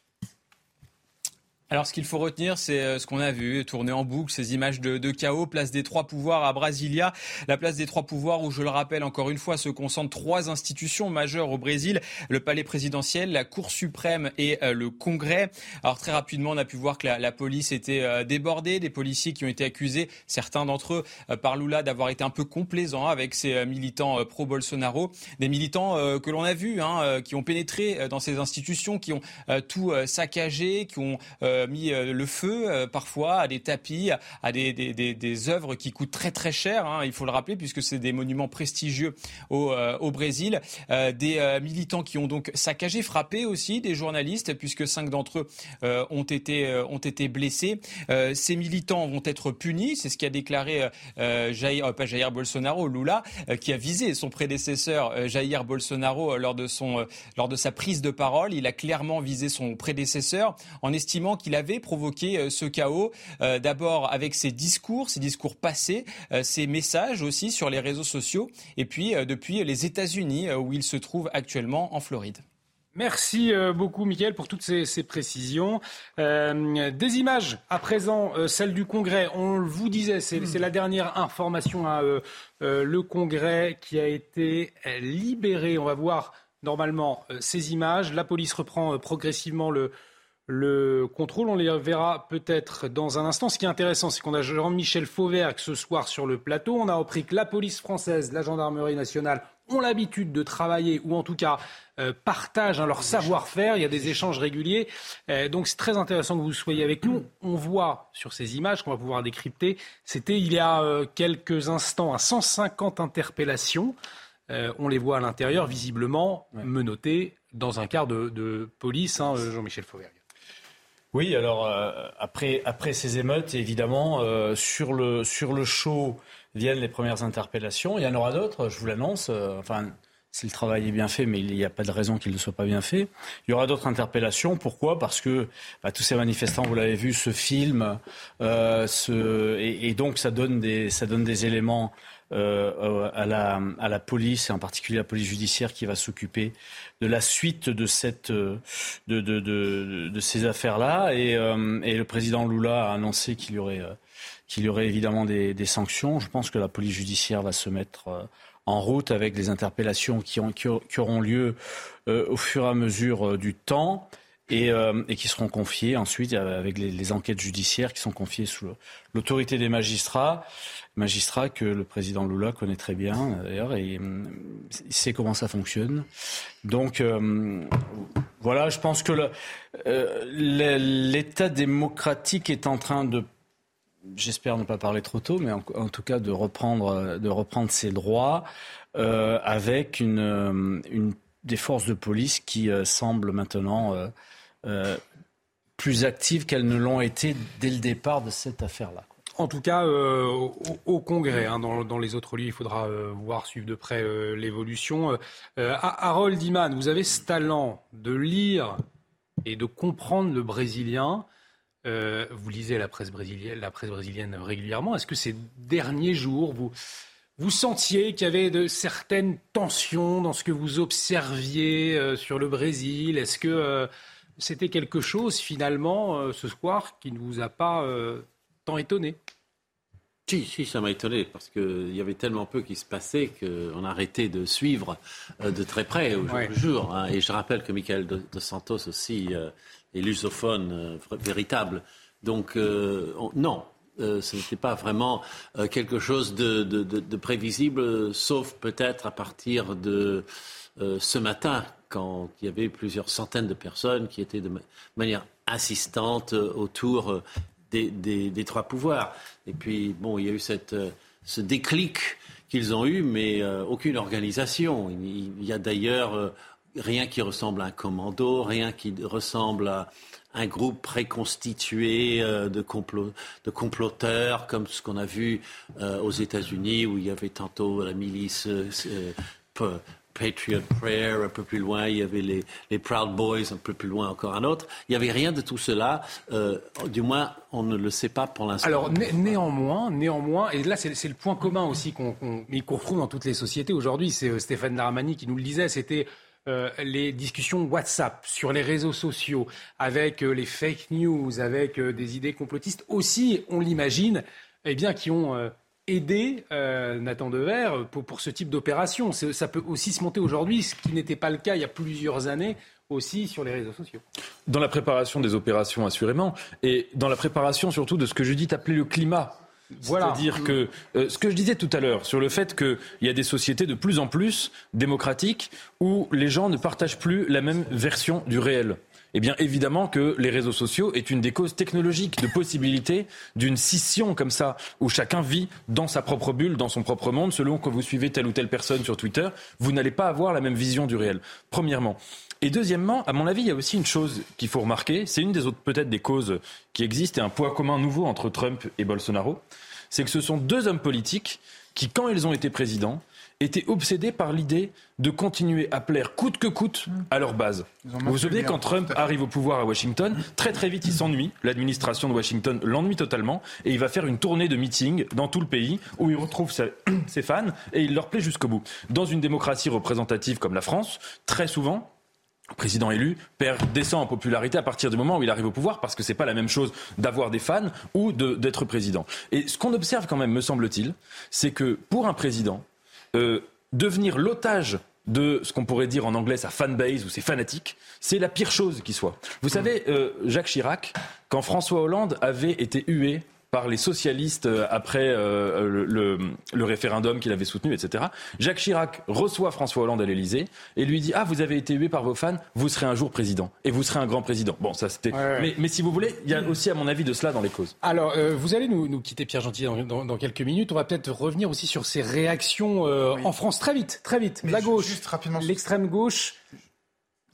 Alors, ce qu'il faut retenir, c'est euh, ce qu'on a vu tourner en boucle, ces images de, de, chaos, place des trois pouvoirs à Brasilia. La place des trois pouvoirs où, je le rappelle encore une fois, se concentrent trois institutions majeures au Brésil, le palais présidentiel, la Cour suprême et euh, le Congrès. Alors, très rapidement, on a pu voir que la, la police était euh, débordée, des policiers qui ont été accusés, certains d'entre eux par Lula, d'avoir été un peu complaisants avec ces militants pro-Bolsonaro. Des militants que l'on a vus, hein, qui ont pénétré dans ces institutions, qui ont tout saccagé, qui ont mis euh, le feu euh, parfois à des tapis, à des, œuvres qui coûtent très très cher, hein, il faut le rappeler, puisque c'est des monuments prestigieux au, Brésil. des militants qui ont donc saccagé, frappé aussi des journalistes, puisque cinq d'entre eux ont, été, ont été blessés. ces militants vont être punis, c'est ce qu'a déclaré Jair Bolsonaro, Lula, qui a visé son prédécesseur Jair Bolsonaro lors de, son, lors de sa prise de parole. Il a clairement visé son prédécesseur en estimant qu'il il avait provoqué euh, ce chaos, euh, d'abord avec ses discours, ses discours passés, euh, ses messages aussi sur les réseaux sociaux, et puis depuis les États-Unis, où il se trouve actuellement en Floride. Merci beaucoup, Mickaël, pour toutes ces, précisions. des images, à présent, celles du Congrès. On vous disait, c'est la dernière information. à hein, le Congrès qui a été libéré. On va voir normalement ces images. La police reprend progressivement le, le contrôle. On les verra peut-être dans un instant. Ce qui est intéressant, c'est qu'on a Jean-Michel Fauvert ce soir sur le plateau. On a appris que la police française, la gendarmerie nationale ont l'habitude de travailler ou en tout cas euh, partagent hein, leur savoir-faire. Il y a des échanges réguliers. Euh, donc c'est très intéressant que vous soyez avec nous. On voit sur ces images qu'on va pouvoir décrypter, c'était il y a euh, quelques instants à 150 interpellations. on les voit à l'intérieur, visiblement menottés dans un quart de, police, hein, Jean-Michel Fauvert. Oui, alors euh, après, après ces émeutes, évidemment, euh, sur, le, sur le show viennent les premières interpellations. Il y en aura d'autres, je vous l'annonce. Euh, enfin, si le travail est bien fait, mais il n'y a pas de raison qu'il ne soit pas bien fait. Il y aura d'autres interpellations. Pourquoi? Parce que bah, tous ces manifestants, vous l'avez vu, se filment, ce, et, et, donc ça donne des, ça donne des éléments euh, à, la, à la police, et en particulier la police judiciaire qui va s'occuper de la suite de, cette, de, de, de, de ces affaires-là. Et, euh, et, le président Lula a annoncé qu'il y aurait, qu'il y aurait évidemment des, des, sanctions. Je pense que la police judiciaire va se mettre euh, en route avec les interpellations qui, ont, qui, auront lieu au fur et à mesure du temps. Et, et, qui seront confiées ensuite avec les, enquêtes judiciaires qui sont confiées sous l'autorité des magistrats magistrat que le président Lula connaît très bien, d'ailleurs, et il sait comment ça fonctionne. Donc, euh, Voilà, je pense que euh, l'État démocratique est en train de, j'espère ne pas parler trop tôt, mais en, tout cas de reprendre, de reprendre ses droits euh, avec une, des forces de police qui euh, semblent maintenant plus actives qu'elles ne l'ont été dès le départ de cette affaire-là. En tout cas, euh, au, Congrès, hein, dans, les autres lieux, il faudra euh, voir, suivre de près euh, l'évolution. Harold Iman, vous avez ce talent de lire et de comprendre le brésilien. vous lisez la presse brésilienne, la presse brésilienne régulièrement. Est-ce que ces derniers jours, vous, vous sentiez qu'il y avait de certaines tensions dans ce que vous observiez sur le Brésil? Est-ce que c'était quelque chose, finalement, ce soir, qui ne vous a pas tant étonné? Si, si, ça m'a étonné parce qu'il y avait tellement peu qui se passait qu'on a arrêté de suivre euh, de très près au jour le jour. Hein. Et je rappelle que Michael de, Santos aussi euh, est lusophone euh, véritable. Donc, non, ce n'était pas vraiment quelque chose de, de prévisible, sauf peut-être à partir de ce matin, quand il y avait plusieurs centaines de personnes qui étaient de manière insistante autour des, trois pouvoirs. Et puis, bon, il y a eu euh, ce déclic qu'ils ont eu, mais euh, aucune organisation. Il, y a d'ailleurs euh, rien qui ressemble à un commando, rien qui ressemble à un groupe préconstitué de, de comploteurs, comme ce qu'on a vu aux États-Unis, où il y avait tantôt la milice Patriot Prayer un peu plus loin, il y avait les, Proud Boys un peu plus loin encore un autre. Il n'y avait rien de tout cela, euh, du moins on ne le sait pas pour l'instant. Alors néanmoins, néanmoins, et là c'est le point commun aussi qu'on qu retrouve dans toutes les sociétés aujourd'hui, c'est euh, Stéphane Darmani qui nous le disait, c'était euh, les discussions WhatsApp sur les réseaux sociaux, avec les fake news, avec des idées complotistes aussi, on l'imagine, eh bien, qui ont aider euh, Nathan Dever pour, pour ce type d'opération. Ça peut aussi se monter aujourd'hui, ce qui n'était pas le cas il y a plusieurs années aussi sur les réseaux sociaux. Dans la préparation des opérations, assurément, et dans la préparation surtout de ce que Judith appelait le climat. Voilà. C'est-à-dire que euh, ce que je disais tout à l'heure sur le fait qu'il y a des sociétés de plus en plus démocratiques où les gens ne partagent plus la même version du réel eh bien évidemment que les réseaux sociaux est une des causes technologiques de possibilité d'une scission comme ça, où chacun vit dans sa propre bulle, dans son propre monde, selon que vous suivez telle ou telle personne sur Twitter, vous n'allez pas avoir la même vision du réel, premièrement. Et deuxièmement, à mon avis, il y a aussi une chose qu'il faut remarquer, c'est une des autres peut-être des causes qui existent et un poids commun nouveau entre Trump et Bolsonaro, c'est que ce sont deux hommes politiques qui, quand ils ont été présidents, étaient obsédés par l'idée de continuer à plaire coûte que coûte à leur base. Vous vous souvenez quand Trump arrive au pouvoir à Washington, très très vite il s'ennuie, l'administration de Washington l'ennuie totalement et il va faire une tournée de meetings dans tout le pays où il retrouve ses fans et il leur plaît jusqu'au bout. Dans une démocratie représentative comme la France, très souvent, président élu perd, descend en popularité à partir du moment où il arrive au pouvoir parce que c'est pas la même chose d'avoir des fans ou d'être président. Et ce qu'on observe quand même, me semble-t-il, c'est que pour un président, euh, devenir l'otage de ce qu'on pourrait dire en anglais sa fanbase ou ses fanatiques, c'est la pire chose qui soit. Vous savez, euh, Jacques Chirac, quand François Hollande avait été hué par les socialistes euh, après euh, le, référendum qu'il avait soutenu, etc. Jacques Chirac reçoit François Hollande à l'Élysée et lui dit Ah, vous avez été hué par vos fans, vous serez un jour président. Et vous serez un grand président. Bon, ça c'était. Mais, si vous voulez, il y a aussi, à mon avis, de cela dans les causes. Alors, euh, vous allez nous, quitter, Pierre Gentil, dans, quelques minutes. On va peut-être revenir aussi sur ces réactions en France très vite, très vite. la gauche, l'extrême gauche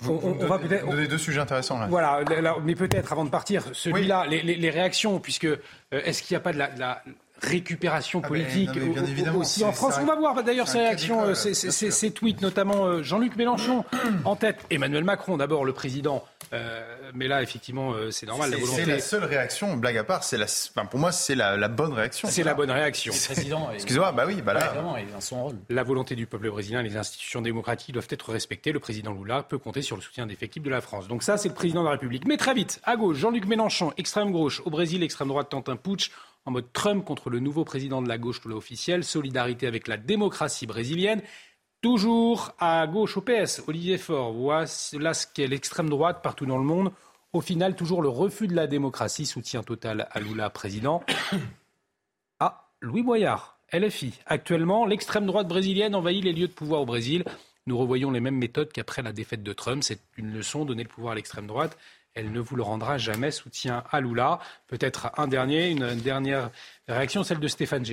on, va peut-être donner deux sujets intéressants là. Voilà, mais peut-être avant de partir, celui-là, les, réactions, puisque euh, est-ce qu'il n'y a pas de la, récupération ah, politique aussi en France. On va voir d'ailleurs ces réactions, euh, ces, tweets, notamment euh, Jean-Luc Mélenchon en tête, Emmanuel Macron d'abord, le président euh, mais là, effectivement, euh, c'est normal. C'est la, seule réaction, blague à part. C'est la, pour moi, c'est la, bonne réaction. C'est la bonne réaction. Excusez-moi, bah oui, bah là. son rôle. La volonté du peuple brésilien et les institutions démocratiques doivent être respectées. Le président Lula peut compter sur le soutien défectif de la France. Donc ça, c'est le président de la République. Mais très vite, à gauche, Jean-Luc Mélenchon, extrême gauche. Au Brésil, extrême droite tente un putsch en mode Trump contre le nouveau président de la gauche Lula officiel. Solidarité avec la démocratie brésilienne. Toujours à gauche au PS, Olivier Faure, voilà là ce qu'est l'extrême droite partout dans le monde. Au final, toujours le refus de la démocratie, soutien total à Lula président. Ah, Louis Boyard, LFI. Actuellement, l'extrême droite brésilienne envahit les lieux de pouvoir au Brésil. nous revoyons les mêmes méthodes qu'après la défaite de Trump. C'est une leçon, donner le pouvoir à l'extrême droite. Elle ne vous le rendra jamais. Soutien à Lula. Peut-être un dernier, une dernière réaction, celle de Stéphane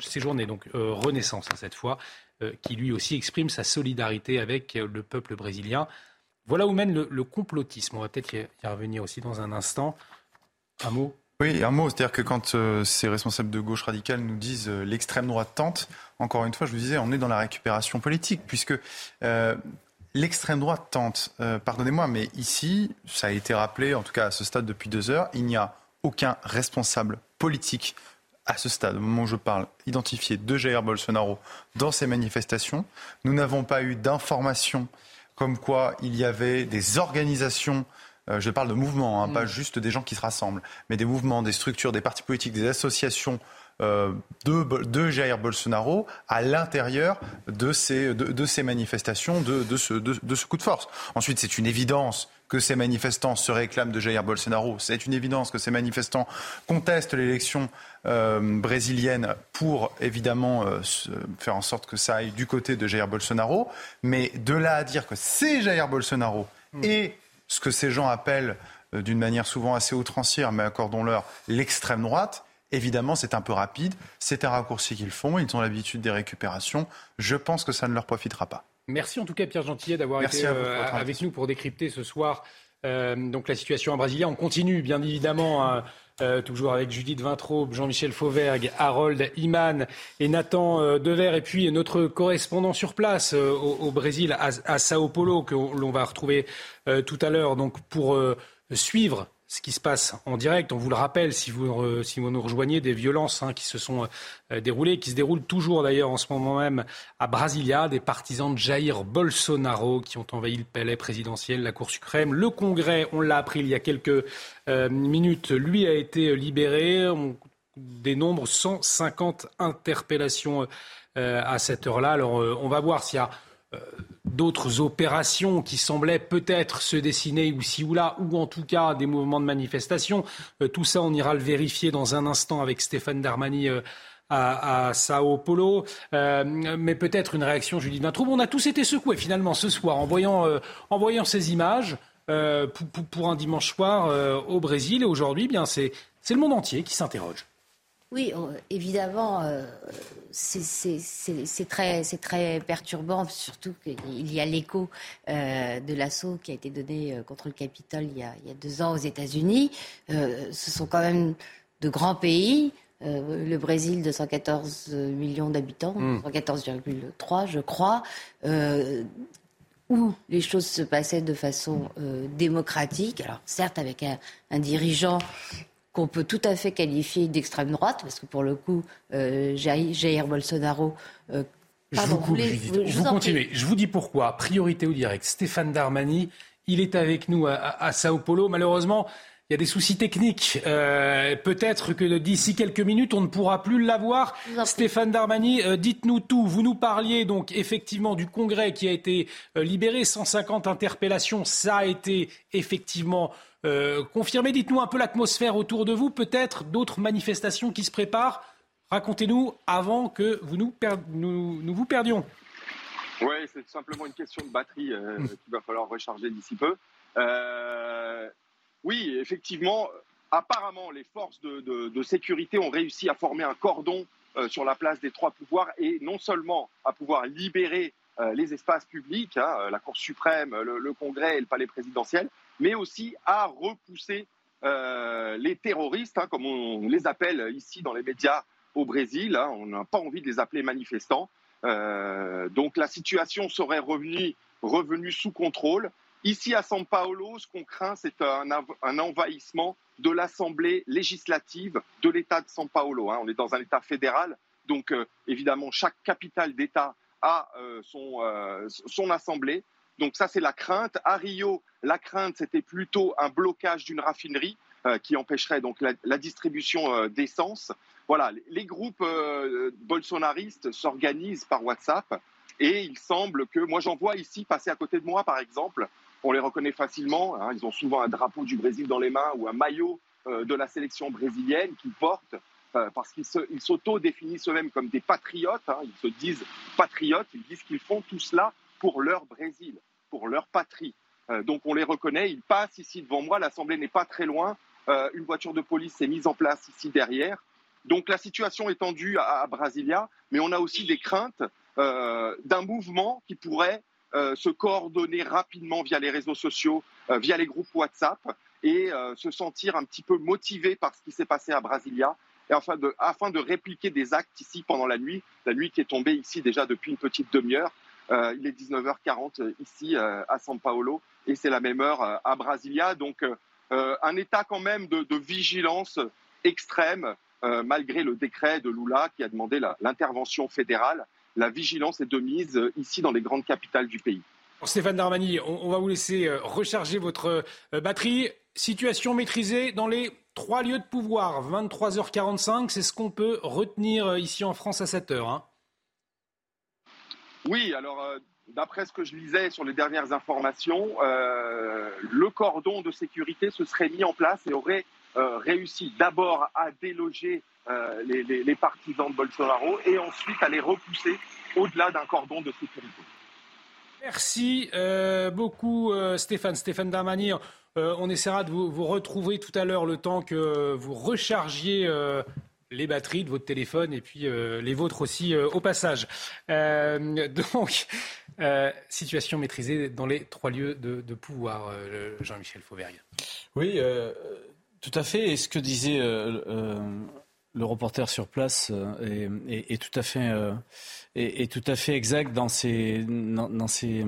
Séjourné, donc euh, Renaissance hein, cette fois, euh, qui lui aussi exprime sa solidarité avec le peuple brésilien. Voilà où mène le, complotisme. On va peut-être y, revenir aussi dans un instant. Un mot? Oui, un mot, c'est-à-dire que quand euh, ces responsables de gauche radicale nous disent euh, l'extrême droite tente, encore une fois, je vous disais, on est dans la récupération politique, puisque euh, l'extrême droite tente. Pardonnez-moi, mais ici, ça a été rappelé, en tout cas à ce stade depuis deux heures, il n'y a aucun responsable politique à ce stade, au moment où je parle, identifié de Jair Bolsonaro dans ces manifestations. Nous n'avons pas eu d'informations comme quoi il y avait des organisations euh, je parle de mouvements, hein, pas mm. juste des gens qui se rassemblent, mais des mouvements, des structures, des partis politiques, des associations euh, de, Jair Bolsonaro à l'intérieur de ces, de, ces manifestations, de, ce, de, ce coup de force. Ensuite, c'est une évidence que ces manifestants se réclament de Jair Bolsonaro. C'est une évidence que ces manifestants contestent l'élection euh, brésilienne pour évidemment faire en sorte que ça aille du côté de Jair Bolsonaro. Mais de là à dire que c'est Jair Bolsonaro mm. et ce que ces gens appellent euh, d'une manière souvent assez outrancière, mais accordons-leur, l'extrême droite, évidemment, c'est un peu rapide, c'est un raccourci qu'ils font, ils ont l'habitude des récupérations. Je pense que ça ne leur profitera pas. Merci en tout cas, Pierre Gentillet, d'avoir été euh, avec nous pour décrypter ce soir euh, donc la situation en Brasilia. On continue, bien évidemment. Hein, euh, toujours avec Judith Vintraube, Jean-Michel Fauvergue, Harold Iman et Nathan euh, Dever, et puis notre correspondant sur place euh, au, Brésil, à, à, Sao Paulo, que l'on va retrouver tout à l'heure, donc pour suivre ce qui se passe en direct. On vous le rappelle, si vous, si vous nous rejoignez, des violences hein, qui se sont euh, déroulées, qui se déroulent toujours d'ailleurs en ce moment même à Brasilia, des partisans de Jair Bolsonaro qui ont envahi le palais présidentiel, la Cour suprême. Le Congrès, on l'a appris il y a quelques euh, minutes, lui a été libéré. On dénombre 150 interpellations euh, à cette heure-là. Alors on va voir s'il y a d'autres opérations qui semblaient peut-être se dessiner ici ou là, ou en tout cas des mouvements de manifestation. Euh, tout ça, on ira le vérifier dans un instant avec Stéphane Darmani. Euh, à, Sao Paulo, euh, mais peut-être une réaction, Judith Vintraube. On a tous été secoués finalement ce soir en voyant, en voyant ces images pour, un dimanche soir au Brésil. Et aujourd'hui, bien c'est le monde entier qui s'interroge. Oui, évidemment, c'est très, très perturbant, surtout qu'il y a l'écho euh, de l'assaut qui a été donné euh, contre le Capitole il y a, deux ans aux États-Unis. ce sont quand même de grands pays. le Brésil, 214 millions d'habitants, 114,3 hmm. je crois, où les choses se passaient de façon démocratique. Alors certes avec un dirigeant qu'on peut tout à fait qualifier d'extrême droite, parce que pour le coup, euh, Jair, Bolsonaro. Euh, je vous, coupe, je, vous, Je vous dis pourquoi. Priorité au direct. Stéphane Darmani, il est avec nous à, Sao Paulo. Malheureusement, il y a des soucis techniques. Euh, peut-être que d'ici quelques minutes, on ne pourra plus l'avoir. Stéphane Darmani, euh, dites-nous tout. Vous nous parliez donc effectivement du Congrès qui a été libéré, 150 interpellations. Ça a été effectivement euh, confirmez, dites-nous un peu l'atmosphère autour de vous, peut-être d'autres manifestations qui se préparent. Racontez-nous avant que vous nous, nous, vous perdions. Oui, c'est simplement une question de batterie euh, hmm. qu'il va falloir recharger d'ici peu. Euh, oui, effectivement, apparemment, les forces de, sécurité ont réussi à former un cordon sur la place des trois pouvoirs et non seulement à pouvoir libérer les espaces publics, hein, la Cour suprême, le, Congrès et le palais présidentiel, mais aussi à repousser euh, les terroristes, hein, comme on les appelle ici dans les médias au Brésil. Hein. on n'a pas envie de les appeler manifestants. Euh, donc la situation serait revenue, sous contrôle. Ici à São Paulo, ce qu'on craint, c'est un, envahissement de l'Assemblée législative de l'État de São Paulo. Hein. On est dans un État fédéral, donc euh, évidemment chaque capitale d'État a son assemblée. Donc ça, c'est la crainte. À Rio, la crainte, c'était plutôt un blocage d'une raffinerie euh, qui empêcherait donc la, distribution euh, d'essence. Voilà, les groupes euh, bolsonaristes s'organisent par WhatsApp et il semble que, moi j'en vois ici passer à côté de moi par exemple, on les reconnaît facilement, hein. ils ont souvent un drapeau du Brésil dans les mains ou un maillot de la sélection brésilienne qu'ils portent parce qu'ils s'auto-définissent eux-mêmes comme des patriotes, hein. ils se disent patriotes, ils disent qu'ils font tout cela pour leur Brésil, pour leur patrie. Euh, donc on les reconnaît, ils passent ici devant moi, l'Assemblée n'est pas très loin, euh, une voiture de police s'est mise en place ici derrière. Donc la situation est tendue à, Brasilia, mais on a aussi des craintes euh, d'un mouvement qui pourrait se coordonner rapidement via les réseaux sociaux, via les groupes WhatsApp, et se sentir un petit peu motivé par ce qui s'est passé à Brasilia, et afin de répliquer des actes ici pendant la nuit, la nuit qui est tombée ici déjà depuis une petite demi-heure. Il est 19h40 ici à São Paulo et c'est la même heure à Brasilia. Donc euh, un état quand même de, vigilance extrême, euh, malgré le décret de Lula qui a demandé l'intervention fédérale. La vigilance est de mise euh, ici dans les grandes capitales du pays. Stéphane Darmani, on, va vous laisser recharger votre batterie. Situation maîtrisée dans les trois lieux de pouvoir. 23h45, c'est ce qu'on peut retenir ici en France à cette heure. Hein. Oui, alors d'après ce que je lisais sur les dernières informations, euh, le cordon de sécurité se serait mis en place et aurait euh, réussi d'abord à déloger euh, les, partisans de Bolsonaro et ensuite à les repousser au-delà d'un cordon de sécurité. Merci beaucoup Stéphane. Stéphane Darmani, on essaiera de vous, retrouver tout à l'heure le temps que vous rechargiez les batteries de votre téléphone et puis euh, les vôtres aussi euh, au passage. Euh, donc, situation maîtrisée dans les trois lieux de, pouvoir, Jean-Michel Fauvergue. Oui, tout à fait. Et ce que disait le reporter sur place est, tout à fait exact dans ces dans, ces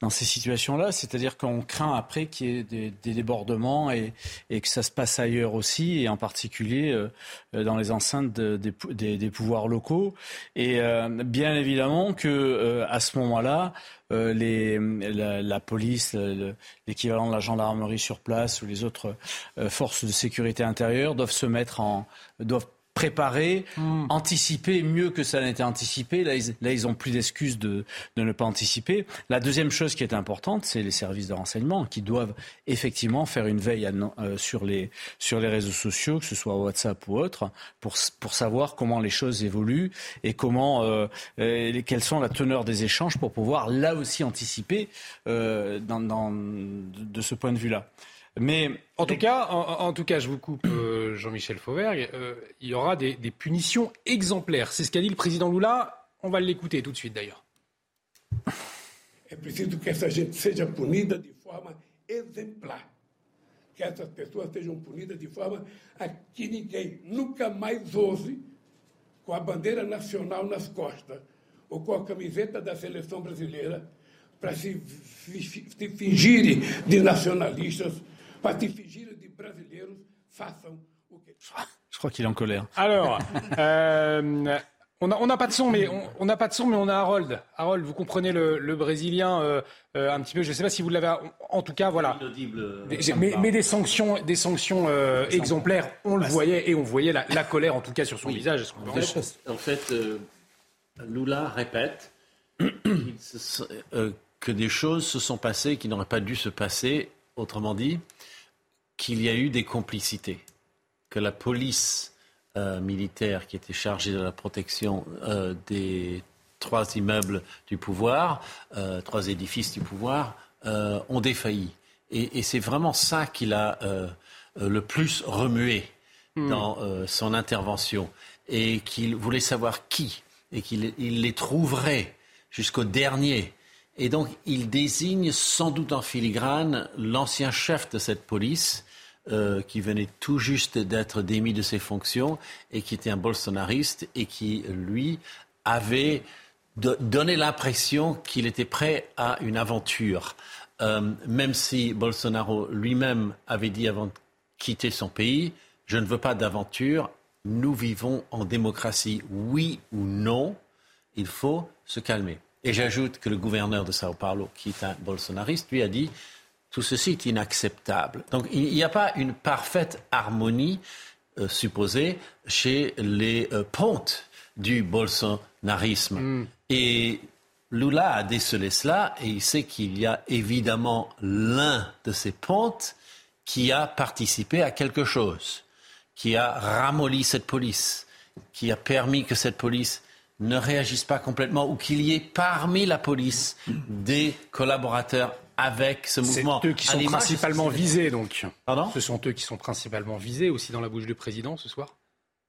dans ces situations-là, c'est-à-dire qu'on craint après qu'il y ait des, débordements et, que ça se passe ailleurs aussi, et en particulier euh, dans les enceintes des, pouvoirs locaux. Et euh, bien évidemment que euh, à ce moment-là, la, police, l'équivalent de la gendarmerie sur place ou les autres forces de sécurité intérieure doivent se mettre en doivent préparer, hmm. anticiper mieux que ça n'était anticipé. Là, ils, là, ils ont plus d'excuses de, de, ne pas anticiper. La deuxième chose qui est importante, c'est les services de renseignement qui doivent effectivement faire une veille euh, sur, les, sur les réseaux sociaux, que ce soit WhatsApp ou autre, pour, pour savoir comment les choses évoluent et comment, euh, euh quelles sont la teneur des échanges pour pouvoir là aussi anticiper euh, dans, dans, de ce point de vue-là. Mais en tout cas, en, tout cas, je vous coupe, euh, Jean-Michel Fauvergue. Euh, il y aura des, punitions exemplaires. C'est ce qu'a dit le président Lula. On va l'écouter tout de suite, d'ailleurs. É preciso que essa gente seja punida de forma exemplar. Que essas pessoas sejam punidas de forma a que ninguém nunca mais ouse, com a bandeira nacional nas costas, ou com a camiseta da seleção brasileira, para se, se fingirem de nacionalistas Je crois qu'il est en colère. Alors, euh, on n'a pas de son, mais on n'a pas de son, mais on a Harold. Harold, vous comprenez le, brésilien euh, euh, un petit peu. Je ne sais pas si vous l'avez. En tout cas, voilà. mais, des sanctions, des sanctions exemplaires, on le voyait et on voyait la, colère, en tout cas, sur son visage. En fait, en fait Lula répète que des choses se sont passées qui n'auraient pas dû se passer. Autrement dit, qu'il y a eu des complicités, que la police euh, militaire qui était chargée de la protection euh, des trois immeubles du pouvoir, euh, trois édifices du pouvoir, ont défailli. Et, c'est vraiment ça qui l'a le plus remué hmm. dans son intervention. Et qu'il voulait savoir qui, et qu'il les trouverait jusqu'au dernier et donc, il désigne sans doute en filigrane l'ancien chef de cette police, euh, qui venait tout juste d'être démis de ses fonctions et qui était un bolsonariste et qui, lui, avait donné l'impression qu'il était prêt à une aventure. Euh, même si Bolsonaro lui-même avait dit avant de quitter son pays, je ne veux pas d'aventure, nous vivons en démocratie, oui ou non, il faut se calmer. Et j'ajoute que le gouverneur de Sao Paulo, qui est un bolsonariste, lui a dit tout ceci est inacceptable. Donc il n'y a pas une parfaite harmonie euh, supposée chez les euh, pontes du bolsonarisme. Hmm. Et Lula a décelé cela et il sait qu'il y a évidemment l'un de ces pontes qui a participé à quelque chose, qui a ramolli cette police, qui a permis que cette police ne réagissent pas complètement ou qu'il y ait parmi la police des collaborateurs avec ce mouvement. C'est eux qui sont principalement visés, donc. Pardon Ce sont eux qui sont principalement visés aussi dans la bouche du président ce soir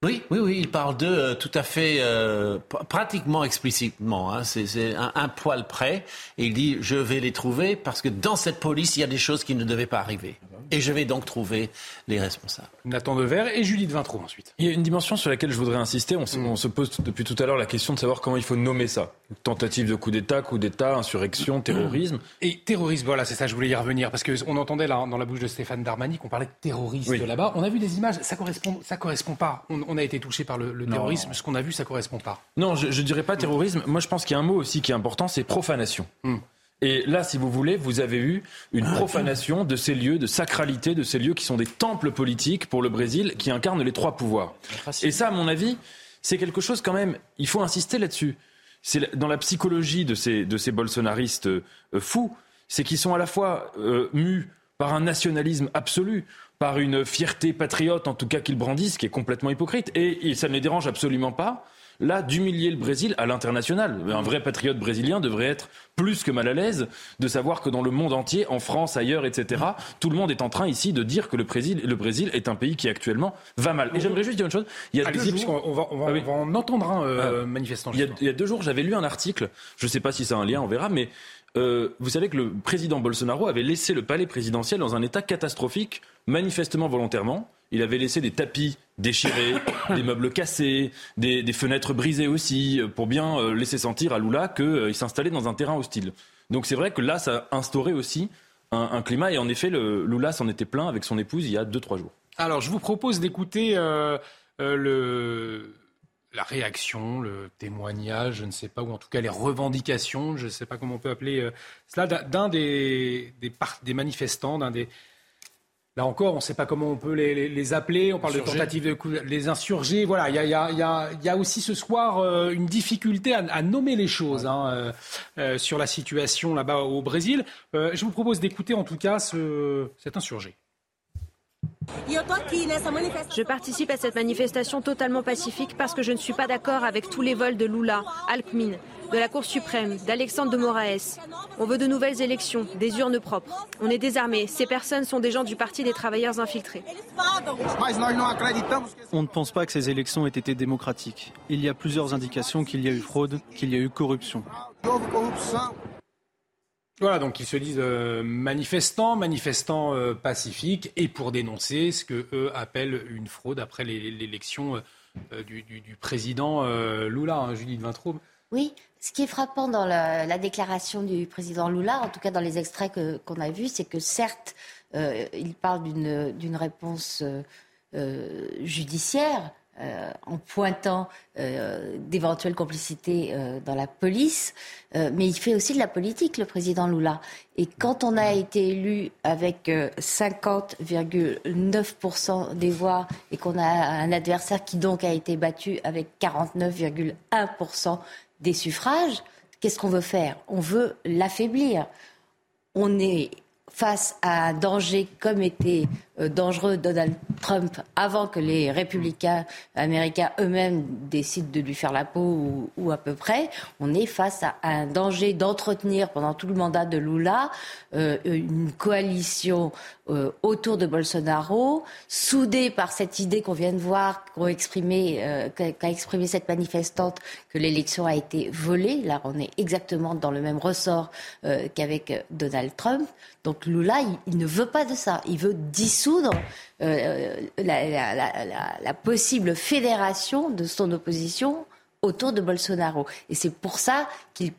oui, oui, oui, il parle d'eux euh, tout à fait, euh, pratiquement explicitement. Hein, c'est un, un, poil près. Et il dit, je vais les trouver parce que dans cette police, il y a des choses qui ne devaient pas arriver. Et je vais donc trouver les responsables. Nathan Dever et Judith Vintraud ensuite. Il y a une dimension sur laquelle je voudrais insister. On, mm. on, se pose depuis tout à l'heure la question de savoir comment il faut nommer ça. Tentative de coup d'État, coup d'État, insurrection, terrorisme. Et terrorisme, voilà, c'est ça, je voulais y revenir. Parce qu'on entendait là, dans la bouche de Stéphane Darmani qu'on parlait de terrorisme là-bas. On a vu des images, ça correspond, ça correspond pas. On, on a été touché par le, le terrorisme. Ce qu'on a vu, ça correspond pas. Non, je, ne dirais pas terrorisme. Moi, je pense qu'il y a un mot aussi qui est important, c'est profanation. Mm. Et là, si vous voulez, vous avez eu une ah, profanation de ces lieux, de sacralité, de ces lieux qui sont des temples politiques pour le Brésil, qui incarnent les trois pouvoirs. Et ça, à mon avis, c'est quelque chose quand même, il faut insister là-dessus. C'est dans la psychologie de ces, de ces bolsonaristes euh, fous, c'est qu'ils sont à la fois euh, mus par un nationalisme absolu, par une fierté patriote, en tout cas qu'ils brandissent, qui est complètement hypocrite, et, et ça ne les dérange absolument pas là, d'humilier le Brésil à l'international. Un vrai patriote brésilien devrait être plus que mal à l'aise de savoir que dans le monde entier, en France, ailleurs, etc., tout le monde est en train ici de dire que le Brésil, le Brésil est un pays qui actuellement va mal. Et j'aimerais juste dire une chose. Il y a deux jours, on va, on va, ah en entendre un euh, ah. manifestant. Il y, a, il y, a, deux jours, j'avais lu un article. Je ne sais pas si c'est un lien, on verra, mais euh, vous savez que le président Bolsonaro avait laissé le palais présidentiel dans un état catastrophique, manifestement volontairement. Il avait laissé des tapis déchirés, des meubles cassés, des, fenêtres brisées aussi, pour bien euh, laisser sentir à Lula qu'il euh, s'installait dans un terrain hostile. Donc c'est vrai que là, ça a instauré aussi un, climat. Et en effet, le, Lula s'en était plein avec son épouse il y a 2-3 jours. Alors, je vous propose d'écouter le, la réaction, le témoignage, je ne sais pas, ou en tout cas les revendications, je ne sais pas comment on peut appeler cela, d'un des, des, des, manifestants, d'un des, Là encore, on ne sait pas comment on peut les, appeler. On parle de tentatives de les insurgés. Voilà, il y a, aussi ce soir euh, une difficulté à, nommer les choses hein, euh, euh, sur la situation là-bas au Brésil. je vous propose d'écouter en tout cas ce, cet insurgé. Je participe à cette manifestation totalement pacifique parce que je ne suis pas d'accord avec tous les vols de Lula, Alckmin, de la Cour suprême, d'Alexandre de Moraes. On veut de nouvelles élections, des urnes propres. On est désarmés. Ces personnes sont des gens du Parti des travailleurs infiltrés. On ne pense pas que ces élections aient été démocratiques. Il y a plusieurs indications qu'il y a eu fraude, qu'il y a eu corruption. Voilà, donc ils se disent euh, manifestants, manifestants euh, pacifiques, et pour dénoncer ce que eux appellent une fraude après l'élection euh, du, président Lula, hein, Judith Vintraube. Oui, ce qui est frappant dans la, déclaration du président Lula, en tout cas dans les extraits qu'on a vus, c'est que certes, il parle d'une réponse judiciaire, euh, en pointant euh, d'éventuelles complicités euh, dans la police, mais il fait aussi de la politique, le président Lula. Et quand on a été élu avec 50,9% des voix et qu'on a un adversaire qui donc a été battu avec 49,1% des suffrages, qu'est-ce qu'on veut faire? On veut l'affaiblir. On est face à un danger comme était euh, dangereux Donald Trump avant que les républicains américains eux-mêmes décident de lui faire la peau ou, à peu près, on est face à un danger d'entretenir pendant tout le mandat de Lula euh, une coalition euh, autour de Bolsonaro, soudée par cette idée qu'on vient de voir, qu'a exprimé, qu'a exprimé cette manifestante, que l'élection a été volée. Là, on est exactement dans le même ressort qu'avec Donald Trump. Donc Lula, il ne veut pas de ça. Il veut dissoudre euh, la, possible fédération de son opposition autour de Bolsonaro. Et c'est pour ça qu'il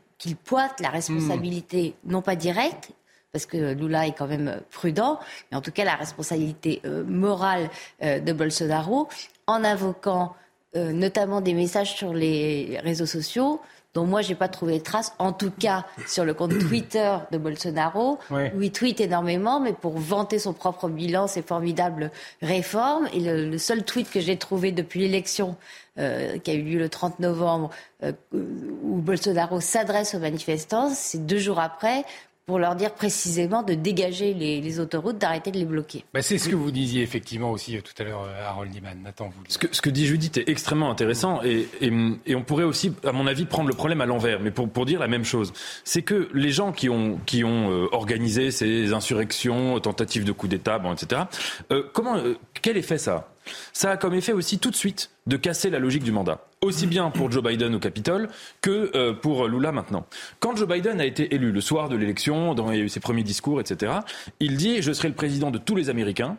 pointe la responsabilité, hmm. non pas directe, parce que Lula est quand même prudent, mais en tout cas la responsabilité euh, morale euh, de Bolsonaro, en invoquant notamment des messages sur les réseaux sociaux dont moi j'ai pas trouvé de traces, en tout cas sur le compte Twitter de Bolsonaro, où il tweet énormément, mais pour vanter son propre bilan, ses formidables réformes. Et le, seul tweet que j'ai trouvé depuis l'élection euh, qui a eu lieu le 30 novembre, euh, où Bolsonaro s'adresse aux manifestants, c'est deux jours après pour leur dire précisément de dégager les, autoroutes, d'arrêter de les bloquer. Bah, c'est ce que vous disiez effectivement aussi tout à l'heure, Harold Liman. Nathan, vous... ce, que, ce que dit Judith est extrêmement intéressant et, et, on pourrait aussi, à mon avis, prendre le problème à l'envers, mais pour, pour dire la même chose. C'est que les gens qui ont, qui ont organisé ces insurrections, tentatives de coup d'État, bon, etc., comment, quel effet ça a? Ça a comme effet aussi tout de suite de casser la logique du mandat. Aussi bien pour Joe Biden au Capitole que euh, pour Lula maintenant. Quand Joe Biden a été élu le soir de l'élection, dans ses premiers discours, etc., il dit Je serai le président de tous les Américains.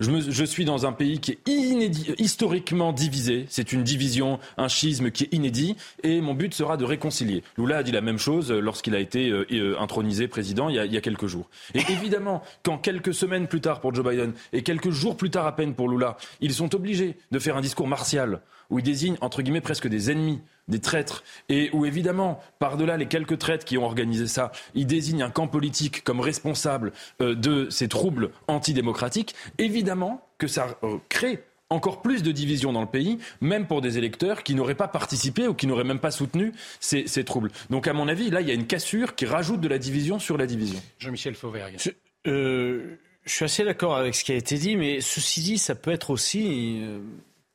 Je, suis dans un pays qui est inédit, historiquement divisé. C'est une division, un schisme qui est inédit. Et mon but sera de réconcilier. Lula a dit la même chose lorsqu'il a été euh, euh, intronisé président il y, a, il y, a, quelques jours. Et évidemment, quand quelques semaines plus tard pour Joe Biden et quelques jours plus tard à peine pour Lula, ils sont obligés de faire un discours martial où ils désignent entre guillemets presque des ennemis des traîtres, et où évidemment, par-delà les quelques traîtres qui ont organisé ça, ils désignent un camp politique comme responsable euh, de ces troubles antidémocratiques, évidemment que ça euh, crée encore plus de divisions dans le pays, même pour des électeurs qui n'auraient pas participé ou qui n'auraient même pas soutenu ces, troubles. Donc, à mon avis, là, il y a une cassure qui rajoute de la division sur la division. Jean-Michel Fauvergue. Je, euh, je, suis assez d'accord avec ce qui a été dit, mais ceci dit, ça peut être aussi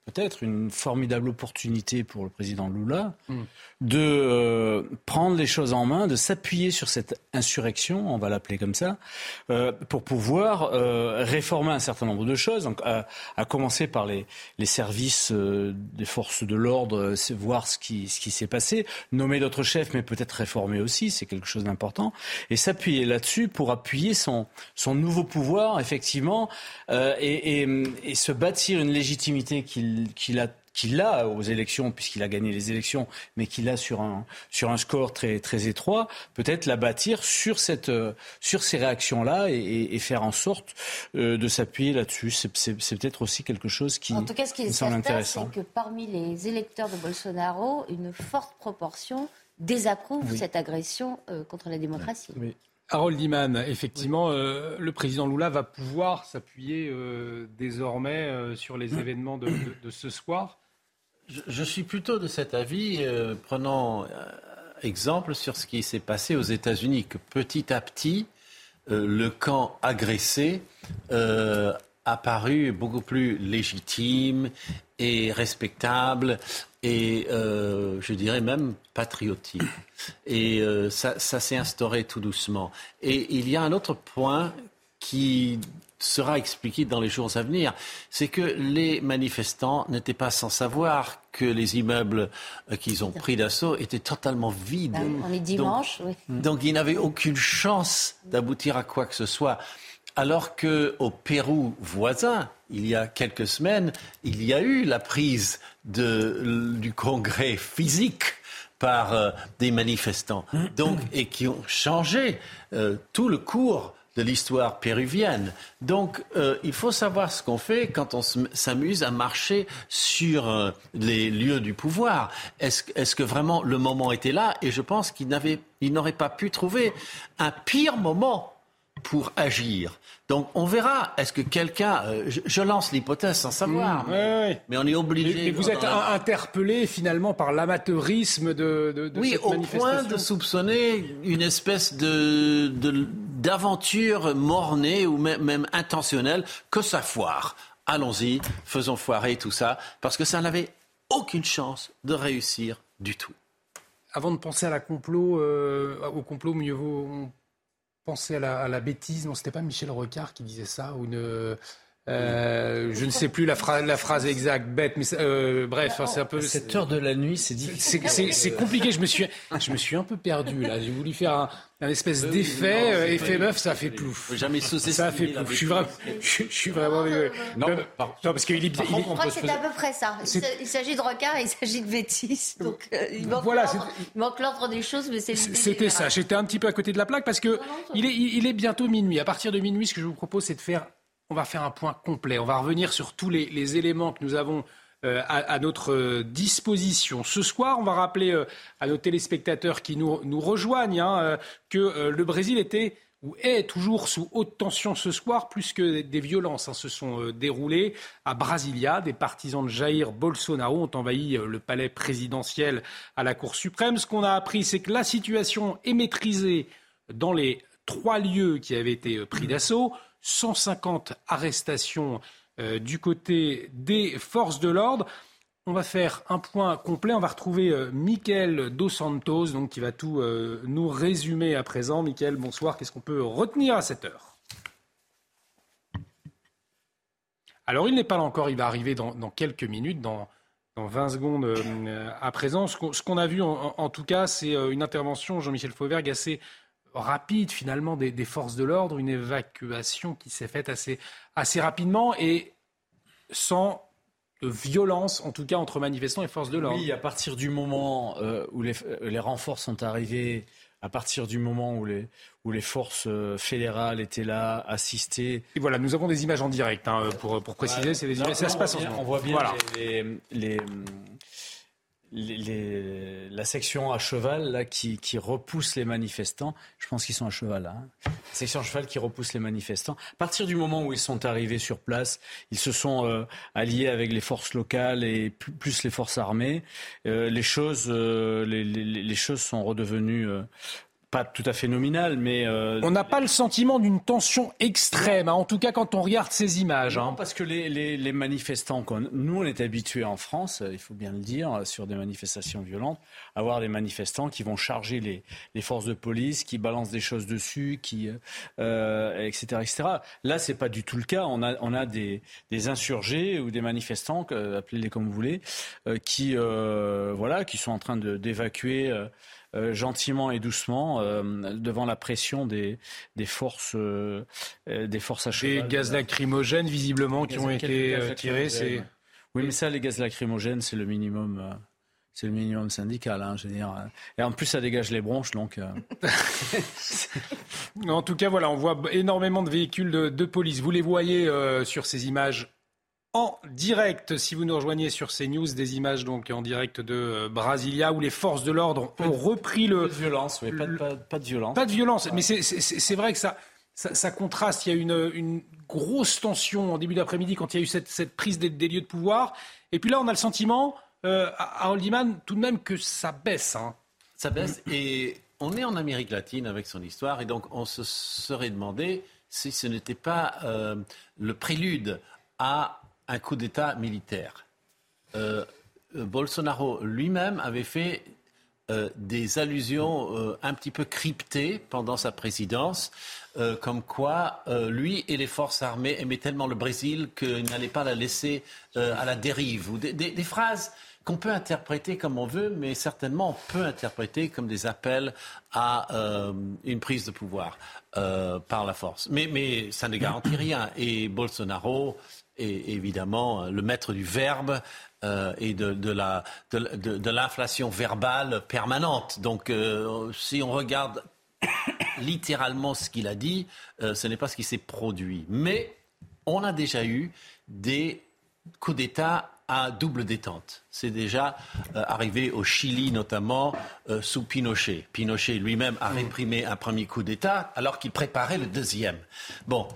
peut-être une formidable opportunité pour le président Lula mm. De euh, prendre les choses en main, de s'appuyer sur cette insurrection, on va l'appeler comme ça, euh, pour pouvoir euh, réformer un certain nombre de choses, donc, à, commencer par les, les services des forces de l'ordre, voir ce qui, ce qui s'est passé, nommer d'autres chefs, mais peut-être réformer aussi, c'est quelque chose d'important, et s'appuyer là-dessus pour appuyer son, son nouveau pouvoir, effectivement, et, et, et se bâtir une légitimité qu'il qu'il a qu'il a aux élections, puisqu'il a gagné les élections, mais qu'il a sur un, sur un score très, très étroit, peut-être la bâtir sur, cette, sur ces réactions-là et, faire en sorte euh, de s'appuyer là-dessus. C'est peut-être aussi quelque chose qui, en tout cas, ce qui est certain, c'est que parmi les électeurs de Bolsonaro, une forte proportion désapprouve cette agression euh, contre la démocratie. Harold Iman, effectivement, euh, le président Lula va pouvoir s'appuyer euh, désormais euh, sur les événements de, ce soir. Je, suis plutôt de cet avis, prenant exemple sur ce qui s'est passé aux États-Unis, que petit à petit, le camp agressé a paru beaucoup plus légitime et respectable et euh, je dirais même patriotique. Et euh, ça, s'est instauré tout doucement. Et il y a un autre point qui sera expliqué dans les jours à venir, c'est que les manifestants n'étaient pas sans savoir que les immeubles euh, qu'ils ont pris d'assaut étaient totalement vides. Bah, on est dimanche, donc, oui. Donc ils n'avaient aucune chance d'aboutir à quoi que ce soit. Alors qu'au Pérou voisin, il y a quelques semaines, il y a eu la prise du Congrès physique par euh, des manifestants, donc et qui ont changé euh, tout le cours de l'histoire péruvienne. Donc, euh, il faut savoir ce qu'on fait quand on s'amuse à marcher sur les lieux du pouvoir. Est-ce que vraiment le moment était là? Et je pense qu'il n'aurait pas pu trouver un pire moment pour agir. Donc on verra. Est-ce que quelqu'un, euh, je, lance l'hypothèse sans savoir, mmh, mais, on est obligé. Et, vous êtes interpellé finalement par l'amateurisme de, de, de oui, cette au point de soupçonner une espèce de d'aventure mornée ou même, même intentionnelle que ça foire. Allons-y, faisons foirer tout ça, parce que ça n'avait aucune chance de réussir du tout. Avant de penser à la complot, euh, au complot, mieux vaut penser à la, bêtise. Non, c'était pas Michel Rocard qui disait ça ou une euh, je ne sais plus la, la phrase exacte, bête, mais euh, bref, c'est un peu. Cette heure de la nuit, c'est difficile. C'est compliqué. Je me suis, je me suis un peu perdu là. J'ai voulu faire un, un espèce d'effet, euh, effet meuf, ça fait plouf. Jamais Ça fait plouf. Je suis vraiment, je, suis vraiment. Non, non, parce qu'il est. Je crois que c'est à peu près ça. Il s'agit de regard, il s'agit de bêtises. Donc il manque voilà, l'ordre des choses, mais c'est. C'était ça. J'étais un petit peu à côté de la plaque parce que il est, il est bientôt minuit. À partir de minuit, ce que je vous propose, c'est de faire on va faire un point complet. On va revenir sur tous les, éléments que nous avons euh, à, notre euh, disposition. Ce soir, on va rappeler euh, à nos téléspectateurs qui nous, rejoignent hein, que le Brésil était ou est toujours sous haute tension ce soir, plus que des violences hein, se sont déroulées à Brasilia. Des partisans de Jair Bolsonaro ont envahi le palais présidentiel à la Cour suprême. Ce qu'on a appris, c'est que la situation est maîtrisée dans les trois lieux qui avaient été pris d'assaut, 150 arrestations du côté des forces de l'ordre. On va faire un point complet. On va retrouver euh, Dos Santos, donc, qui va tout euh, nous résumer à présent. Mickaël, bonsoir. Qu'est-ce qu'on peut retenir à cette heure? Alors, il n'est pas là encore. Il va arriver dans, quelques minutes, dans, 20 secondes euh, à présent. Ce qu'on a vu, en, tout cas, c'est une intervention, Jean-Michel Fauvergue, assez rapide, finalement, des, forces de l'ordre. Une évacuation qui s'est faite assez, assez rapidement et sans violence, en tout cas entre manifestants et forces de l'ordre. Oui, à partir du moment euh, où les, les, renforts sont arrivés, à partir du moment où les, où les forces euh, fédérales étaient là, assistées. Et voilà, nous avons des images en direct, hein, pour, pour préciser, c'est des images, ça se passe en. On voit bien les, les les, la section à cheval là, qui, qui, repousse les manifestants, je pense qu'ils sont à cheval là, hein. la section à cheval qui repousse les manifestants. À partir du moment où ils sont arrivés sur place, ils se sont euh, alliés avec les forces locales et plus, les forces armées. Euh, les, choses, euh, les, les, les, choses sont redevenues pas tout à fait nominal, mais... Euh, on n'a pas le sentiment d'une tension extrême, hein, en tout cas quand on regarde ces images. Non, hein. parce que les, les, les manifestants, nous on est habitués en France, il faut bien le dire, sur des manifestations violentes, à voir des manifestants qui vont charger les, les forces de police, qui balancent des choses dessus, qui, euh, etc., etc. Là, c'est pas du tout le cas. On a, on a des, des insurgés ou des manifestants, appelez-les comme vous voulez, euh, qui, euh, voilà, qui sont en train d'évacuer euh, gentiment et doucement euh, devant la pression des, des forces, euh, des forces à cheval. Des gaz lacrymogènes, visiblement, qui ont été tirés. Oui, mais ça, les gaz lacrymogènes, c'est le minimum c'est le minimum syndical, hein, je veux dire. Et en plus, ça dégage les bronches, donc. en tout cas, voilà, on voit énormément de véhicules de, de police. Vous les voyez sur ces images en direct, si vous nous rejoignez sur CNews, des images donc en direct de euh, Brasilia où les forces de l'ordre ont repris le. Pas de violence, oui, pas, de, pas, de violence. Pas de violence, mais c'est vrai que ça, ça, contraste. Il y a une, une grosse tension en début d'après-midi quand il y a eu cette, cette prise des, lieux de pouvoir. Et puis là, on a le sentiment, euh, à Oldiman, tout de même que ça baisse. Hein. Ça baisse et on est en Amérique latine avec son histoire et donc on se serait demandé si ce n'était pas euh, le prélude à un coup d'État militaire. Euh, euh, Bolsonaro lui-même avait fait euh, des allusions un petit peu cryptées pendant sa présidence, comme quoi lui et les forces armées aimaient tellement le Brésil qu'ils n'allaient pas la laisser à la dérive. Des, phrases qu'on peut interpréter comme on veut, mais certainement on peut interpréter comme des appels à une prise de pouvoir par la force. Mais, mais ça ne garantit rien. Et Bolsonaro est évidemment le maître du verbe euh, et de, de l'inflation de, verbale permanente. Donc euh, si on regarde littéralement ce qu'il a dit, euh, ce n'est pas ce qui s'est produit. Mais on a déjà eu des coups d'État à double détente. C'est déjà arrivé au Chili notamment sous Pinochet. Pinochet lui-même a réprimé un premier coup d'État alors qu'il préparait le deuxième. Bon,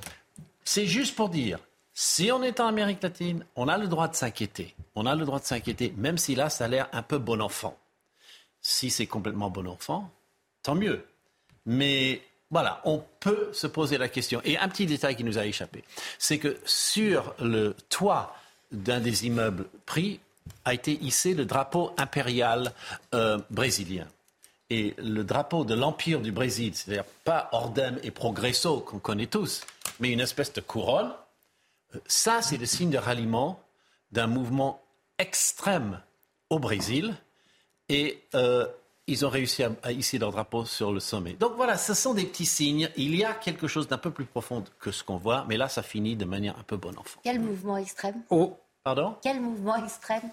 c'est juste pour dire si on est en Amérique latine, on a le droit de s'inquiéter. On a le droit de s'inquiéter, même si là, ça a l'air un peu bon enfant. Si c'est complètement bon enfant, tant mieux. Mais voilà, on peut se poser la question. Et un petit détail qui nous a échappé, c'est que sur le toit d'un des immeubles pris a été hissé le drapeau impérial euh, brésilien. Et le drapeau de l'Empire du Brésil, c'est-à-dire pas Ordem et Progresso qu'on connaît tous, mais une espèce de couronne ça, c'est le signe de ralliement d'un mouvement extrême au Brésil. Et euh, ils ont réussi à, hisser leur drapeau sur le sommet. Donc voilà, ce sont des petits signes. Il y a quelque chose d'un peu plus profond que ce qu'on voit, mais là, ça finit de manière un peu bon enfant. Quel mouvement extrême? Oh, pardon? Quel mouvement extrême?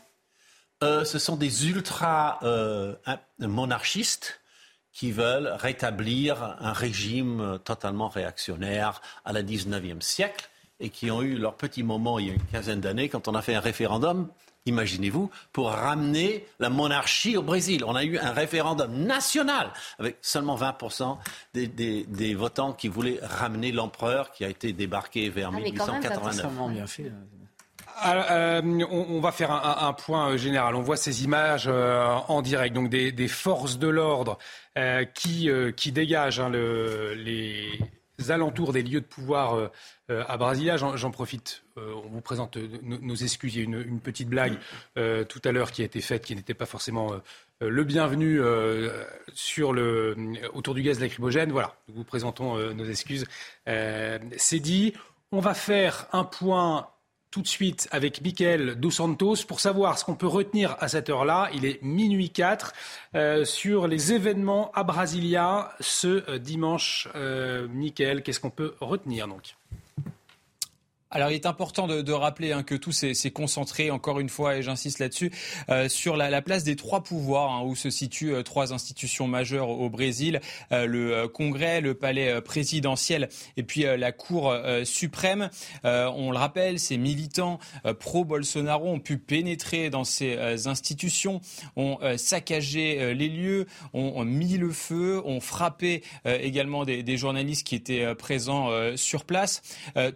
Euh, Ce sont des ultra-monarchistes euh, qui veulent rétablir un régime totalement réactionnaire à la 19e siècle et qui ont eu leur petit moment il y a une quinzaine d'années quand on a fait un référendum imaginez-vous, pour ramener la monarchie au Brésil. On a eu un référendum national avec seulement 20% des, des, des, votants qui voulaient ramener l'empereur qui a été débarqué vers ah, 1889. bien fait. Ah, on, va faire un, point général. On voit ces images en direct, donc des, forces de l'ordre qui, qui dégagent hein, les alentours des lieux de pouvoir euh, à Brasilia. J'en profite, euh, on vous présente euh, nos, excuses. Il y a une, une petite blague tout à l'heure qui a été faite, qui n'était pas forcément le bienvenu sur le, autour du gaz lacrymogène. Voilà, nous vous présentons nos excuses. C'est dit. On va faire un point tout de suite avec Michael Dos Santos pour savoir ce qu'on peut retenir à cette heure-là. Il est minuit 4 sur les événements à Brasilia ce dimanche. Euh, qu'est-ce qu'on peut retenir donc? Alors, il est important de, de rappeler hein, que tout s'est concentré, encore une fois, et j'insiste là-dessus, euh, sur la, la, place des trois pouvoirs, hein, où se situent euh, trois institutions majeures au, Brésil euh, le Congrès, le Palais présidentiel et puis la Cour suprême. on le rappelle, ces militants pro-Bolsonaro ont pu pénétrer dans ces institutions, ont saccagé les lieux, ont, mis le feu, ont frappé également des, des, journalistes qui étaient présents sur place.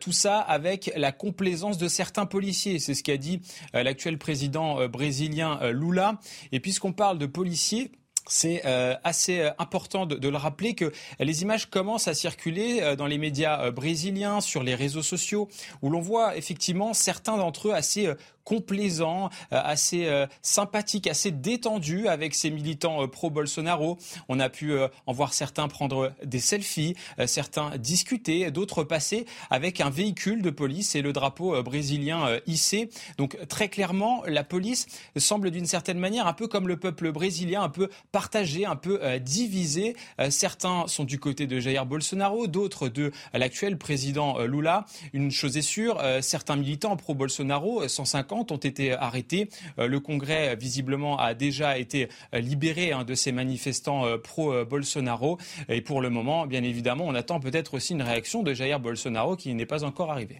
tout ça avec la complaisance de certains policiers. C'est ce qu'a dit euh, l'actuel président euh, brésilien euh, Lula. Et puisqu'on parle de policiers, c'est assez important de, le rappeler que les images commencent à circuler dans les médias brésiliens, sur les réseaux sociaux, où l'on voit effectivement certains d'entre eux assez complaisant, euh, assez euh, sympathique, assez détendu avec ses militants euh, pro-Bolsonaro. On a pu en voir certains prendre des selfies, certains discuter, d'autres passer avec un véhicule de police et le drapeau brésilien hissé. Donc très clairement, la police semble d'une certaine manière un peu comme le peuple brésilien, un peu partagé, un peu divisé. Certains sont du côté de Jair Bolsonaro, d'autres de l'actuel président Lula. Une chose est sûre, certains militants pro-Bolsonaro, 150 ont été arrêtés. Euh, le Congrès, visiblement, a déjà été euh, libéré hein, de ces manifestants euh, pro-Bolsonaro. Et pour le moment, bien évidemment, on attend peut-être aussi une réaction de Jair Bolsonaro qui n'est pas encore arrivée.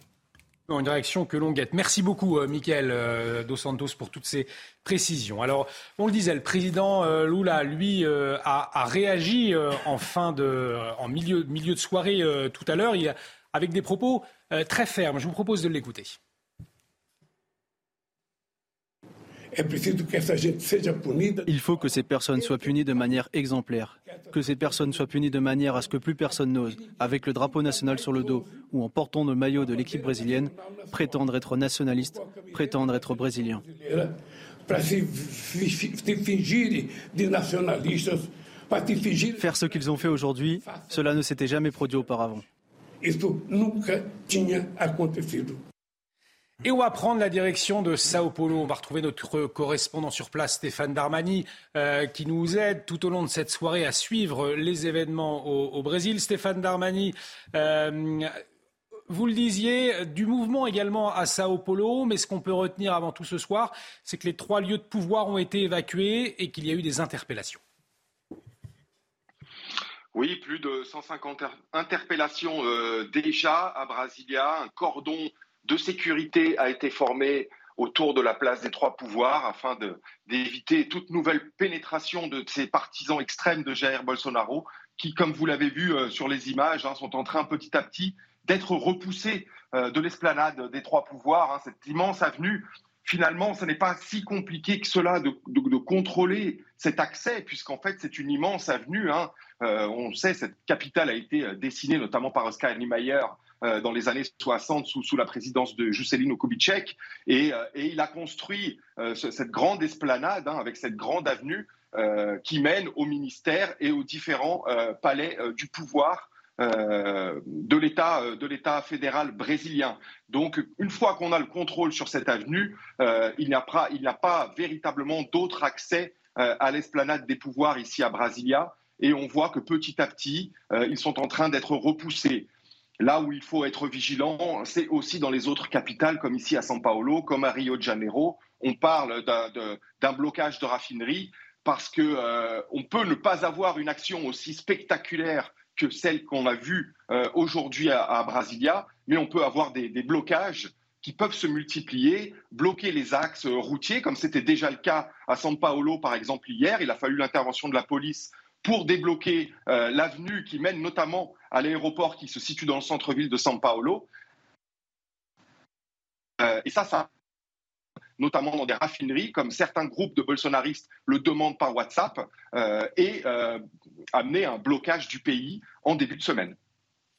Une réaction que l'on guette. Merci beaucoup, Michael Dos Santos, pour toutes ces précisions. Alors, on le disait, le président Lula, lui, a, réagi en fin de, en milieu de soirée tout à l'heure, avec des propos très fermes. Je vous propose de l'écouter. Il faut que ces personnes soient punies de manière exemplaire, que ces personnes soient punies de manière à ce que plus personne n'ose, avec le drapeau national sur le dos ou en portant le maillot de l'équipe brésilienne, prétendre être nationaliste, prétendre être brésilien. Faire ce qu'ils ont fait aujourd'hui, cela ne s'était jamais produit auparavant. Et on va prendre la direction de Sao Paulo. On va retrouver notre correspondant sur place, Stéphane Darmani, euh, qui nous aide tout au long de cette soirée à suivre les événements au, Brésil. Stéphane Darmani, euh, vous le disiez, du mouvement également à Sao Paulo, mais ce qu'on peut retenir avant tout ce soir, c'est que les trois lieux de pouvoir ont été évacués et qu'il y a eu des interpellations. Oui, plus de 150 interpellations euh, déjà à Brasilia, un cordon de sécurité a été formé autour de la place des trois pouvoirs afin d'éviter toute nouvelle pénétration de ces partisans extrêmes de Jair Bolsonaro qui, comme vous l'avez vu euh, sur les images, hein, sont en train petit à petit d'être repoussés euh, de l'esplanade des trois pouvoirs, hein, cette immense avenue. Finalement, ce n'est pas si compliqué que cela de, contrôler cet accès, puisqu'en fait, c'est une immense avenue. Hein. Euh, on sait, cette capitale a été dessinée notamment par Oscar Niemeyer euh, dans les années 60 sous, la présidence de Juscelino Kubitschek. Et, euh, et il a construit euh, cette grande esplanade hein, avec cette grande avenue qui mène au ministère et aux différents palais du pouvoir de l'État de l'État fédéral brésilien. Donc, une fois qu'on a le contrôle sur cette avenue, il n'y a pas il n'y a pas véritablement d'autre accès à l'esplanade des pouvoirs ici à Brasilia. Et on voit que petit à petit, ils sont en train d'être repoussés. Là où il faut être vigilant, c'est aussi dans les autres capitales, comme ici à São Paulo, comme à Rio de Janeiro. On parle d'un blocage de raffinerie parce qu'on euh, peut ne pas avoir une action aussi spectaculaire que celle qu'on a vue euh, aujourd'hui à, Brasilia, mais on peut avoir des, blocages qui peuvent se multiplier, bloquer les axes routiers, comme c'était déjà le cas à São Paulo, par exemple, hier. Il a fallu l'intervention de la police pour débloquer euh, l'avenue qui mène notamment à l'aéroport qui se situe dans le centre-ville de São Paulo. Euh, et ça, ça notamment dans des raffineries, comme certains groupes de bolsonaristes le demandent par WhatsApp, et amener un blocage du pays en début de semaine.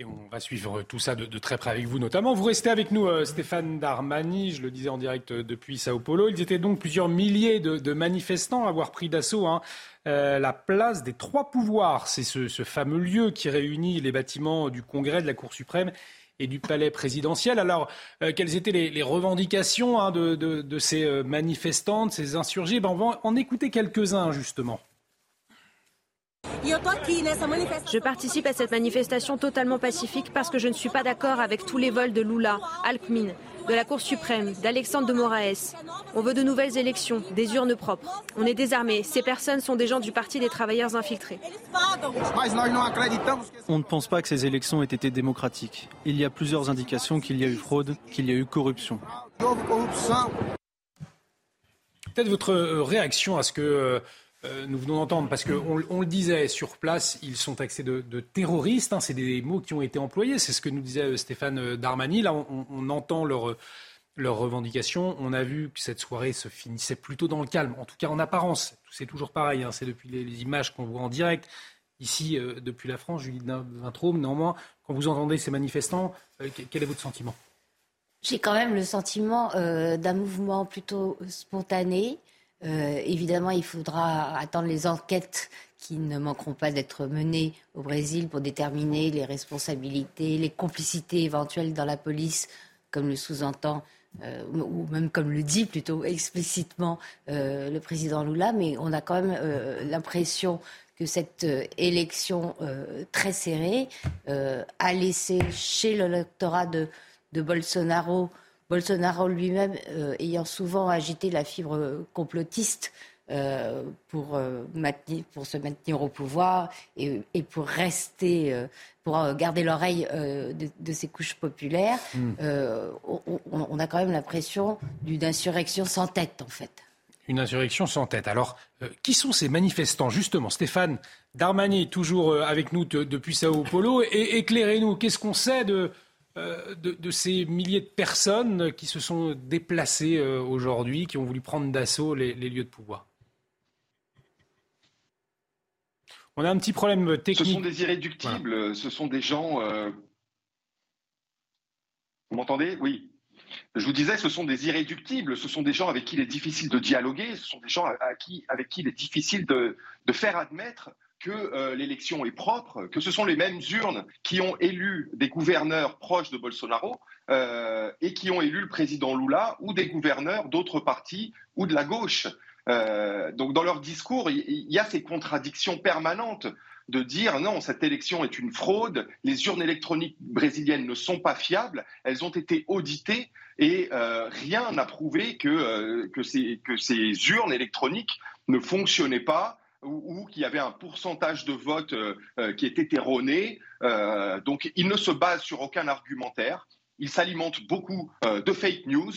Et on va suivre tout ça de, très près avec vous notamment. Vous restez avec nous, euh, Stéphane Darmani, je le disais en direct euh, depuis Sao Paulo. Ils étaient donc plusieurs milliers de, manifestants à avoir pris d'assaut hein, euh, la place des trois pouvoirs. C'est ce, fameux lieu qui réunit les bâtiments du Congrès, de la Cour suprême et du palais présidentiel. Alors, quelles étaient les, revendications hein, de, ces manifestants, de ces insurgés? Ben, On va en écouter quelques-uns justement. Je participe à cette manifestation totalement pacifique parce que je ne suis pas d'accord avec tous les vols de Lula, Alckmin, de la Cour suprême, d'Alexandre de Moraes. On veut de nouvelles élections, des urnes propres. On est désarmés. Ces personnes sont des gens du Parti des travailleurs infiltrés. On ne pense pas que ces élections aient été démocratiques. Il y a plusieurs indications qu'il y a eu fraude, qu'il y a eu corruption. Peut-être votre euh, réaction à ce que euh, nous venons d'entendre, parce qu'on on le disait sur place, ils sont taxés de, terroristes, hein, c'est des mots qui ont été employés, c'est ce que nous disait euh, Stéphane euh, Darmani. Là, on, entend leurs revendications. On a vu que cette soirée se finissait plutôt dans le calme, en tout cas en apparence. C'est toujours pareil, hein, c'est depuis les, images qu'on voit en direct. Ici, depuis la France, Julie Vintraume, néanmoins, quand vous entendez ces manifestants, quel est votre sentiment? J'ai quand même le sentiment d'un mouvement plutôt spontané, euh, évidemment, il faudra attendre les enquêtes qui ne manqueront pas d'être menées au Brésil pour déterminer les responsabilités, les complicités éventuelles dans la police, comme le sous-entend, euh, ou même comme le dit plutôt explicitement euh, le président Lula. Mais on a quand même l'impression que cette élection très serrée a laissé chez l'électorat de, de Bolsonaro Bolsonaro lui-même euh, ayant souvent agité la fibre complotiste euh, pour, euh, pour se maintenir au pouvoir et, pour rester, pour garder l'oreille de, ces couches populaires, hmm. on, a quand même l'impression d'une insurrection sans tête, en fait. Une insurrection sans tête. Alors, qui sont ces manifestants, justement Stéphane Darmani, toujours avec nous depuis Sao Paulo, et éclairez-nous, qu'est-ce qu'on sait de, euh, de, ces milliers de personnes qui se sont déplacées euh, aujourd'hui, qui ont voulu prendre d'assaut les, lieux de pouvoir On a un petit problème technique. Ce sont des irréductibles, ce sont des gens. Euh, vous m'entendez? Oui. Je vous disais, ce sont des irréductibles, ce sont des gens avec qui il est difficile de dialoguer, ce sont des gens avec qui il est difficile de faire admettre que euh, l'élection est propre, que ce sont les mêmes urnes qui ont élu des gouverneurs proches de Bolsonaro euh, et qui ont élu le président Lula ou des gouverneurs d'autres partis ou de la gauche. Euh, donc dans leur discours, il y, a ces contradictions permanentes de dire non, cette élection est une fraude, les urnes électroniques brésiliennes ne sont pas fiables, elles ont été auditées et rien n'a prouvé que, que, ces, que ces urnes électroniques ne fonctionnaient pas ou, qu'il y avait un pourcentage de vote euh, euh, qui était erroné. Euh, donc, il ne se base sur aucun argumentaire. Il s'alimente beaucoup de fake news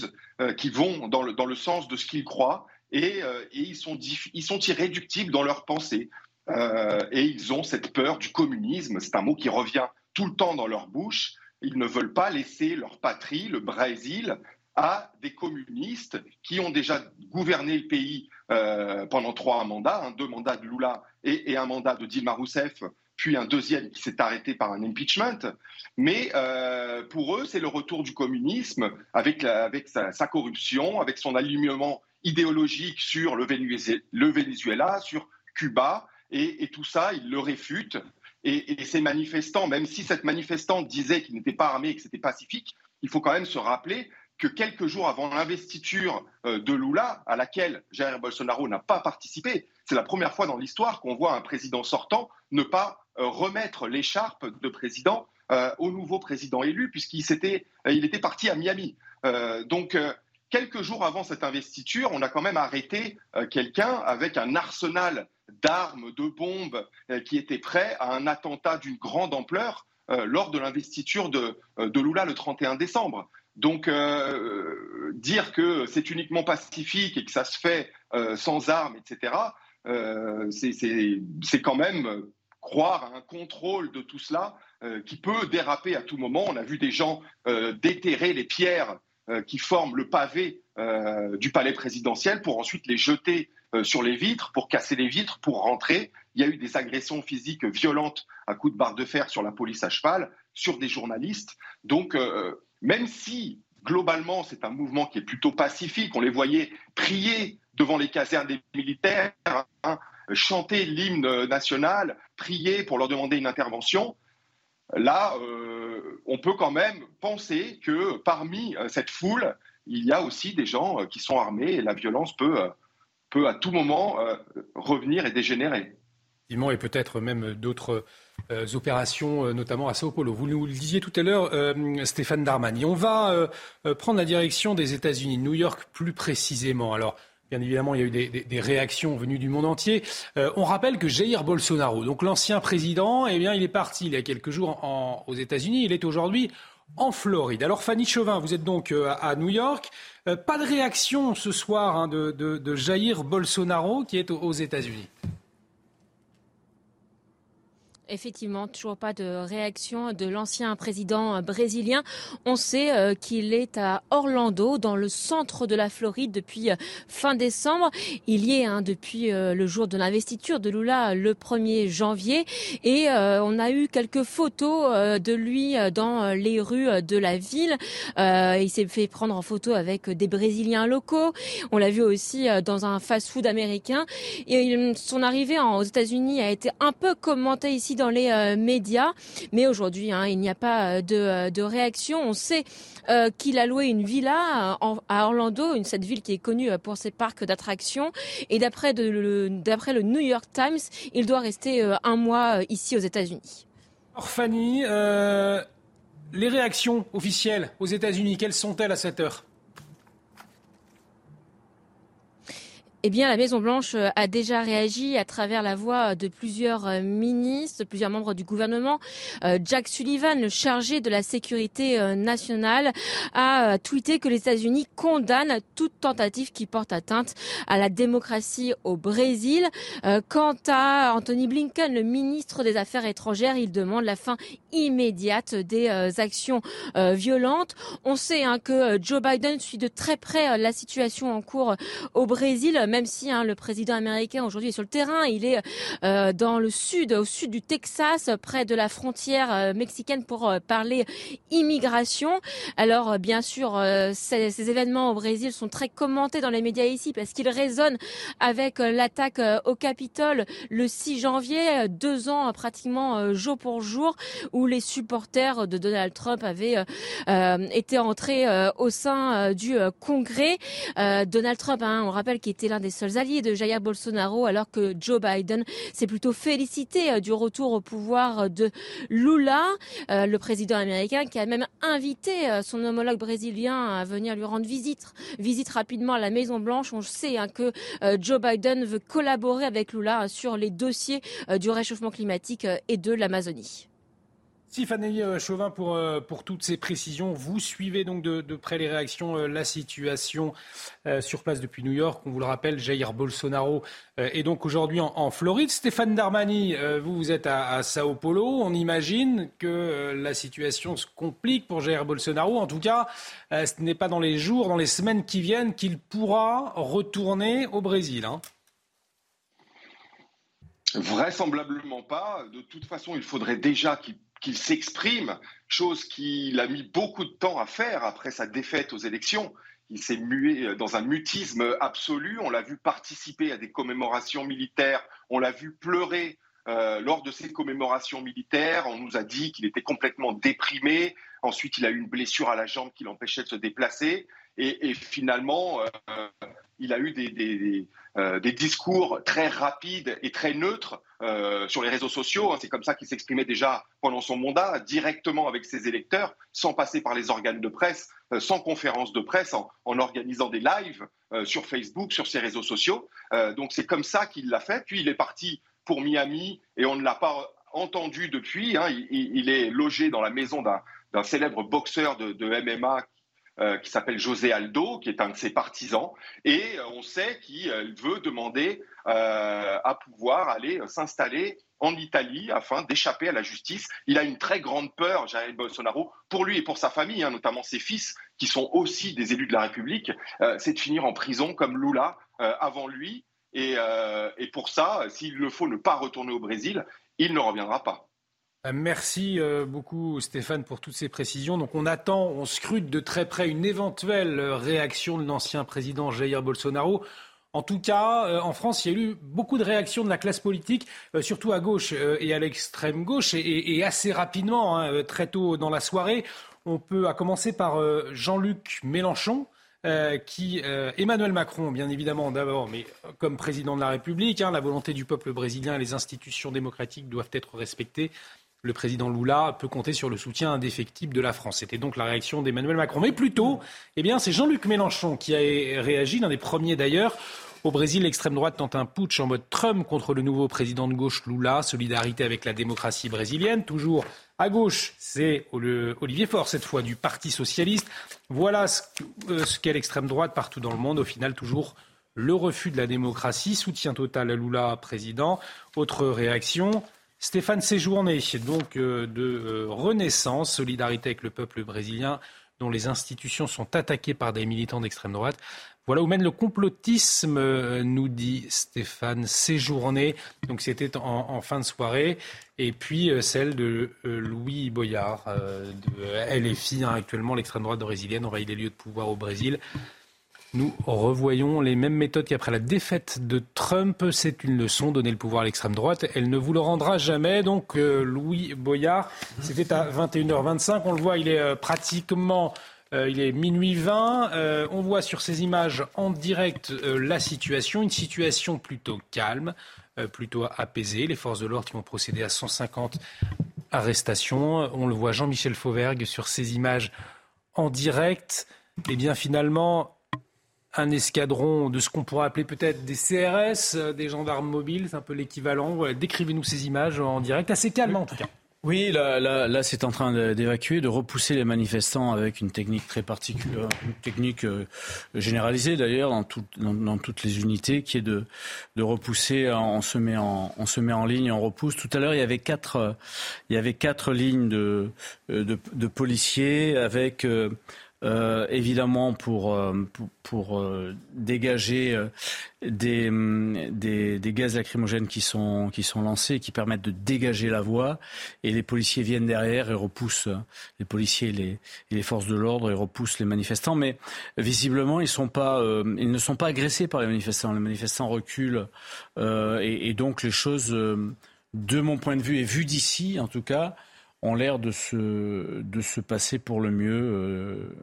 qui vont dans le, dans le sens de ce qu'il croit et, ils, sont ils sont irréductibles dans leur pensée. et ils ont cette peur du communisme. C'est un mot qui revient tout le temps dans leur bouche. Ils ne veulent pas laisser leur patrie, le Brésil, à des communistes qui ont déjà gouverné le pays euh, pendant trois mandats, hein, deux mandats de Lula et, un mandat de Dilma Rousseff, puis un deuxième qui s'est arrêté par un impeachment. Mais euh, pour eux, c'est le retour du communisme avec, avec sa, corruption, avec son alignement idéologique sur le, Venezuela, sur Cuba, et, tout ça, ils le réfutent. Et, ces manifestants, même si cette manifestante disait qu'il n'était pas armé et que c'était pacifique, il faut quand même se rappeler que quelques jours avant l'investiture euh, de Lula, à laquelle Jair Bolsonaro n'a pas participé, c'est la première fois dans l'histoire qu'on voit un président sortant ne pas euh, remettre l'écharpe de président euh, au nouveau président élu, puisqu'il il était parti à Miami. donc, quelques jours avant cette investiture, on a quand même arrêté quelqu'un avec un arsenal d'armes, de bombes, qui était prêt à un attentat d'une grande ampleur lors de l'investiture de, de Lula le 31 décembre. Donc, euh, dire que c'est uniquement pacifique et que ça se fait euh, sans armes, etc., euh, c'est quand même croire à un contrôle de tout cela qui peut déraper à tout moment. On a vu des gens déterrer les pierres qui forment le pavé du palais présidentiel pour ensuite les jeter sur les vitres, pour casser les vitres, pour rentrer. Il y a eu des agressions physiques violentes à coups de barre de fer sur la police à cheval, sur des journalistes. Donc, même si globalement c'est un mouvement qui est plutôt pacifique, on les voyait prier devant les casernes des militaires, hein, chanter l'hymne national, prier pour leur demander une intervention. Là, euh, on peut quand même penser que parmi euh, cette foule, il y a aussi des gens euh, qui sont armés et la violence peut, peut à tout moment revenir et dégénérer. Et peut-être même d'autres opérations, notamment à Sao Paulo. Vous nous le disiez tout à l'heure, Stéphane Darmani. On va prendre la direction des États-Unis, New York plus précisément. Alors, Bien évidemment, il y a eu des, réactions venues du monde entier. Euh, on rappelle que Jair Bolsonaro, donc l'ancien président, eh bien, il est parti il y a quelques jours aux États-Unis. Il est aujourd'hui en Floride. Alors Fanny Chauvin, vous êtes donc euh, à New York. Euh, pas de réaction ce soir hein, de, Jair Bolsonaro qui est aux États-Unis. Effectivement, toujours pas de réaction de l'ancien président brésilien. On sait euh, qu'il est à Orlando, dans le centre de la Floride, depuis euh, fin décembre. Il y est hein, depuis euh, le jour de l'investiture de Lula, le 1er janvier. Et on a eu quelques photos de lui dans les rues de la ville. il s'est fait prendre en photo avec des Brésiliens locaux. On l'a vu aussi dans un fast-food américain. Et son arrivée aux États-Unis a été un peu commentée ici dans les euh, médias. Mais aujourd'hui, hein, il n'y a pas euh, euh, de, réaction. On sait qu'il a loué une villa à Orlando, cette ville qui est connue pour ses parcs d'attractions. Et d'après le, le New York Times, il doit rester un mois ici aux États-Unis. Fanny, les réactions officielles aux États-Unis, quelles sont-elles à cette heure? Eh bien, la Maison-Blanche euh, a déjà réagi à travers la voix de plusieurs euh, ministres, plusieurs membres du gouvernement. Euh, Jack Sullivan, le chargé de la sécurité nationale, a tweeté que les États-Unis condamnent toute tentative qui porte atteinte à la démocratie au Brésil. Quant à Anthony Blinken, le ministre des Affaires étrangères, il demande la fin immédiate des actions violentes. On sait hein, que Joe Biden suit de très près la situation en cours au Brésil si hein, le président américain aujourd'hui est sur le terrain, il est euh, dans le sud, au sud du Texas, près de la frontière euh, mexicaine pour euh, parler immigration. Alors bien sûr, ces, ces, événements au Brésil sont très commentés dans les médias ici parce qu'ils résonnent avec l'attaque au Capitole le 6 janvier, deux ans pratiquement jour pour jour, où les supporters de Donald Trump avaient été entrés au sein du Congrès. Donald Trump, hein, on rappelle qu'il était là des seuls alliés de Jair Bolsonaro, alors que Joe Biden s'est plutôt félicité euh, du retour au pouvoir de Lula, euh, le président américain, qui a même invité euh, son homologue brésilien à venir lui rendre visite, visite rapidement à la Maison Blanche. On sait hein, que Joe Biden veut collaborer avec Lula hein, sur les dossiers du réchauffement climatique et de l'Amazonie. Fanny euh, Chauvin pour, euh, pour toutes ces précisions, vous suivez donc de, près les réactions, euh, la situation sur place depuis New York. On vous le rappelle, Jair Bolsonaro est donc aujourd'hui en, Floride. Stéphane Darmani, vous, vous êtes à, à, Sao Paulo. On imagine que la situation se complique pour Jair Bolsonaro. En tout cas, ce n'est pas dans les jours, dans les semaines qui viennent qu'il pourra retourner au Brésil. Hein. Vraisemblablement pas. De toute façon, il faudrait déjà qu'il qu'il s'exprime, chose qu'il a mis beaucoup de temps à faire après sa défaite aux élections. Il s'est mué dans un mutisme absolu. On l'a vu participer à des commémorations militaires. On l'a vu pleurer euh, lors de ces commémorations militaires. On nous a dit qu'il était complètement déprimé. Ensuite, il a eu une blessure à la jambe qui l'empêchait de se déplacer. Et, finalement, euh, il a eu euh, des, discours très rapides et très neutres euh, sur les réseaux sociaux. Hein. C'est comme ça qu'il s'exprimait déjà pendant son mandat, directement avec ses électeurs, sans passer par les organes de presse, euh, sans conférence de presse, en, organisant des lives sur Facebook, sur ses réseaux sociaux. donc c'est comme ça qu'il l'a fait. Puis il est parti pour Miami et on ne l'a pas entendu depuis. Hein. Il, est logé dans la maison d'un célèbre boxeur de MMA euh, qui s'appelle José Aldo, qui est un de ses partisans, et euh, on sait qu'il euh, veut demander à pouvoir aller s'installer en Italie afin d'échapper à la justice. Il a une très grande peur, Jair Bolsonaro, pour lui et pour sa famille, hein, notamment ses fils, qui sont aussi des élus de la République, c'est de finir en prison comme Lula avant lui. Et, et pour ça, s'il le faut ne pas retourner au Brésil, il ne reviendra pas. Merci beaucoup Stéphane pour toutes ces précisions. Donc on attend, on scrute de très près une éventuelle réaction de l'ancien président Jair Bolsonaro. En tout cas, euh, en France, il y a eu beaucoup de réactions de la classe politique, euh, surtout à gauche euh, et à l'extrême gauche, et, assez rapidement, hein, très tôt dans la soirée. On peut à commencer par Jean-Luc Mélenchon. qui Emmanuel Macron, bien évidemment d'abord, mais comme président de la République, hein, la volonté du peuple brésilien et les institutions démocratiques doivent être respectées. Le président Lula peut compter sur le soutien indéfectible de la France. C'était donc la réaction d'Emmanuel Macron. Mais plutôt, eh bien, c'est Jean-Luc Mélenchon qui a réagi, l'un des premiers d'ailleurs, au Brésil, l'extrême droite tente un putsch en mode Trump contre le nouveau président de gauche Lula. Solidarité avec la démocratie brésilienne. Toujours à gauche, c'est Olivier Faure, cette fois du Parti socialiste. Voilà euh, ce qu'est l'extrême droite partout dans le monde. Au final, toujours le refus de la démocratie, soutien total à Lula président. Autre réaction, Stéphane Séjourné, donc euh, de euh, Renaissance, solidarité avec le peuple brésilien dont les institutions sont attaquées par des militants d'extrême droite. Voilà où mène le complotisme, euh, nous dit Stéphane Séjourné. Donc c'était en, fin de soirée. Et puis celle de Louis Boyard, de LFI, hein, actuellement l'extrême droite brésilienne, envahit les lieux de pouvoir au Brésil. Nous revoyons les mêmes méthodes qu'après la défaite de Trump. C'est une leçon, donner le pouvoir à l'extrême droite. Elle ne vous le rendra jamais. Donc Louis Boyard, c'était à 21h25. On le voit, il est pratiquement euh, il est minuit 20. Euh, on voit sur ces images en direct euh, la situation, une situation plutôt calme, plutôt apaisée. Les forces de l'ordre qui vont procéder à 150 arrestations. On le voit Jean-Michel Fauvergue sur ces images en direct. Et eh bien finalement, un escadron de ce qu'on pourrait appeler peut-être des CRS, des gendarmes mobiles, c'est un peu l'équivalent. Décrivez-nous ces images en direct, assez calme en tout cas. Oui, là, là, c'est en train d'évacuer, de repousser les manifestants avec une technique très particulière, une technique euh, généralisée d'ailleurs dans, toutes les unités, qui est de, repousser. On se met en, on se ligne, on repousse. Tout à l'heure, il y avait quatre, il y avait quatre lignes de, policiers avec euh, euh, évidemment pour, euh, pour, pour euh, dégager des, des, des, gaz lacrymogènes qui sont, qui sont lancés, qui permettent de dégager la voie. Et les policiers viennent derrière et repoussent, les policiers et les, les forces de l'ordre et repoussent les manifestants. Mais visiblement, ils, sont pas, ils ne sont pas agressés par les manifestants. Les manifestants reculent. Et, et, donc les choses, de mon point de vue et vu d'ici en tout cas, ont l'air de se, de se passer pour le mieux. Euh,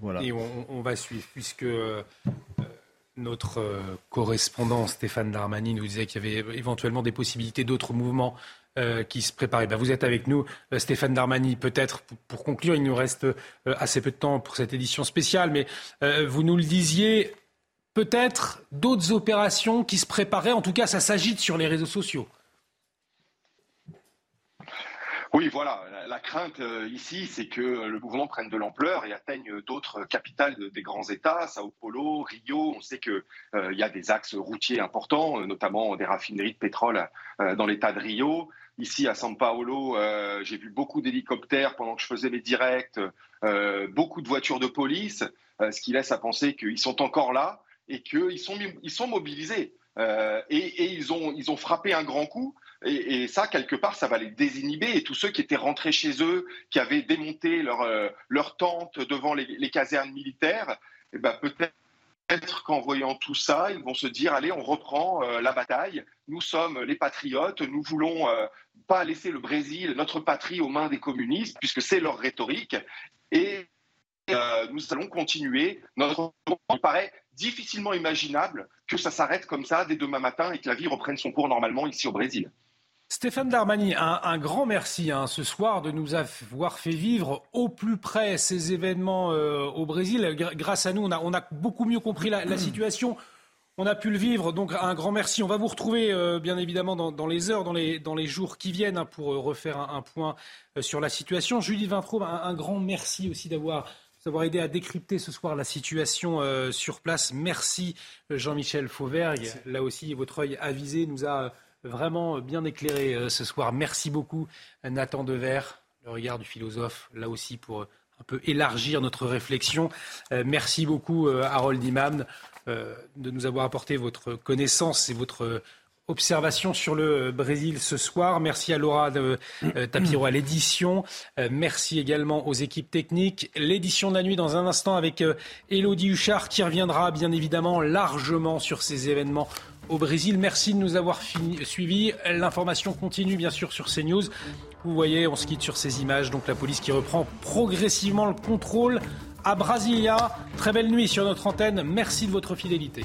voilà. Et on, va suivre, puisque euh, notre euh, correspondant Stéphane Darmani nous disait qu'il y avait éventuellement des possibilités d'autres mouvements qui se préparaient. Ben, vous êtes avec nous, Stéphane Darmani. Peut-être, pour conclure, il nous reste assez peu de temps pour cette édition spéciale, mais vous nous le disiez, peut-être d'autres opérations qui se préparaient. En tout cas, ça s'agite sur les réseaux sociaux. Oui, voilà. La, crainte euh, ici, c'est que le mouvement prenne de l'ampleur et atteigne d'autres capitales des grands États, Sao Paulo, Rio. On sait qu'il euh, y a des axes routiers importants, euh, notamment des raffineries de pétrole dans l'État de Rio. Ici, à São Paulo, j'ai vu beaucoup d'hélicoptères pendant que je faisais mes directs, beaucoup de voitures de police, ce qui laisse à penser qu'ils sont encore là et qu'ils sont, mobilisés. Et, ils ont frappé un grand coup et, ça, quelque part, ça va les désinhiber. Et tous ceux qui étaient rentrés chez eux, qui avaient démonté leur, euh, leur tente devant les, casernes militaires, eh ben, peut-être qu'en voyant tout ça, ils vont se dire allez, on reprend euh, la bataille. Nous sommes les patriotes. Nous voulons euh, pas laisser le Brésil, notre patrie, aux mains des communistes, puisque c'est leur rhétorique. Et nous allons continuer. Notre il paraît difficilement imaginable que ça s'arrête comme ça dès demain matin et que la vie reprenne son cours normalement ici au Brésil. Stéphane Darmani, un, grand merci hein, ce soir de nous avoir fait vivre au plus près ces événements euh, au Brésil. grâce à nous, on a, beaucoup mieux compris la, situation. On a pu le vivre, donc un grand merci. On va vous retrouver euh, bien évidemment dans, les heures, dans les, jours qui viennent hein, pour euh, refaire un, point sur la situation. Julie Vintraube, un, grand merci aussi d'avoir aidé à décrypter ce soir la situation sur place. Merci Jean-Michel Fauvergue. Là aussi, votre œil avisé nous a vraiment bien éclairé ce soir. Merci beaucoup, Nathan Dever, le regard du philosophe, là aussi pour un peu élargir notre réflexion. merci beaucoup, Harold Imam, de nous avoir apporté votre connaissance et votre observation sur le Brésil ce soir. Merci à Laura de euh, Tapiro à l'édition. Euh, merci également aux équipes techniques. L'édition de la nuit dans un instant avec euh, Elodie Huchard qui reviendra bien évidemment largement sur ces événements au Brésil. Merci de nous avoir suivis. L'information continue bien sûr sur CNews. Vous voyez, on se quitte sur ces images. Donc la police qui reprend progressivement le contrôle à Brasilia. Très belle nuit sur notre antenne. Merci de votre fidélité.